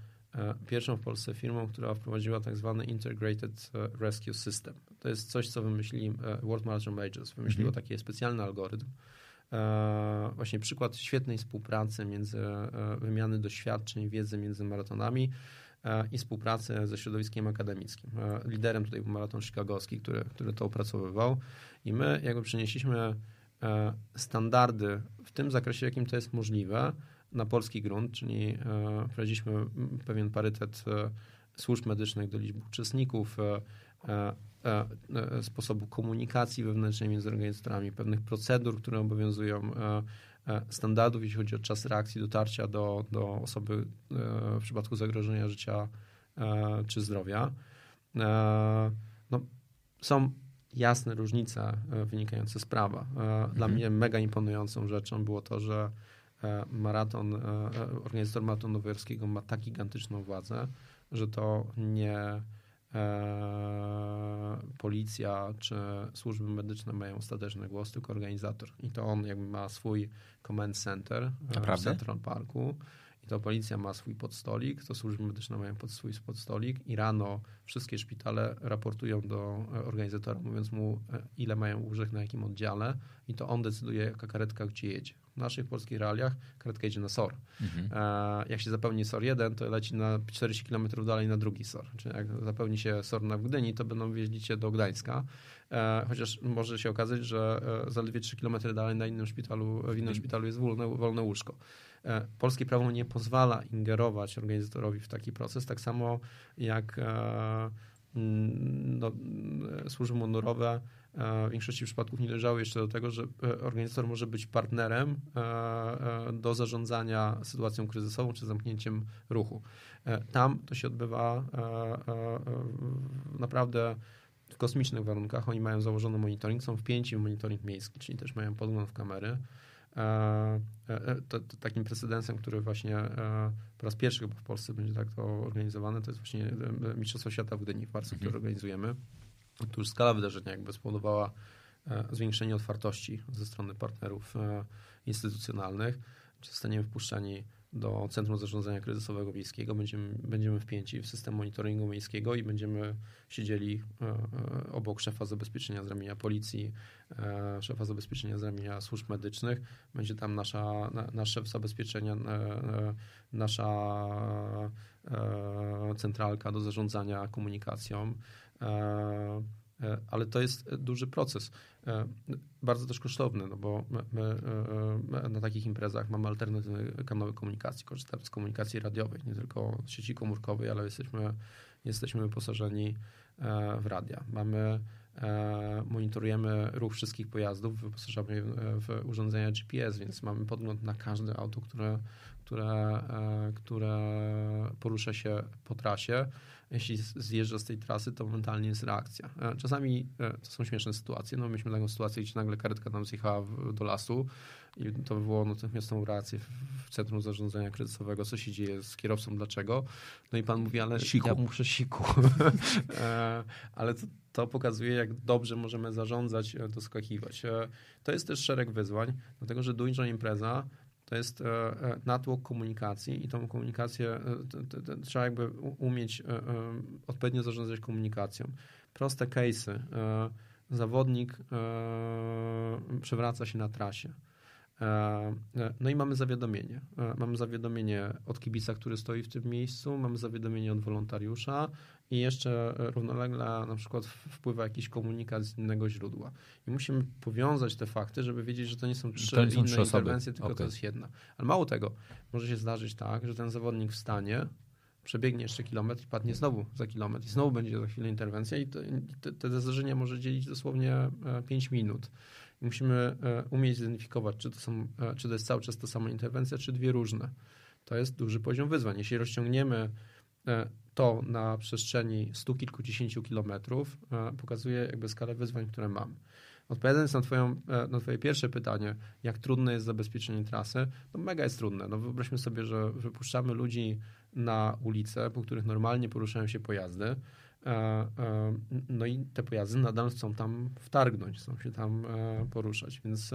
pierwszą w Polsce firmą, która wprowadziła tak zwany Integrated e, Rescue System. To jest coś, co wymyślili e, World Marathon Majors. Wymyśliło Mhm. taki specjalny algorytm, E, właśnie przykład świetnej współpracy między e, wymiany doświadczeń, wiedzy między maratonami e, i współpracy ze środowiskiem akademickim. E, Liderem tutaj był maraton chicagowski, który, który to opracowywał i my jakby przenieśliśmy e, standardy w tym zakresie, jakim to jest możliwe na polski grunt, czyli e, wprowadziliśmy pewien parytet e, służb medycznych do liczby uczestników, e, sposobu komunikacji wewnętrznej między organizatorami, pewnych procedur, które obowiązują, standardów, jeśli chodzi o czas reakcji, dotarcia do, do osoby w przypadku zagrożenia życia czy zdrowia. No, są jasne różnice wynikające z prawa. Dla mnie mega imponującą rzeczą było to, że maraton, e, e, organizator maratonu nowojorskiego ma tak gigantyczną władzę, że to nie e, policja czy służby medyczne mają ostateczny głos, tylko organizator. I to on jakby ma swój command center e, w? Central Parku. I to policja ma swój podstolik, to służby medyczne mają pod swój podstolik i rano wszystkie szpitale raportują do e, organizatora, mówiąc mu, e, ile mają łóżek na jakim oddziale i to on decyduje, jaka karetka gdzie jedzie. W naszych polskich realiach karetka jedzie na SOR. Mhm. E, Jak się zapełni SOR 1, to leci na 40 km dalej na drugi SOR. Czyli jak zapełni się SOR na Gdyni, to będą wieźli cię do Gdańska. E, Chociaż może się okazać, że e, zaledwie 3 km dalej na innym szpitalu, w innym szpitalu jest wolne, wolne łóżko. Polskie prawo nie pozwala ingerować organizatorowi w taki proces, tak samo jak no, służby mundurowe w większości przypadków nie leżały jeszcze do tego, że e, organizator może być partnerem e, e, do zarządzania sytuacją kryzysową czy zamknięciem ruchu. E, Tam to się odbywa e, e, e, naprawdę w kosmicznych warunkach. Oni mają założony monitoring, są w monitoring miejski, czyli też mają podgląd w kamery. E, e, To, to takim precedensem, który właśnie e, po raz pierwszy chyba w Polsce będzie tak to organizowane, to jest właśnie e, Mistrzostwo Świata w Gdyni w marcu, które organizujemy. Tu już skala wydarzenia jakby spowodowała e, zwiększenie otwartości ze strony partnerów e, instytucjonalnych. Zostaniemy wpuszczani do Centrum Zarządzania Kryzysowego Miejskiego, będziemy, będziemy wpięci w system monitoringu miejskiego i będziemy siedzieli e, obok szefa zabezpieczenia z ramienia policji, szefa zabezpieczenia z ramienia służb medycznych. Będzie tam nasza, na, nasz szef zabezpieczenia, nasza centralka do zarządzania komunikacją. E, e, Ale to jest duży proces. E, Bardzo też kosztowny, no bo my, my e, na takich imprezach mamy alternatywne kanały komunikacji. Korzystamy z komunikacji radiowej, nie tylko sieci komórkowej, ale jesteśmy, jesteśmy wyposażeni w radia. Mamy, monitorujemy ruch wszystkich pojazdów, wyposażamy w urządzenia GPS, więc mamy podgląd na każde auto, które, które, które porusza się po trasie. Jeśli zjeżdża z tej trasy, to momentalnie jest reakcja. E, Czasami e, to są śmieszne sytuacje. No, myśmy taką sytuację, gdzie nagle karetka nam zjechała do lasu i to wywołało natychmiastową reakcję w, w Centrum Zarządzania Kryzysowego. Co się dzieje z kierowcą, dlaczego? No i pan mówi, ale Siku. ja muszę siku. E, ale to, to pokazuje, jak dobrze możemy zarządzać, doskakiwać. To jest też szereg wyzwań, dlatego że duża impreza to jest e, e, natłok komunikacji i tą komunikację e, trzeba jakby umieć odpowiednio zarządzać komunikacją. Proste case'y. Zawodnik przewraca się na trasie. E, e, No i mamy zawiadomienie. E, Mamy zawiadomienie od kibica, który stoi w tym miejscu, mamy zawiadomienie od wolontariusza i jeszcze równolegle na przykład wpływa jakiś komunikat z innego źródła. I musimy powiązać te fakty, żeby wiedzieć, że to nie są trzy To nie są inne trzy interwencje, tylko to Okej. jest jedna. Ale mało tego, może się zdarzyć tak, że ten zawodnik wstanie, przebiegnie jeszcze kilometr i padnie znowu za kilometr i znowu będzie za chwilę interwencja i to, te, te zdarzenia może dzielić dosłownie 5 minut. Musimy e, umieć zidentyfikować, czy to, są, e, czy to jest cały czas ta sama interwencja, czy dwie różne. To jest duży poziom wyzwań. Jeśli rozciągniemy e, to na przestrzeni stu kilkudziesięciu kilometrów, pokazuje jakby skalę wyzwań, które mamy. Odpowiadając na, twoją, na twoje pierwsze pytanie, jak trudne jest zabezpieczenie trasy, no mega jest trudne. No wyobraźmy sobie, że wypuszczamy ludzi na ulicę, po których normalnie poruszają się pojazdy, no i te pojazdy nadal chcą tam wtargnąć, chcą się tam e, poruszać, więc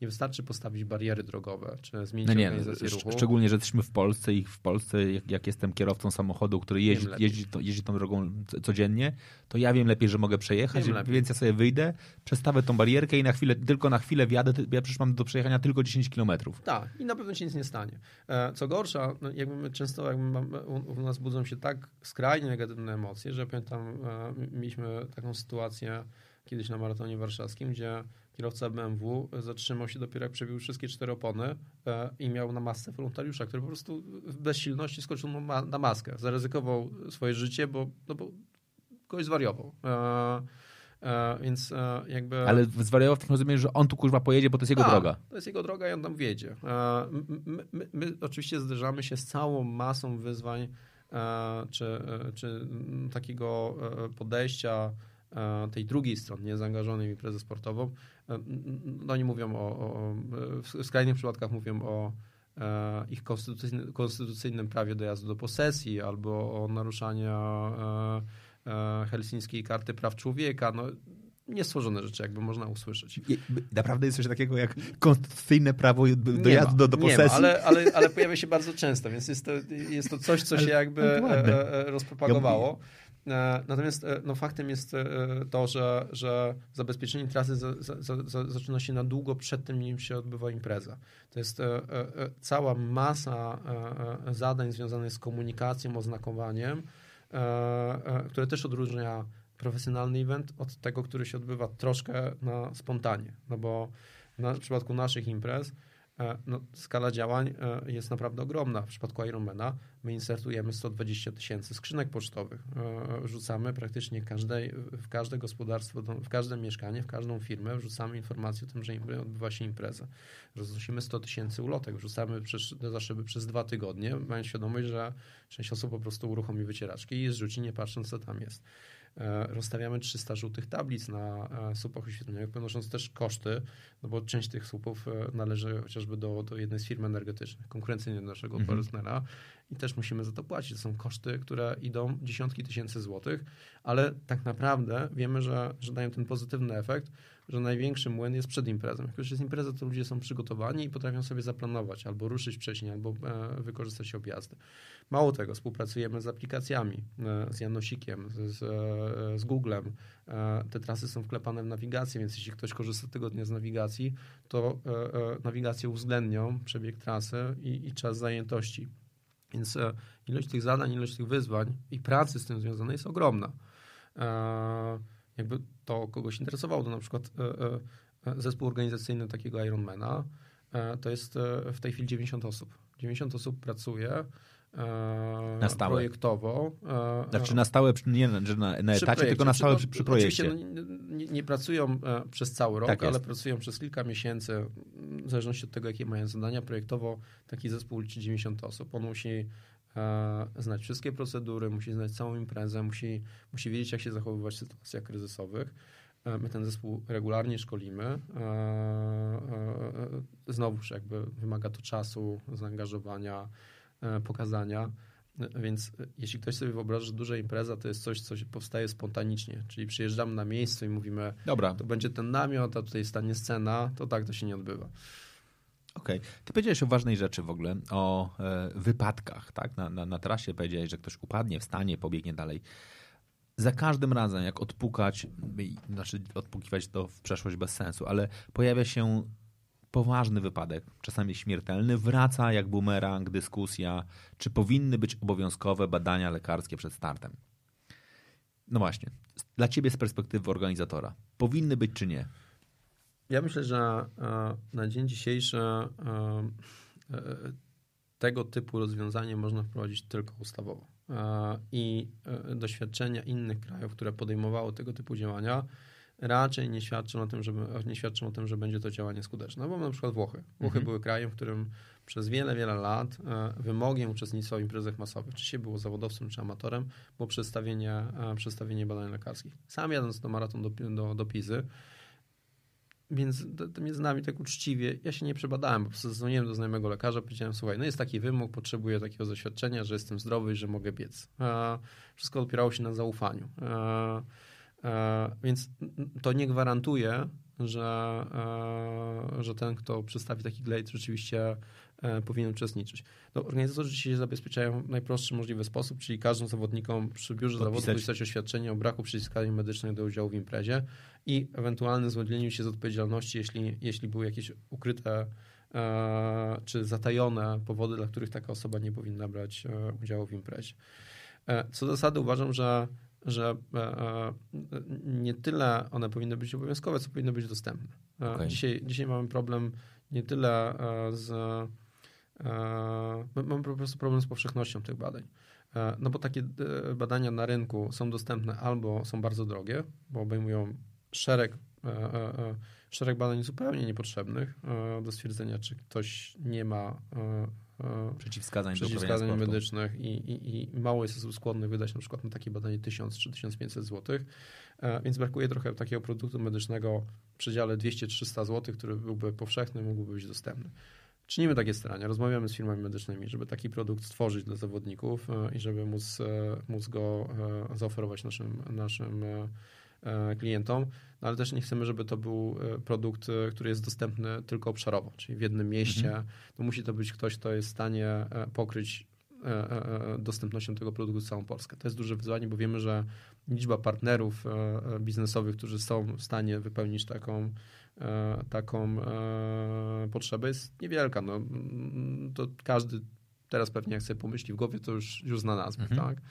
nie wystarczy postawić bariery drogowe, czy zmienić No nie, organizację ruchu. szczególnie, że jesteśmy w Polsce i w Polsce, jak, jak jestem kierowcą samochodu, który jeździ, jeździ, to, jeździ tą drogą codziennie, to ja wiem lepiej, że mogę przejechać, więc ja sobie wyjdę, przestawię tą barierkę i na chwilę, tylko na chwilę wjadę, ja przecież mam do przejechania tylko 10 kilometrów. Tak, i na pewno się nic nie stanie. E, Co gorsza, no jakby my często jakby mamy, u, u nas budzą się tak skrajnie negatywne emocje, że pamiętam, e, mieliśmy taką sytuację kiedyś na maratonie warszawskim, gdzie kierowca BMW zatrzymał się dopiero jak przebił wszystkie cztery opony e, i miał na masce wolontariusza, który po prostu w bezsilności skoczył na ma- na maskę. Zaryzykował swoje życie, bo, no bo goś zwariował. E, e, Więc e, jakby... Ale zwariował w tym rozumieniu, że on tu kurwa pojedzie, bo to jest jego Tak, droga. To jest jego droga i on tam wjedzie. E, My, my, my oczywiście zderzamy się z całą masą wyzwań, czy, e, czy takiego e, podejścia e, tej drugiej strony, niezaangażowanej w imprezę sportową. E, No oni mówią o, o w skrajnych przypadkach mówią o e, ich konstytucyjnym, konstytucyjnym prawie dojazdu do posesji albo o naruszania e, e, helsińskiej karty praw człowieka. No, niestworzone rzeczy, jakby można usłyszeć. Naprawdę jest coś takiego jak konstytucyjne prawo Nie dojazdu do, do nie posesji? Ma, ale, ale, ale pojawia się bardzo często, więc jest to, jest to coś, co się jakby to ładne. e, e, rozpropagowało. E, Natomiast e, no, faktem jest e, to, że, że zabezpieczenie trasy za, za, za, za, zaczyna się na długo przed tym, nim się odbywa impreza. To jest e, e, e, cała masa e, e, zadań związanych z komunikacją, oznakowaniem, e, e, które też odróżnia profesjonalny event od tego, który się odbywa troszkę na spontanie. No bo na, w przypadku naszych imprez e, no, skala działań e, jest naprawdę ogromna. W przypadku Ironmana my insertujemy 120 tysięcy skrzynek pocztowych. E, Wrzucamy praktycznie każdej, w każde gospodarstwo, w każde mieszkanie, w każdą firmę wrzucamy informację o tym, że odbywa się impreza. Roznosimy 100 tysięcy ulotek, wrzucamy przez, za szyby przez dwa tygodnie, mając świadomość, że część osób po prostu uruchomi wycieraczki i zrzuci, nie patrząc co tam jest. E, Rozstawiamy 300 żółtych tablic na e, słupach oświetleniowych, ponosząc też koszty, no bo część tych słupów e, należy chociażby do, do jednej z firm energetycznych, konkurencyjnej do naszego Mhm. partnera i też musimy za to płacić. To są koszty, które idą dziesiątki tysięcy złotych, ale tak naprawdę wiemy, że, że dają ten pozytywny efekt, że największy młyn jest przed imprezą. Jak już jest impreza, to ludzie są przygotowani i potrafią sobie zaplanować albo ruszyć wcześniej, albo e, wykorzystać objazdy. Mało tego, współpracujemy z aplikacjami, e, z Janosikiem, z, z, e, Googlem. Te trasy są wklepane w nawigację, więc jeśli ktoś korzysta tygodnia z nawigacji, to nawigacje uwzględnią przebieg trasy i, i czas zajętości. Więc e, ilość tych zadań, ilość tych wyzwań i pracy z tym związanej jest ogromna. E, Jakby to kogoś interesowało, to na przykład e, zespół organizacyjny takiego Ironmana to jest w tej chwili 90 osób. 90 osób pracuje Na stałe. projektowo. e, Znaczy na stałe, nie że na, na etacie, tylko na stałe przy, przy projekcie. Oczywiście no, nie, nie pracują e, przez cały rok, Tak ale pracują przez kilka miesięcy, w zależności od tego, jakie mają zadania. Projektowo taki zespół liczy 90 osób. On musi e, znać wszystkie procedury, musi znać całą imprezę, musi, musi wiedzieć, jak się zachowywać w sytuacjach kryzysowych. E, My ten zespół regularnie szkolimy. E, e, e, Znowuż jakby wymaga to czasu, zaangażowania, e, pokazania. E, Więc e, jeśli ktoś sobie wyobraża, że duża impreza to jest coś, co się powstaje spontanicznie, czyli przyjeżdżamy na miejsce i mówimy, Dobra, to będzie ten namiot, a tutaj stanie scena, to tak to się nie odbywa. Okej. Ty powiedziałeś o ważnej rzeczy w ogóle, o e, wypadkach, tak? Na, na, na trasie powiedziałeś, że ktoś upadnie, wstanie, pobiegnie dalej. Za każdym razem, jak odpukać, znaczy odpukiwać to w przeszłość bez sensu, ale pojawia się poważny wypadek, czasami śmiertelny, wraca jak bumerang dyskusja, czy powinny być obowiązkowe badania lekarskie przed startem. No właśnie, dla ciebie z perspektywy organizatora, powinny być czy nie? Ja myślę, że e, na dzień dzisiejszy e, e, tego typu rozwiązanie można wprowadzić tylko ustawowo. I doświadczenia innych krajów, które podejmowały tego typu działania, raczej nie świadczą o tym, że, nie świadczą o tym, że będzie to działanie skuteczne. No bo na przykład Włochy. Włochy Mhm. były krajem, w którym przez wiele, wiele lat e, wymogiem uczestnictwa w imprezach masowych, czy się było zawodowcem, czy amatorem, było przedstawienie, e, przedstawienie badań lekarskich. Sam jadąc do maraton do, do, do Pizy, więc między nami tak uczciwie, ja się nie przebadałem, po prostu zadzwoniłem do znajomego lekarza, powiedziałem, słuchaj, no jest taki wymóg, potrzebuję takiego zaświadczenia, że jestem zdrowy i że mogę biec. E, wszystko opierało się na zaufaniu. E, więc to nie gwarantuje, że, e, że ten, kto przedstawi taki glejt, rzeczywiście e, powinien uczestniczyć. No, organizatorzy się zabezpieczają w najprostszy możliwy sposób, czyli każdym zawodnikom przy biurze zawodu podpisać oświadczenie o braku przyciskania medycznych do udziału w imprezie i ewentualnym zwolnieniu się z odpowiedzialności, jeśli, jeśli były jakieś ukryte czy zatajone powody, dla których taka osoba nie powinna brać udziału w imprezie. Co do zasady uważam, że, że e, e, nie tyle one powinny być obowiązkowe, co powinny być dostępne. E, Okej. Dzisiaj, dzisiaj mamy problem nie tyle z. Mamy po prostu problem z powszechnością tych badań. No bo takie badania na rynku są dostępne albo są bardzo drogie, bo obejmują szereg, szereg badań zupełnie niepotrzebnych do stwierdzenia, czy ktoś nie ma Przeciwwskazań, do przeciwwskazań sportu. medycznych i, i, i mało jest osób skłonnych wydać na przykład na takie badanie 1000 czy 1500 zł, e, więc brakuje trochę takiego produktu medycznego w przedziale 200-300 zł, który byłby powszechny, mógłby być dostępny. Czynimy takie starania, rozmawiamy z firmami medycznymi, żeby taki produkt stworzyć dla zawodników e, i żeby móc, e, móc go zaoferować naszym, naszym klientom, no ale też nie chcemy, żeby to był e, produkt, e, który jest dostępny tylko obszarowo, czyli w jednym mieście. To musi to być ktoś, kto jest w stanie e, pokryć e, e, e, dostępnością tego produktu całą Polskę. To jest duże wyzwanie, bo wiemy, że liczba partnerów e, e, biznesowych, którzy są w stanie wypełnić taką, e, taką e, potrzebę jest niewielka. No, to każdy teraz pewnie jak sobie pomyśli w głowie, to już, już zna nazwę. Mhm. Tak?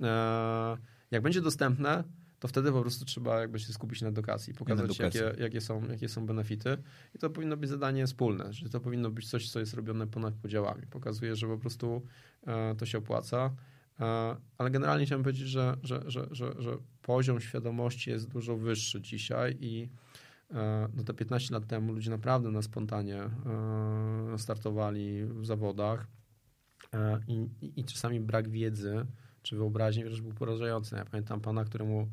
E, jak będzie dostępne, to wtedy po prostu trzeba jakby się skupić na edukacji, pokazać jakie, jakie, są, jakie są benefity. I to powinno być zadanie wspólne, że to powinno być coś, co jest robione ponad podziałami. Pokazuje, że po prostu e, to się opłaca. E, ale generalnie chciałem powiedzieć, że, że, że, że, poziom świadomości jest dużo wyższy dzisiaj i e, no te 15 lat temu ludzie naprawdę na spontanie startowali w zawodach i, i, czasami brak wiedzy czy wyobraźni wręcz był porażający. Ja pamiętam pana, któremu em,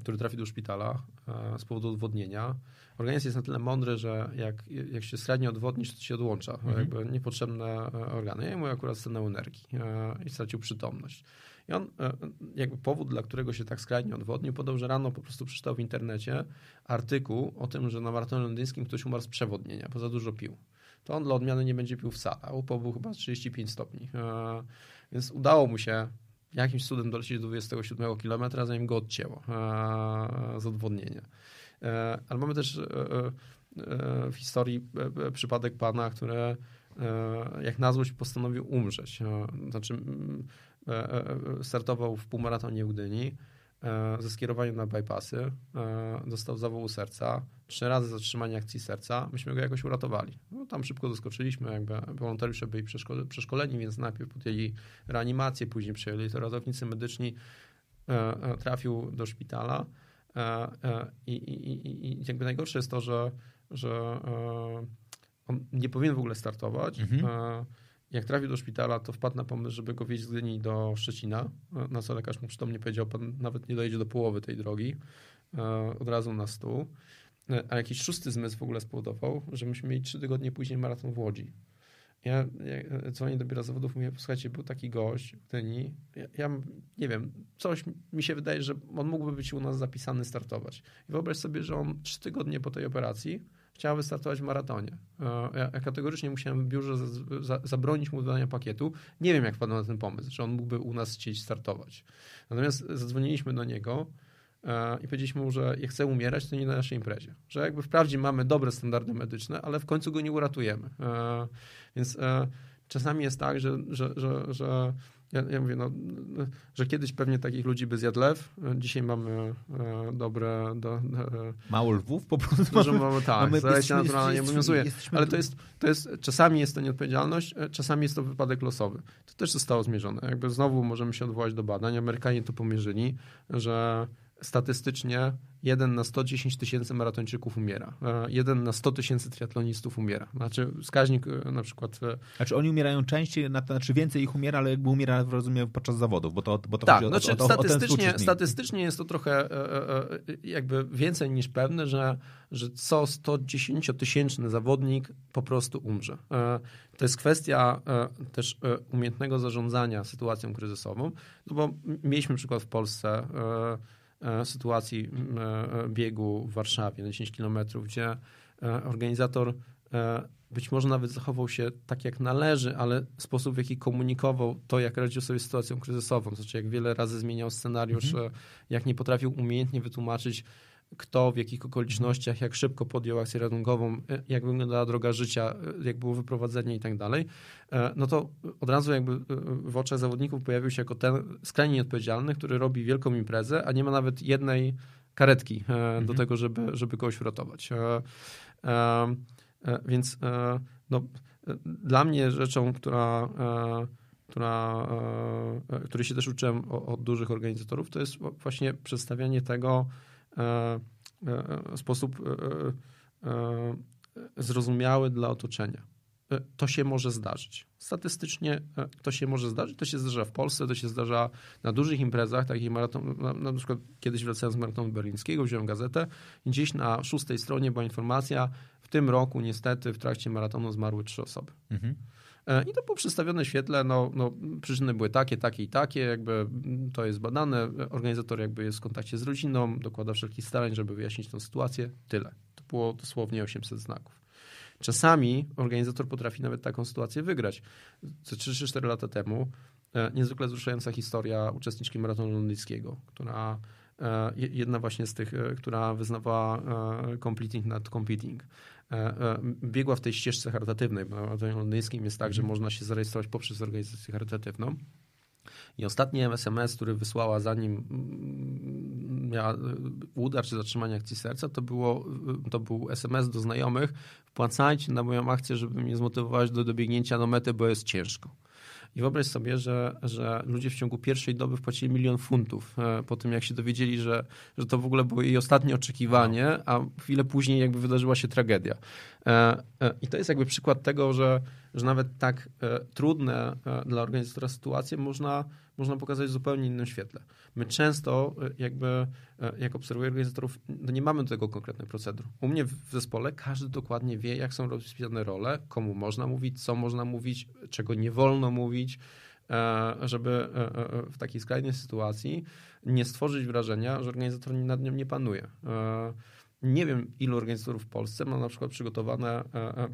który trafi do szpitala e, z powodu odwodnienia. Organizm jest na tyle mądry, że jak, jak się średnio odwodnisz, to się odłącza. Mhm. Jakby niepotrzebne e, organy. Ja mu akurat stanął energii e, i stracił przytomność. I on, e, jakby powód, dla którego się tak skrajnie odwodnił, podał, że rano po prostu przeczytał w internecie artykuł o tym, że na maratonie londyńskim ktoś umarł z przewodnienia, bo za dużo pił. To on dla odmiany nie będzie pił wcale, upał był chyba 35 stopni. E, Więc udało mu się jakimś cudem dolecieć do 27 km, zanim go odcięło e, z odwodnienia. E, Ale mamy też e, w historii przypadek pana, który jak na złość postanowił umrzeć. Znaczy startował w półmaratonie w Gdyni ze skierowaniem na bypassy, e, dostał zawału serca, trzy razy zatrzymanie akcji serca, myśmy go jakoś uratowali. No, tam szybko doskoczyliśmy, jakby wolontariusze byli przeszko- przeszkoleni, więc najpierw podjęli reanimację, później przejęli to ratownicy medyczni, e, e, trafił do szpitala e, e, i, i, i, i jakby najgorsze jest to, że, że e, on nie powinien w ogóle startować. Mhm. Jak trafił do szpitala, to wpadł na pomysł, żeby go wieźć z Gdyni do Szczecina, e, na co lekarz mu przytomnie powiedział, pan nawet nie dojedzie do połowy tej drogi, e, od razu na stół. E, A jakiś szósty zmysł w ogóle spowodował, że myśmy mieli trzy tygodnie później maraton w Łodzi. Ja, ja dzwonię do biura zawodów, mówię, słuchajcie, był taki gość w Gdyni, ja, ja nie wiem, coś mi się wydaje, że on mógłby być u nas zapisany, startować. I wyobraź sobie, że on trzy tygodnie po tej operacji chciał wystartować w maratonie. E, Ja, ja kategorycznie musiałem w biurze za, za, zabronić mu wydania pakietu. Nie wiem, jak wpadł na ten pomysł, że on mógłby u nas chcieć startować. Natomiast zadzwoniliśmy do niego i powiedzieliśmy mu, że jak chce umierać, to nie na naszej imprezie. Że jakby wprawdzie mamy dobre standardy medyczne, ale w końcu go nie uratujemy. E, Więc e, czasami jest tak, że, że, że, że ja, ja mówię, no, że kiedyś pewnie takich ludzi by zjadł lew. Dzisiaj mamy e, dobre... Do, e, Mało lwów po prostu. Dużo mamy, tak, mamy- selekcja jesteśmy- naturalna nie jesteśmy- obowiązuje. Ale to jest, to jest, czasami jest to nieodpowiedzialność, e, czasami jest to wypadek losowy. To też zostało zmierzone. Jakby znowu możemy się odwołać do badań. Amerykanie to pomierzyli, że statystycznie jeden na 110 tysięcy maratończyków umiera. E, Jeden na 100 tysięcy triatlonistów umiera. Znaczy wskaźnik e, na przykład e, Znaczy oni umierają częściej, na- znaczy więcej ich umiera, ale jakby umiera, rozumiem, podczas zawodów, bo to, bo to Tak, chodzi o, znaczy o, statystycznie, statystycznie jest to trochę e, e, e, jakby więcej niż pewne, że, że co 110-tysięczny zawodnik po prostu umrze. E, To jest kwestia e, też e, umiejętnego zarządzania sytuacją kryzysową, no bo mieliśmy przykład w Polsce e, e, sytuacji m, e, biegu w Warszawie na 10 kilometrów, gdzie e, organizator e, być może nawet zachował się tak, jak należy, ale sposób, w jaki komunikował to, jak radził sobie z sytuacją kryzysową, znaczy jak wiele razy zmieniał scenariusz, e, jak nie potrafił umiejętnie wytłumaczyć, kto, w jakich okolicznościach, jak szybko podjął akcję ratunkową, e, jak wyglądała droga życia, e, jak było wyprowadzenie i tak dalej, e, no to od razu jakby w oczach zawodników pojawił się jako ten skrajnie nieodpowiedzialny, który robi wielką imprezę, a nie ma nawet jednej karetki do tego, żeby, żeby kogoś uratować. Więc no, dla mnie rzeczą, która, która, której się też uczyłem od dużych organizatorów, to jest właśnie przedstawianie tego sposób e, e, zrozumiały dla otoczenia. E, To się może zdarzyć. Statystycznie e, to się może zdarzyć. To się zdarza w Polsce, to się zdarza na dużych imprezach, takich maraton, na, na przykład kiedyś wracając z maratonu berlińskiego, wziąłem gazetę i gdzieś na szóstej stronie była informacja, w tym roku niestety w trakcie maratonu zmarły trzy osoby. Mhm. E, I to było przedstawione w świetle, no, no, przyczyny były takie, takie i takie, jakby to jest badane, organizator jakby jest w kontakcie z rodziną, dokłada wszelkich starań, żeby wyjaśnić tę sytuację, tyle. To było dosłownie 800 znaków. Czasami organizator potrafi nawet taką sytuację wygrać. Co 3-4 lata temu e, niezwykle wzruszająca historia uczestniczki maratonu londyńskiego, która e, je- jedna właśnie z tych, która wyznawała completing nad competing. E, e, Biegła w tej ścieżce charytatywnej, maratonie londyńskim jest tak, że można się zarejestrować poprzez organizację charytatywną. I ostatni SMS, który wysłała zanim mm, miała y, udar czy zatrzymanie akcji serca, to, było, to był SMS do znajomych. Wpłacajcie na moją akcję, żeby mnie zmotywować do dobiegnięcia do mety, bo jest ciężko. I wyobraź sobie, że, że ludzie w ciągu pierwszej doby wpłacili milion funtów e, po tym, jak się dowiedzieli, że, że to w ogóle było jej ostatnie oczekiwanie, a chwilę później jakby wydarzyła się tragedia. E, e, I to jest jakby przykład tego, że, że nawet tak trudne dla organizatora sytuacje można, można pokazać w zupełnie innym świetle. My często e, jakby, e, jak obserwuję organizatorów, no nie mamy do tego konkretnych procedur. U mnie w zespole każdy dokładnie wie, jak są rozpisane role, komu można mówić, co można mówić, czego nie wolno mówić, e, żeby w takiej skrajnej sytuacji nie stworzyć wrażenia, że organizator nad nią nie panuje. Nie wiem, ilu organizatorów w Polsce ma na przykład przygotowane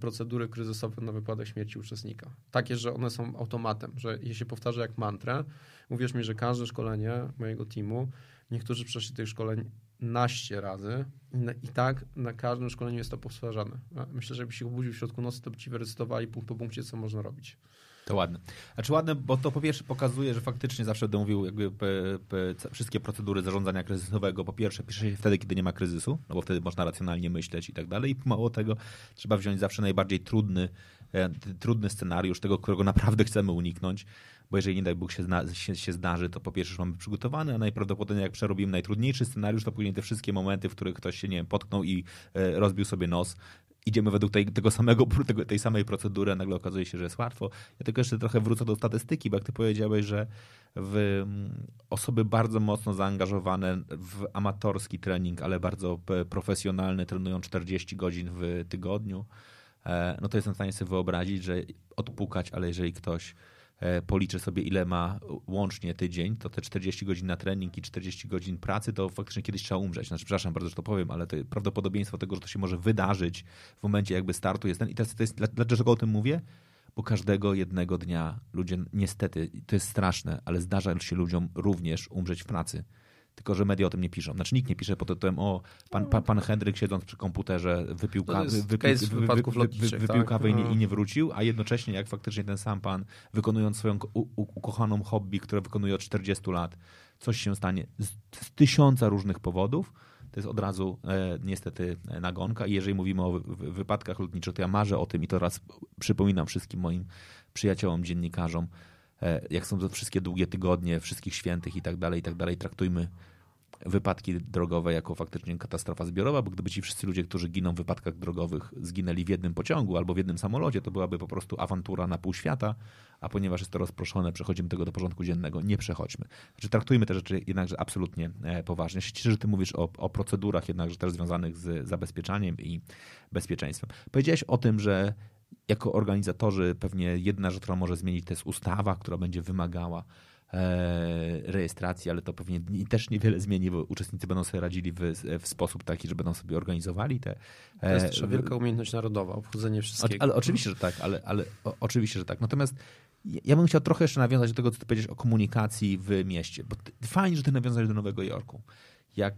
procedury kryzysowe na wypadek śmierci uczestnika. Takie, że one są automatem, że je się powtarza jak mantrę. Uwierz mi, że każde szkolenie mojego teamu, niektórzy przeszli tych szkoleń naście razy i, na, i tak na każdym szkoleniu jest to powtarzane. Myślę, że jakbyś się obudził w środku nocy, to by ci wyrecytowali punkt po punkcie, co można robić. To ładne. Znaczy ładne, bo to po pierwsze pokazuje, że faktycznie zawsze będę mówił jakby p, p, wszystkie procedury zarządzania kryzysowego. Po pierwsze pisze się wtedy, kiedy nie ma kryzysu, no bo wtedy można racjonalnie myśleć i tak dalej. I mało tego, trzeba wziąć zawsze najbardziej trudny, trudny scenariusz, tego, którego naprawdę chcemy uniknąć. Bo jeżeli nie daj Bóg się, zna, się, się zdarzy, to po pierwsze już mamy przygotowany, a najprawdopodobniej jak przerobimy najtrudniejszy scenariusz, to później te wszystkie momenty, w których ktoś się nie wiem, potknął i e, rozbił sobie nos, idziemy według tej, tego samego, tego, tej samej procedury, a nagle okazuje się, że jest łatwo. Ja tylko jeszcze trochę wrócę do statystyki, bo jak ty powiedziałeś, że w osoby bardzo mocno zaangażowane w amatorski trening, ale bardzo p- profesjonalny, trenują 40 godzin w tygodniu, e, no to jestem w stanie sobie wyobrazić, że odpukać, ale jeżeli ktoś e, policzy sobie, ile ma łącznie tydzień, to te 40 godzin na trening i 40 godzin pracy, to faktycznie kiedyś trzeba umrzeć. Znaczy, przepraszam bardzo, że to powiem, ale to prawdopodobieństwo tego, że to się może wydarzyć w momencie jakby startu jest ten. I to jest, dla- dlaczego o tym mówię? Bo każdego jednego dnia ludzie, niestety, to jest straszne, ale zdarza się ludziom również umrzeć w pracy. Tylko że media o tym nie piszą. Znaczy nikt nie pisze pod tytułem o, pan, pan, pan Henryk siedząc przy komputerze wypił, ka- wypił, wy- wy- wypadków wy- lotniczych, wypił tak? kawę i nie, No. i nie wrócił, a jednocześnie jak faktycznie ten sam pan wykonując swoją u, ukochaną hobby, które wykonuje od 40 lat, coś się stanie z, z tysiąca różnych powodów, to jest od razu e, niestety e, nagonka. I jeżeli mówimy o wy, wy- wypadkach lotniczych, to ja marzę o tym i to raz przypominam wszystkim moim przyjaciołom, dziennikarzom, jak są to wszystkie długie tygodnie, wszystkich świętych i tak dalej, i tak dalej, traktujmy wypadki drogowe jako faktycznie katastrofa zbiorowa, bo gdyby ci wszyscy ludzie, którzy giną w wypadkach drogowych, zginęli w jednym pociągu albo w jednym samolocie, to byłaby po prostu awantura na pół świata, a ponieważ jest to rozproszone, przechodzimy tego do porządku dziennego, nie przechodźmy. Znaczy traktujmy te rzeczy jednakże absolutnie e, poważnie. Ja się cieszę, że ty mówisz o, o procedurach jednakże też związanych z zabezpieczaniem i bezpieczeństwem. Powiedziałeś o tym, że jako organizatorzy pewnie jedna rzecz, która może zmienić, to jest ustawa, która będzie wymagała e, rejestracji, ale to pewnie też niewiele zmieni, bo uczestnicy będą sobie radzili w, w sposób taki, że będą sobie organizowali te. To jest e, też wielka umiejętność narodowa, obchodzenie o, wszystkiego. ale oczywiście, że tak, ale, ale o, oczywiście, że tak. Natomiast ja- ja bym chciał trochę jeszcze nawiązać do tego, co ty powiedziałeś o komunikacji w mieście, bo ty, fajnie, że ty nawiązałeś do Nowego Jorku. Jak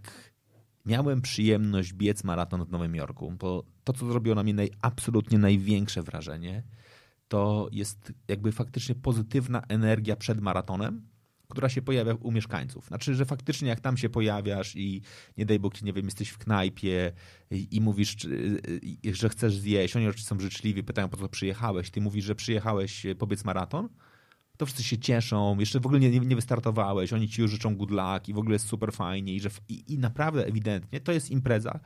miałem przyjemność biec maraton w Nowym Jorku, bo to, co zrobiło na mnie naj, absolutnie największe wrażenie, to jest jakby faktycznie pozytywna energia przed maratonem, która się pojawia u mieszkańców. Znaczy, że faktycznie jak tam się pojawiasz i nie daj Bóg, nie wiem, jesteś w knajpie i, i mówisz, że chcesz zjeść, oni oczywiście są życzliwi, pytają po co przyjechałeś, ty mówisz, że przyjechałeś e, pobiec maraton, to wszyscy się cieszą, jeszcze w ogóle nie, nie, wystartowałeś, oni ci już życzą good luck i w ogóle jest super fajnie i, że, i, i naprawdę ewidentnie to jest impreza,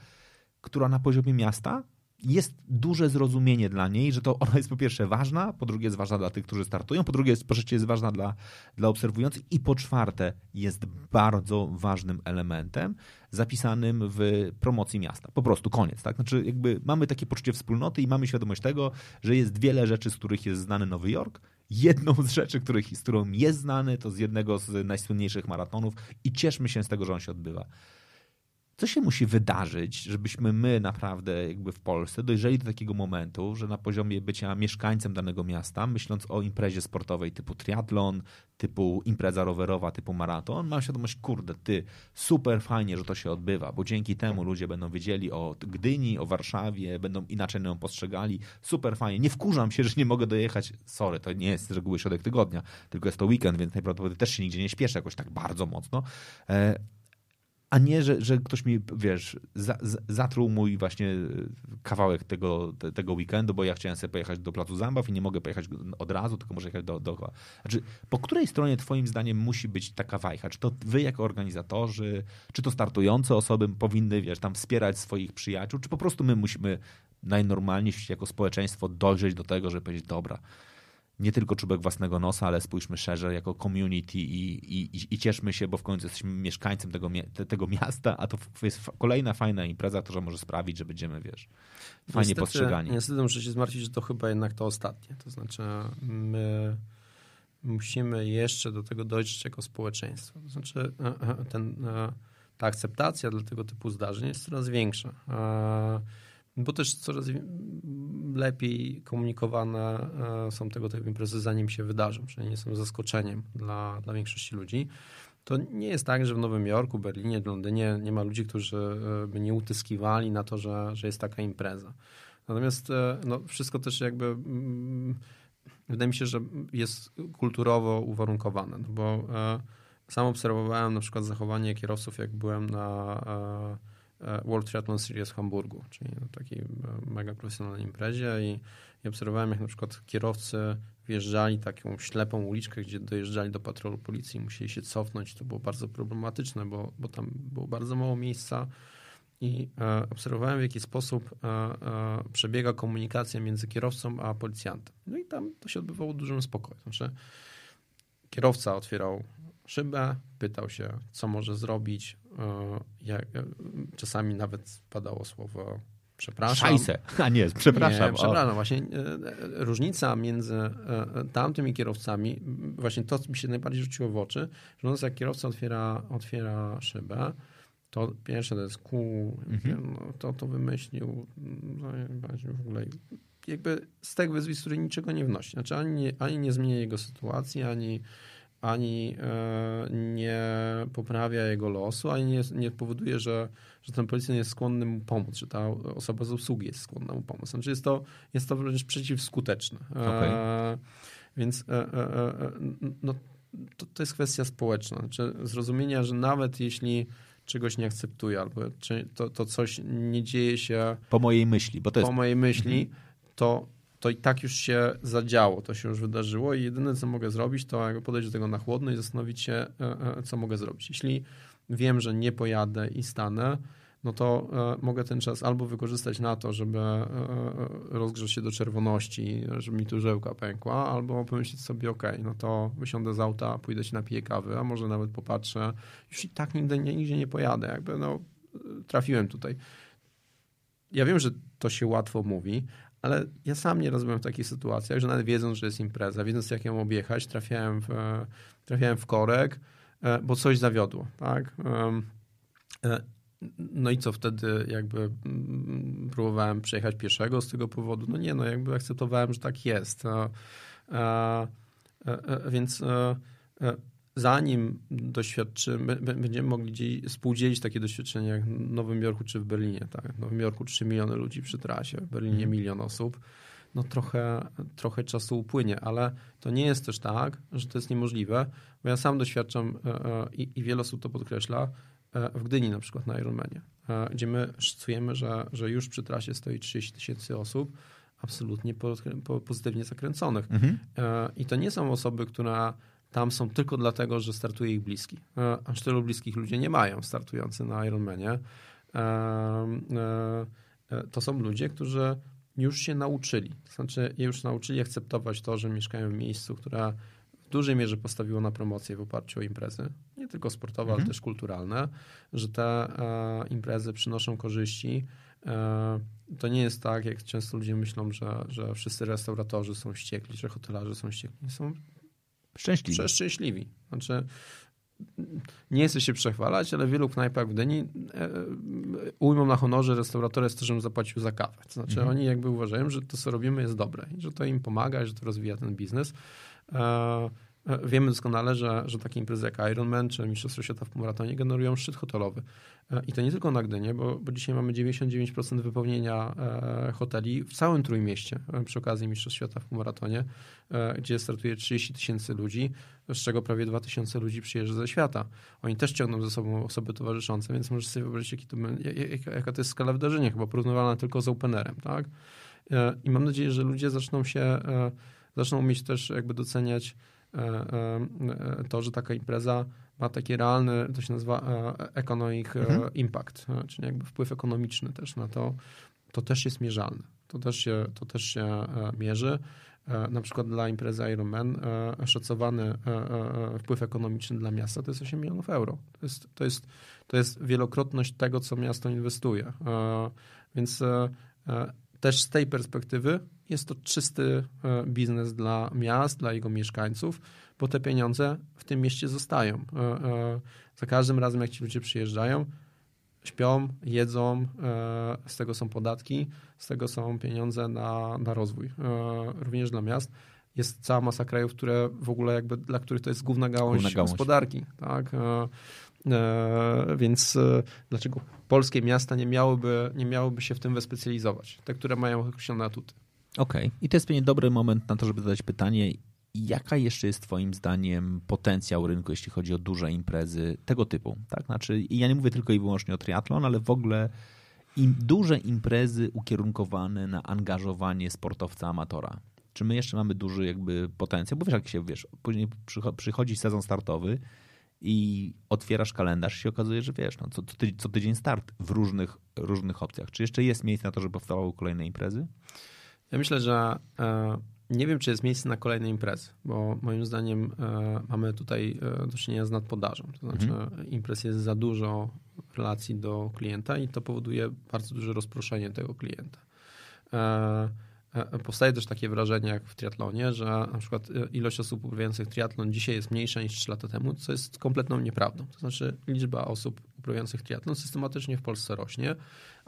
która na poziomie miasta jest duże zrozumienie dla niej, że to ona jest po pierwsze ważna, po drugie jest ważna dla tych, którzy startują, po drugie jest, po trzecie jest ważna dla, dla obserwujących i po czwarte jest bardzo ważnym elementem zapisanym w promocji miasta. Po prostu koniec, tak? Znaczy jakby mamy takie poczucie wspólnoty i mamy świadomość tego, że jest wiele rzeczy, z których jest znany Nowy Jork. Jedną z rzeczy, których, z którą jest znany, to z jednego z najsłynniejszych maratonów i cieszmy się z tego, że on się odbywa. Co się musi wydarzyć, żebyśmy my naprawdę jakby w Polsce dojrzeli do takiego momentu, że na poziomie bycia mieszkańcem danego miasta, myśląc o imprezie sportowej typu triatlon, typu impreza rowerowa, typu maraton, mam świadomość, kurde, ty, super fajnie, że to się odbywa, bo dzięki temu ludzie będą wiedzieli o Gdyni, o Warszawie, będą inaczej ją postrzegali, super fajnie. Nie wkurzam się, że nie mogę dojechać, sorry, to nie jest z reguły środek tygodnia, tylko jest to weekend, więc najprawdopodobniej też się nigdzie nie śpieszę jakoś tak bardzo mocno. A nie, że, że ktoś mi, wiesz, za, za, zatruł mój właśnie kawałek tego, te, tego weekendu, bo ja chciałem sobie pojechać do Placu Zabaw i nie mogę pojechać od razu, tylko muszę jechać do, dookoła. Znaczy, po której stronie twoim zdaniem musi być taka wajcha? Czy to wy jako organizatorzy, czy to startujące osoby powinny, wiesz, tam wspierać swoich przyjaciół, czy po prostu my musimy najnormalniej jako społeczeństwo dojrzeć do tego, żeby powiedzieć, dobra, nie tylko czubek własnego nosa, ale spójrzmy szerzej jako community i, i, i cieszmy się, bo w końcu jesteśmy mieszkańcem tego, tego miasta, a to jest kolejna fajna impreza, która może sprawić, że będziemy, wiesz, fajnie Niestety- postrzegani. Niestety muszę się zmartwić, że to chyba jednak to ostatnie. To znaczy my musimy jeszcze do tego dojść jako społeczeństwo. To znaczy e, e, ten, e, ta akceptacja dla tego typu zdarzeń jest coraz większa. Bo też coraz lepiej komunikowane e, są tego typu imprezy, zanim się wydarzą, nie są zaskoczeniem dla, dla większości ludzi. To nie jest tak, że w Nowym Jorku, Berlinie, Londynie nie ma ludzi, którzy e, by nie utyskiwali na to, że, że jest taka impreza. Natomiast e, no, wszystko też jakby mm, wydaje mi się, że jest kulturowo uwarunkowane, no bo sam obserwowałem na przykład zachowanie kierowców, jak byłem na World Triathlon Series w Hamburgu, czyli na takiej e, mega profesjonalnej imprezie i, i obserwowałem, jak na przykład kierowcy wjeżdżali taką ślepą uliczkę, gdzie dojeżdżali do patrolu policji i musieli się cofnąć. To było bardzo problematyczne, bo, bo tam było bardzo mało miejsca i e, obserwowałem, w jaki sposób e, e, przebiega komunikacja między kierowcą a policjantem. No i tam to się odbywało w dużym spokoju. Znaczy, kierowca otwierał szybę, pytał się, co może zrobić. E, Jak, e, czasami nawet padało słowo przepraszam. Szajse. A nie, przepraszam. Nie, przepraszam. Właśnie e, różnica między tamtymi kierowcami, właśnie to mi się najbardziej rzuciło w oczy, że jak kierowca otwiera, otwiera szybę, to pierwsze to jest kół, Mhm. no, to to wymyślił, no, w ogóle jakby z tego wyzwisk, który niczego nie wnosi. Znaczy ani ani nie zmienia jego sytuacji, ani, ani e, nie poprawia jego losu, ani nie, nie powoduje, że, że ten policjant jest skłonny mu pomóc, że ta osoba z obsługi jest skłonna mu pomóc. Znaczy jest to, jest to wręcz przeciwskuteczne. Okay. E, więc e, e, e, no, to, to jest kwestia społeczna. Znaczy zrozumienia, że nawet jeśli czegoś nie akceptuję, albo to, to coś nie dzieje się Po mojej myśli, bo to jest... po mojej myśli, to, to i tak już się zadziało, to się już wydarzyło i jedyne, co mogę zrobić, to podejść do tego na chłodno i zastanowić się, e, e, co mogę zrobić. Jeśli wiem, że nie pojadę i stanę, no to e, mogę ten czas albo wykorzystać na to, żeby rozgrzać się do czerwoności, żeby mi tu żyłka pękła, albo pomyśleć sobie, ok, no to wysiądę z auta, pójdę się napiję kawy, a może nawet popatrzę. Już i tak nigdy, nigdzie nie pojadę, jakby no trafiłem tutaj. Ja wiem, że to się łatwo mówi, ale ja sam nie byłem w takich sytuacjach, że nawet wiedząc, że jest impreza, wiedząc jak ją objechać, trafiałem w, e, trafiałem w korek, e, bo coś zawiodło, tak? E, No i co wtedy jakby mm, próbowałem przejechać pieszego z tego powodu? No nie, no jakby akceptowałem, że tak jest. E, Więc zanim doświadczymy, będziemy mogli dzieli- współdzielić takie doświadczenia jak w Nowym Jorku czy w Berlinie. Tak? W Nowym Jorku 3 miliony ludzi przy trasie, w Berlinie milion osób. No trochę, trochę czasu upłynie, ale to nie jest też tak, że to jest niemożliwe, bo ja sam doświadczam e, e, i, i wiele osób to podkreśla, e, w Gdyni na przykład na Ironmanie, gdzie my szacujemy, że, że już przy trasie stoi 30 tysięcy osób, absolutnie po, po, pozytywnie zakręconych. Mhm. I to nie są osoby, które tam są tylko dlatego, że startuje ich bliski. E, Aż tylu bliskich ludzie nie mają startujący na Ironmanie. E, e, To są ludzie, którzy już się nauczyli. To znaczy, już nauczyli akceptować to, że mieszkają w miejscu, które w dużej mierze postawiło na promocję w oparciu o imprezy. Nie tylko sportowe, ale też kulturalne. Że te imprezy przynoszą korzyści. To nie jest tak, jak często ludzie myślą, że, że wszyscy restauratorzy są ściekli, że hotelarze są ściekli. Są Szczęśliwy. przeszczęśliwi. Znaczy, nie chcę się przechwalać, ale w wielu knajpach w Gdyni e, e, ujmą na honorze restauratora jest to, żebym zapłacił za kawę. To znaczy oni jakby uważają, że to, co robimy jest dobre że to im pomaga, że to rozwija ten biznes. E, Wiemy doskonale, że, że takie imprezy jak Ironman czy Mistrzostwo Świata w maratonie generują szczyt hotelowy. E, I to nie tylko na Gdynie, bo, bo dzisiaj mamy 99% wypełnienia e, hoteli w całym Trójmieście e, przy okazji Mistrzostw Świata w maratonie, e, gdzie startuje 30 tysięcy ludzi, z czego prawie 2 tysiące ludzi przyjeżdża ze świata. Oni też ciągną ze sobą osoby towarzyszące, więc możesz sobie wyobrazić, jaki to, jaka, to jest skala wydarzenia, chyba porównywalna tylko z Openerem. Tak? E, I mam nadzieję, że ludzie zaczną się, e, zaczną umieć też jakby doceniać e, e, e, to, że taka impreza ma taki realny, to się nazywa e, economic e, impact, e, czyli jakby wpływ ekonomiczny też na to, to też jest mierzalne. To też się, to też się e, mierzy. E, Na przykład dla imprezy Ironman e, szacowany e, e, wpływ ekonomiczny dla miasta to jest 8 milionów euro. To jest, to jest, to jest wielokrotność tego, co miasto inwestuje. E, Więc e, e, też z tej perspektywy jest to czysty e, biznes dla miast, dla jego mieszkańców, bo te pieniądze w tym mieście zostają. E, e, Za każdym razem, jak ci ludzie przyjeżdżają, śpią, jedzą, z tego są podatki, z tego są pieniądze na, na rozwój. Również dla miast jest cała masa krajów, które w ogóle jakby, dla których to jest główna gałąź, Główna gałąź. gospodarki. Tak? Więc dlaczego polskie miasta nie miałyby, nie miałyby się w tym wyspecjalizować? Te, które mają określone atuty. Okej. I to jest pewnie dobry moment na to, żeby zadać pytanie, jaka jeszcze jest twoim zdaniem potencjał rynku, jeśli chodzi o duże imprezy tego typu? Tak? Znaczy, i ja nie mówię tylko i wyłącznie o triatlon, ale w ogóle im, duże imprezy ukierunkowane na angażowanie sportowca amatora. Czy my jeszcze mamy duży jakby potencjał? Bo wiesz, jak się, wiesz, później przycho- przychodzi sezon startowy i otwierasz kalendarz i się okazuje, że wiesz, no, co, co tydzień start w różnych, różnych opcjach. Czy jeszcze jest miejsce na to, żeby powstawały kolejne imprezy? Ja myślę, że e, nie wiem, czy jest miejsce na kolejne imprezy, bo moim zdaniem e, mamy tutaj e, do czynienia z nadpodażą. To znaczy imprez jest za dużo w relacji do klienta i to powoduje bardzo duże rozproszenie tego klienta. Powstaje też takie wrażenie jak w triatlonie, że na przykład ilość osób uprawiających triatlon dzisiaj jest mniejsza niż 3 lata temu, co jest kompletną nieprawdą. To znaczy liczba osób uprawiających triatlon systematycznie w Polsce rośnie,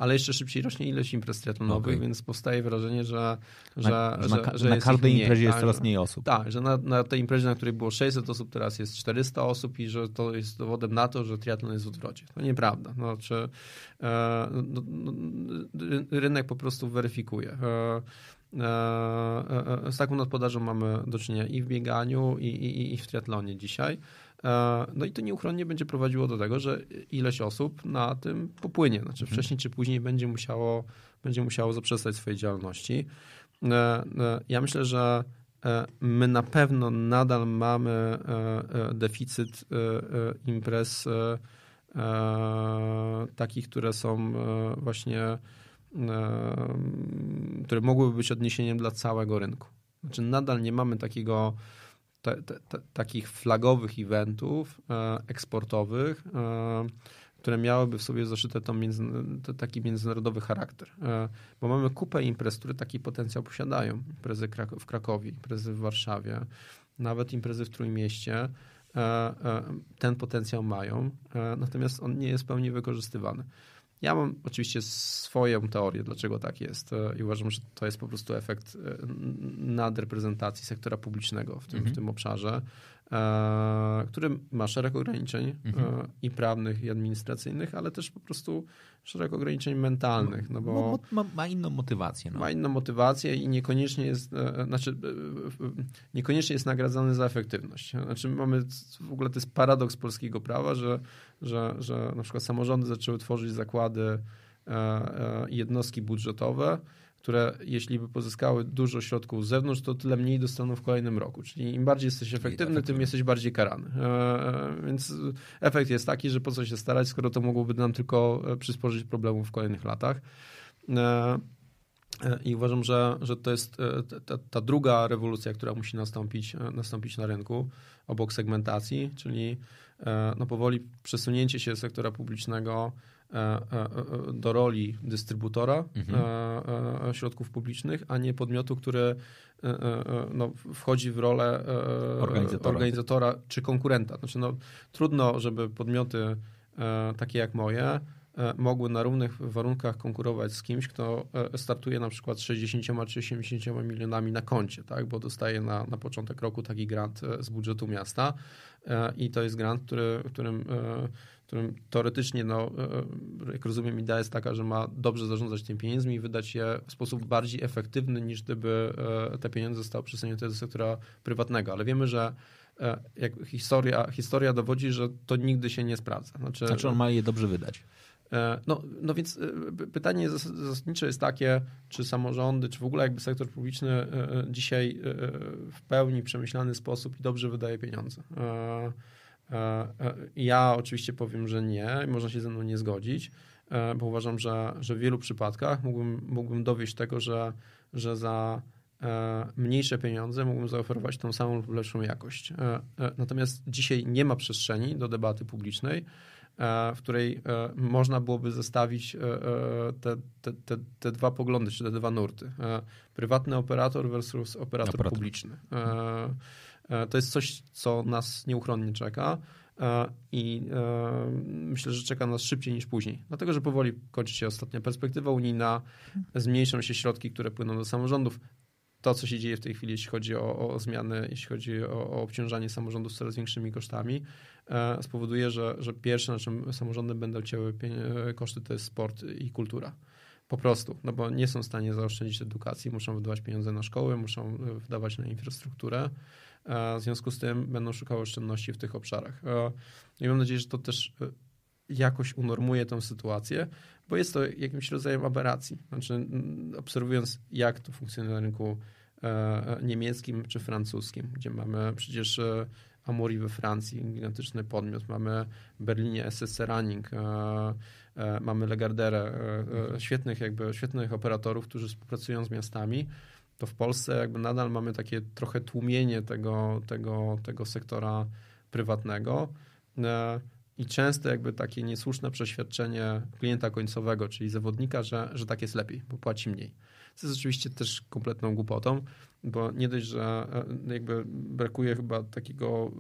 ale jeszcze szybciej rośnie ilość imprez triatlonowych, Okej. więc powstaje wrażenie, że, że, Na, że, na, że na każdej ich mniej, imprezie jest tak, coraz że- mniej osób. tak, że na, na tej imprezie, na której było 600 osób, teraz jest 400 osób i że to jest dowodem na to, że triatlon jest w odwrocie. To nieprawda. Znaczy, e, no, no, ry- rynek po prostu weryfikuje. E, e, e, z taką nadpodażą mamy do czynienia i w bieganiu, i, i, i w triatlonie dzisiaj. E, No i to nieuchronnie będzie prowadziło do tego, że ileś osób na tym popłynie. Znaczy wcześniej czy później będzie musiało, będzie musiało zaprzestać swojej działalności. E, e, Ja myślę, że my na pewno nadal mamy deficyt imprez takich, które są właśnie, które mogłyby być odniesieniem dla całego rynku. Znaczy nadal nie mamy takiego, te, te, te, takich flagowych eventów e, eksportowych, e, które miałyby w sobie zaszyte to między, to taki międzynarodowy charakter. E, Bo mamy kupę imprez, które taki potencjał posiadają. Imprezy w Krakowie, imprezy w Warszawie, nawet imprezy w Trójmieście. Ten potencjał mają, natomiast on nie jest pełni wykorzystywany. Ja mam oczywiście swoją teorię, dlaczego tak jest e, i uważam, że to jest po prostu efekt e, nadreprezentacji sektora publicznego w tym, w tym obszarze, który ma szereg ograniczeń e, i prawnych, i administracyjnych, ale też po prostu szereg ograniczeń mentalnych, no bo ma, ma inną motywację. No. ma inną motywację i niekoniecznie jest, e, znaczy, e, e, niekoniecznie jest nagradzany za efektywność. Znaczy mamy, w ogóle to jest paradoks polskiego prawa, że, że, że na przykład samorządy zaczęły tworzyć zakłady e, e, jednostki budżetowe, które jeśli by pozyskały dużo środków z zewnątrz, to tyle mniej dostaną w kolejnym roku. Czyli im bardziej jesteś efektywny, tym jesteś bardziej karany. E, e, Więc efekt jest taki, że po co się starać, skoro to mogłoby nam tylko e, przysporzyć problemów w kolejnych latach. I uważam, że, że to jest ta- ta, druga rewolucja, która musi nastąpić, nastąpić na rynku obok segmentacji, czyli no powoli przesunięcie się sektora publicznego do roli dystrybutora Mhm. e, e, środków publicznych, a nie podmiotu, który e, e, e, no, wchodzi w rolę e, Organizatora. organizatora czy konkurenta. Znaczy, no, trudno, żeby podmioty e, takie jak moje e, mogły na równych warunkach konkurować z kimś, kto e, startuje na przykład z 60 czy 70 milionami na koncie, tak? bo dostaje na, na początek roku taki grant e, z budżetu miasta e, i to jest grant, który, którym, e, którym teoretycznie, no, e, jak rozumiem, idea jest taka, że ma dobrze zarządzać tymi pieniędzmi i wydać je w sposób bardziej efektywny niż gdyby e, te pieniądze zostały przesunięte do sektora prywatnego, ale wiemy, że e, historia, historia dowodzi, że to nigdy się nie sprawdza. Znaczy, Znaczy on ma je dobrze wydać. E, No, no więc e, pytanie zas- zasadnicze jest takie, czy samorządy, czy w ogóle jakby sektor publiczny e, e, dzisiaj e, e, w pełni przemyślany sposób i dobrze wydaje pieniądze. E, e, Ja oczywiście powiem, że nie, można się ze mną nie zgodzić, e, bo uważam, że, że w wielu przypadkach mógłbym, mógłbym dowieść tego, że, że za mniejsze pieniądze mógłbym zaoferować tą samą lub lepszą jakość. Natomiast dzisiaj nie ma przestrzeni do debaty publicznej, w której można byłoby zestawić te, te, te, te dwa poglądy, czy te dwa nurty. Prywatny operator versus operator, Operator. publiczny. E, To jest coś, co nas nieuchronnie czeka e, i e, myślę, że czeka nas szybciej niż później. Dlatego, że powoli kończy się ostatnia perspektywa unijna, zmniejszą się środki, które płyną do samorządów. To, co się dzieje w tej chwili, jeśli chodzi o, o zmiany, jeśli chodzi o, o obciążanie samorządów coraz większymi kosztami, e, spowoduje, że, że pierwsze, na czym samorządy będą pienie- koszty, to jest sport i kultura. Po prostu, no bo nie są w stanie zaoszczędzić edukacji, muszą wydawać pieniądze na szkoły, muszą e, wydawać na infrastrukturę. W związku z tym będą szukały oszczędności w tych obszarach. E, I mam nadzieję, że to też e, jakoś unormuje tę sytuację, bo jest to jakimś rodzajem aberracji. Znaczy, obserwując, jak to funkcjonuje na rynku e, niemieckim czy francuskim, gdzie mamy przecież Amori we Francji, gigantyczny podmiot, mamy w Berlinie SSC Running, mamy Lagardère, e, świetnych, jakby, świetnych operatorów, którzy współpracują z miastami, to w Polsce jakby nadal mamy takie trochę tłumienie tego, tego, tego sektora prywatnego e, i często jakby takie niesłuszne przeświadczenie klienta końcowego, czyli zawodnika, że, że tak jest lepiej, bo płaci mniej. Co jest oczywiście też kompletną głupotą, bo nie dość, że e, jakby brakuje chyba takiego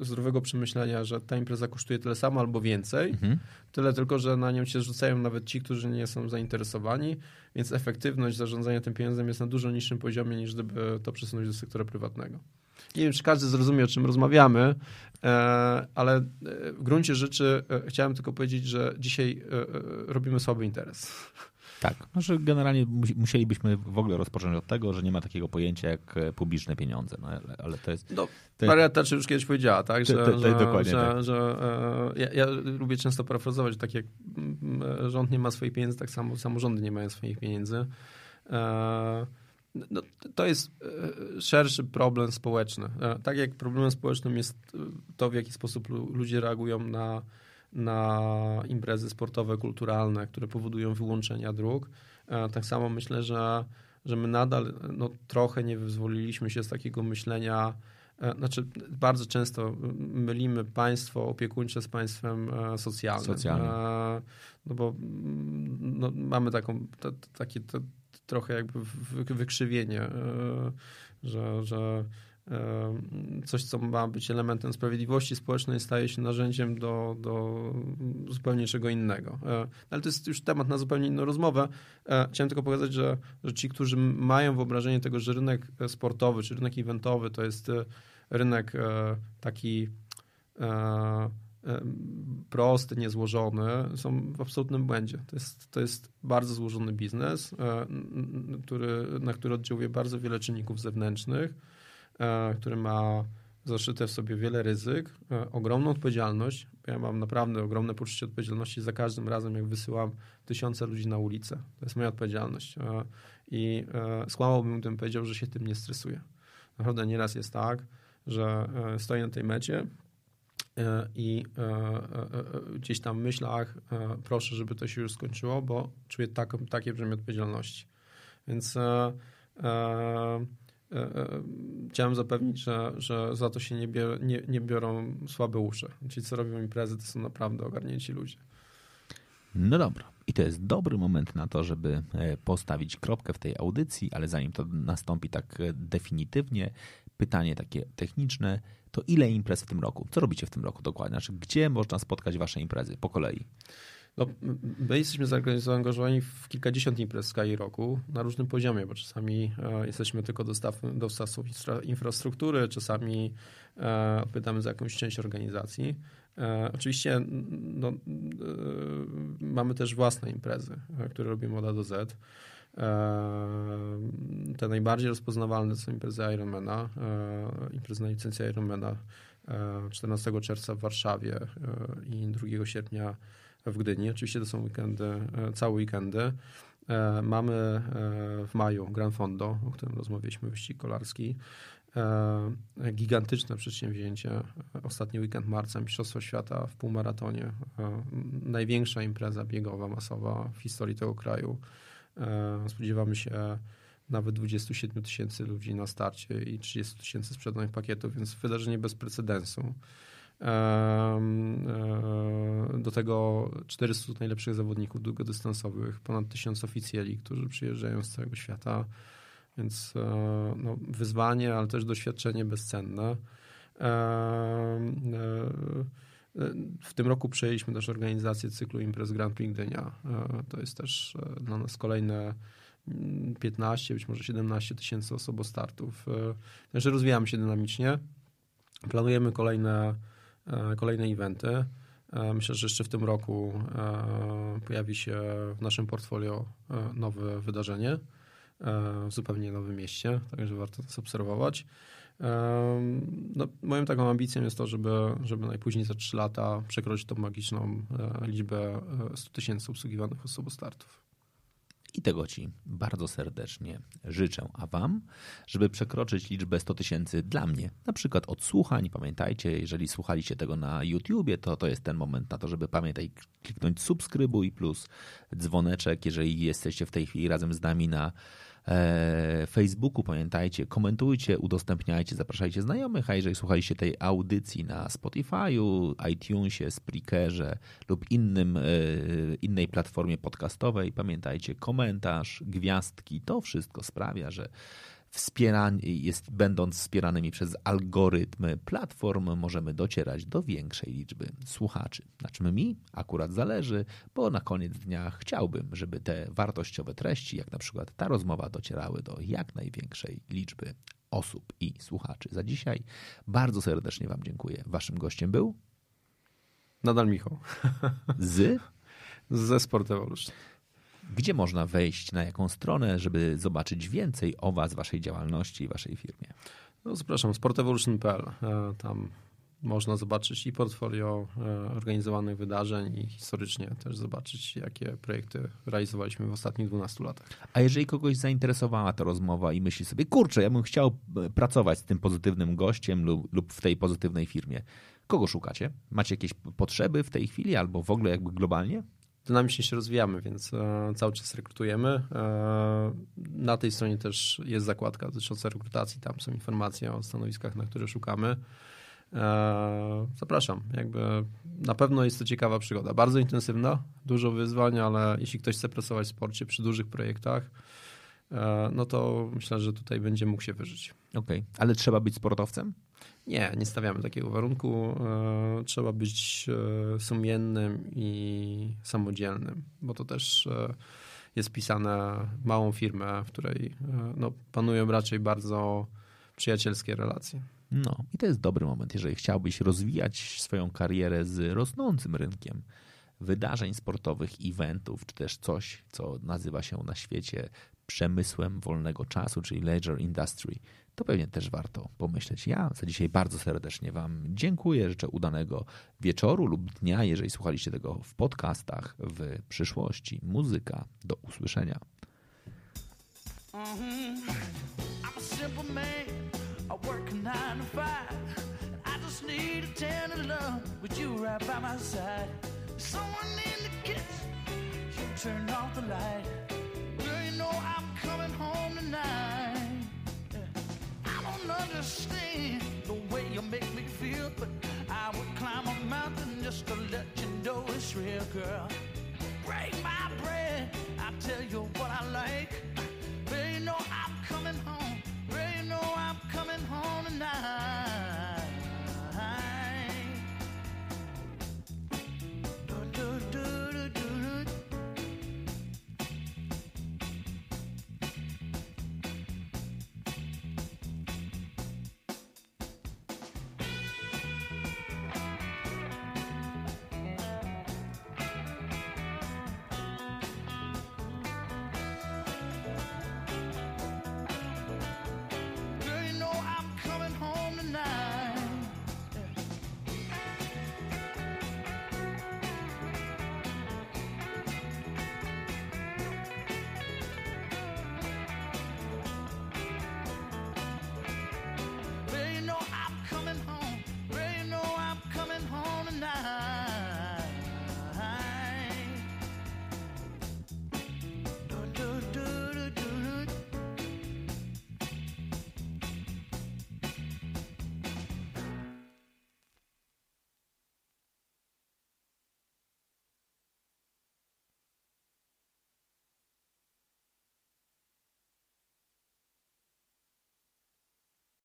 e, zdrowego przemyślenia, że ta impreza kosztuje tyle samo albo więcej, Mhm. tyle tylko, że na nią się rzucają nawet ci, którzy nie są zainteresowani, więc efektywność zarządzania tym pieniądzem jest na dużo niższym poziomie niż gdyby to przesunąć do sektora prywatnego. Nie wiem, czy każdy zrozumie, o czym rozmawiamy, e, ale e, w gruncie rzeczy e, chciałem tylko powiedzieć, że dzisiaj e, e, robimy słaby interes. Tak, no, że generalnie musi- musielibyśmy w ogóle rozpocząć od tego, że nie ma takiego pojęcia jak e, publiczne pieniądze, no, ale, to jest... No, To- Maria Thatcher już kiedyś powiedziała, tak, że, To- to- że, dokładnie że, tak. że e, ja, ja lubię często parafrazować, tak jak mm, e, rząd nie ma swoich pieniędzy, tak samo samorządy nie mają swoich pieniędzy. E, no, to jest szerszy problem społeczny. Tak jak problemem społecznym jest to, w jaki sposób lu- ludzie reagują na, na imprezy sportowe, kulturalne, które powodują wyłączenia dróg, e, tak samo myślę, że, że my nadal no, trochę nie wyzwoliliśmy się z takiego myślenia, e, znaczy bardzo często mylimy państwo opiekuńcze z państwem e, socjalnym. Socjalnym. No bo mm, no, mamy taką, to, takie to, trochę jakby wy- wykrzywienie, że, że coś, co ma być elementem sprawiedliwości społecznej, staje się narzędziem do, do zupełnie czego innego. E, Ale to jest już temat na zupełnie inną rozmowę. E, Chciałem tylko pokazać, że, że ci, którzy mają wyobrażenie tego, że rynek e, sportowy czy rynek eventowy to jest rynek taki prosty, niezłożony, są w absolutnym błędzie. To jest, to jest bardzo złożony biznes, który, na który oddziałuje bardzo wiele czynników zewnętrznych, który ma zaszyte w sobie wiele ryzyk, e, ogromną odpowiedzialność. Ja mam naprawdę ogromne poczucie odpowiedzialności za każdym razem, jak wysyłam tysiące ludzi na ulicę. To jest moja odpowiedzialność. E, I e, skłamałbym, gdybym powiedział, że się tym nie stresuję. Naprawdę nieraz jest tak, że e, stoję na tej mecie e, i e, e, e, gdzieś tam w myślach e, proszę, żeby to się już skończyło, bo czuję taką, takie brzemię odpowiedzialności. Więc e, e, e, e, chciałem zapewnić, że, że za to się nie, bior, nie, nie biorą słabe uszy. Ci, co robią imprezy, to są naprawdę ogarnięci ludzie. No dobra. I to jest dobry moment na to, żeby e, postawić kropkę w tej audycji, ale zanim to nastąpi tak e, definitywnie, pytanie takie techniczne, to ile imprez w tym roku? Co robicie w tym roku dokładnie? Znaczy, gdzie można spotkać wasze imprezy po kolei? No, my jesteśmy zaangaż- zaangażowani w kilkadziesiąt imprez w skali roku na różnym poziomie, bo czasami e, jesteśmy tylko dostaw, dostawcą infra, infrastruktury, czasami e, odpowiadamy za jakąś część organizacji. E, oczywiście no, e, mamy też własne imprezy, e, które robimy od A do Z. E, te najbardziej rozpoznawalne są imprezy Ironmana, e, imprezy na licencję Ironmana e, 14 czerwca w Warszawie e, i 2 sierpnia w Gdyni. Oczywiście to są weekendy, e, całe weekendy. E, Mamy e, w maju Gran Fondo, o którym rozmawialiśmy, wyścig kolarski. Gigantyczne przedsięwzięcie. Ostatni weekend marca, Mistrzostwo Świata w półmaratonie. Największa impreza biegowa, masowa w historii tego kraju. Spodziewamy się nawet 27 tysięcy ludzi na starcie i 30 tysięcy sprzedanych pakietów, więc wydarzenie bez precedensu. E, Do tego 400 najlepszych zawodników długodystansowych, ponad 1000 oficjeli, którzy przyjeżdżają z całego świata. Więc e, no, wyzwanie, ale też doświadczenie bezcenne. E, W tym roku przejęliśmy też organizację cyklu imprez Grand Prix Gdynia. To jest też dla nas kolejne mm, 15, być może 17 tysięcy osobostartów. E, Także rozwijamy się dynamicznie. Planujemy kolejne, kolejne eventy. E, Myślę, że jeszcze w tym roku e, pojawi się w naszym portfolio e, nowe wydarzenie e, w zupełnie nowym mieście, także warto to obserwować. E, No, moją taką ambicją jest to, żeby, żeby najpóźniej za 3 lata przekroczyć tą magiczną e, liczbę e, 100 tysięcy obsługiwanych osobostartów. I tego Ci bardzo serdecznie życzę. A Wam, żeby przekroczyć liczbę 100 tysięcy dla mnie, na przykład odsłuchań. Pamiętajcie, jeżeli słuchaliście tego na YouTubie, to to jest ten moment na to, żeby pamiętaj kliknąć subskrybuj plus dzwoneczek. Jeżeli jesteście w tej chwili razem z nami na Facebooku. Pamiętajcie, komentujcie, udostępniajcie, zapraszajcie znajomych, a jeżeli słuchaliście tej audycji na Spotify'u, iTunesie, Spreakerze lub innym, e, innej platformie podcastowej, pamiętajcie, komentarz, gwiazdki, to wszystko sprawia, że wspierani, jest, będąc wspieranymi przez algorytmy platform, możemy docierać do większej liczby słuchaczy. Na czym mi akurat zależy, bo na koniec dnia chciałbym, żeby te wartościowe treści, jak na przykład ta rozmowa, docierały do jak największej liczby osób i słuchaczy. Za dzisiaj bardzo serdecznie Wam dziękuję. Waszym gościem był Nadal Michał. z Ze Sport Evolution. Gdzie można wejść, na jaką stronę, żeby zobaczyć więcej o Was, Waszej działalności i Waszej firmie? No, zapraszam, sportevolution.pl. E, Tam można zobaczyć i portfolio e, organizowanych wydarzeń i historycznie też zobaczyć, jakie projekty realizowaliśmy w ostatnich 12 latach. A jeżeli kogoś zainteresowała ta rozmowa i myśli sobie, kurczę, ja bym chciał e, pracować z tym pozytywnym gościem lub, lub w tej pozytywnej firmie, kogo szukacie? Macie jakieś potrzeby w tej chwili albo w ogóle jakby globalnie? Dynamicznie się rozwijamy, więc e, cały czas rekrutujemy. E, na tej stronie też jest zakładka dotycząca rekrutacji, tam są informacje o stanowiskach, na które szukamy. E, zapraszam, jakby na pewno jest to ciekawa przygoda, bardzo intensywna, dużo wyzwań, ale jeśli ktoś chce pracować w sporcie przy dużych projektach, no to myślę, że tutaj będzie mógł się wyżyć. Okej, ale trzeba być sportowcem? Nie, nie stawiamy takiego warunku. E, Trzeba być e, sumiennym i samodzielnym, bo to też e, jest pisane małą firmę, w której no, panują raczej bardzo przyjacielskie relacje. No i to jest dobry moment, jeżeli chciałbyś rozwijać swoją karierę z rosnącym rynkiem wydarzeń sportowych, eventów, czy też coś, co nazywa się na świecie przemysłem wolnego czasu, czyli leisure industry, to pewnie też warto pomyśleć. Ja za dzisiaj bardzo serdecznie Wam dziękuję. Życzę udanego wieczoru lub dnia, jeżeli słuchaliście tego w podcastach w przyszłości. Muzyka. Do usłyszenia. A understand the way you make me feel, but I would climb a mountain just to let you know it's real, girl. Break my bread, I tell you what I like. Well, you know I'm coming home, Well, you know I'm coming home tonight.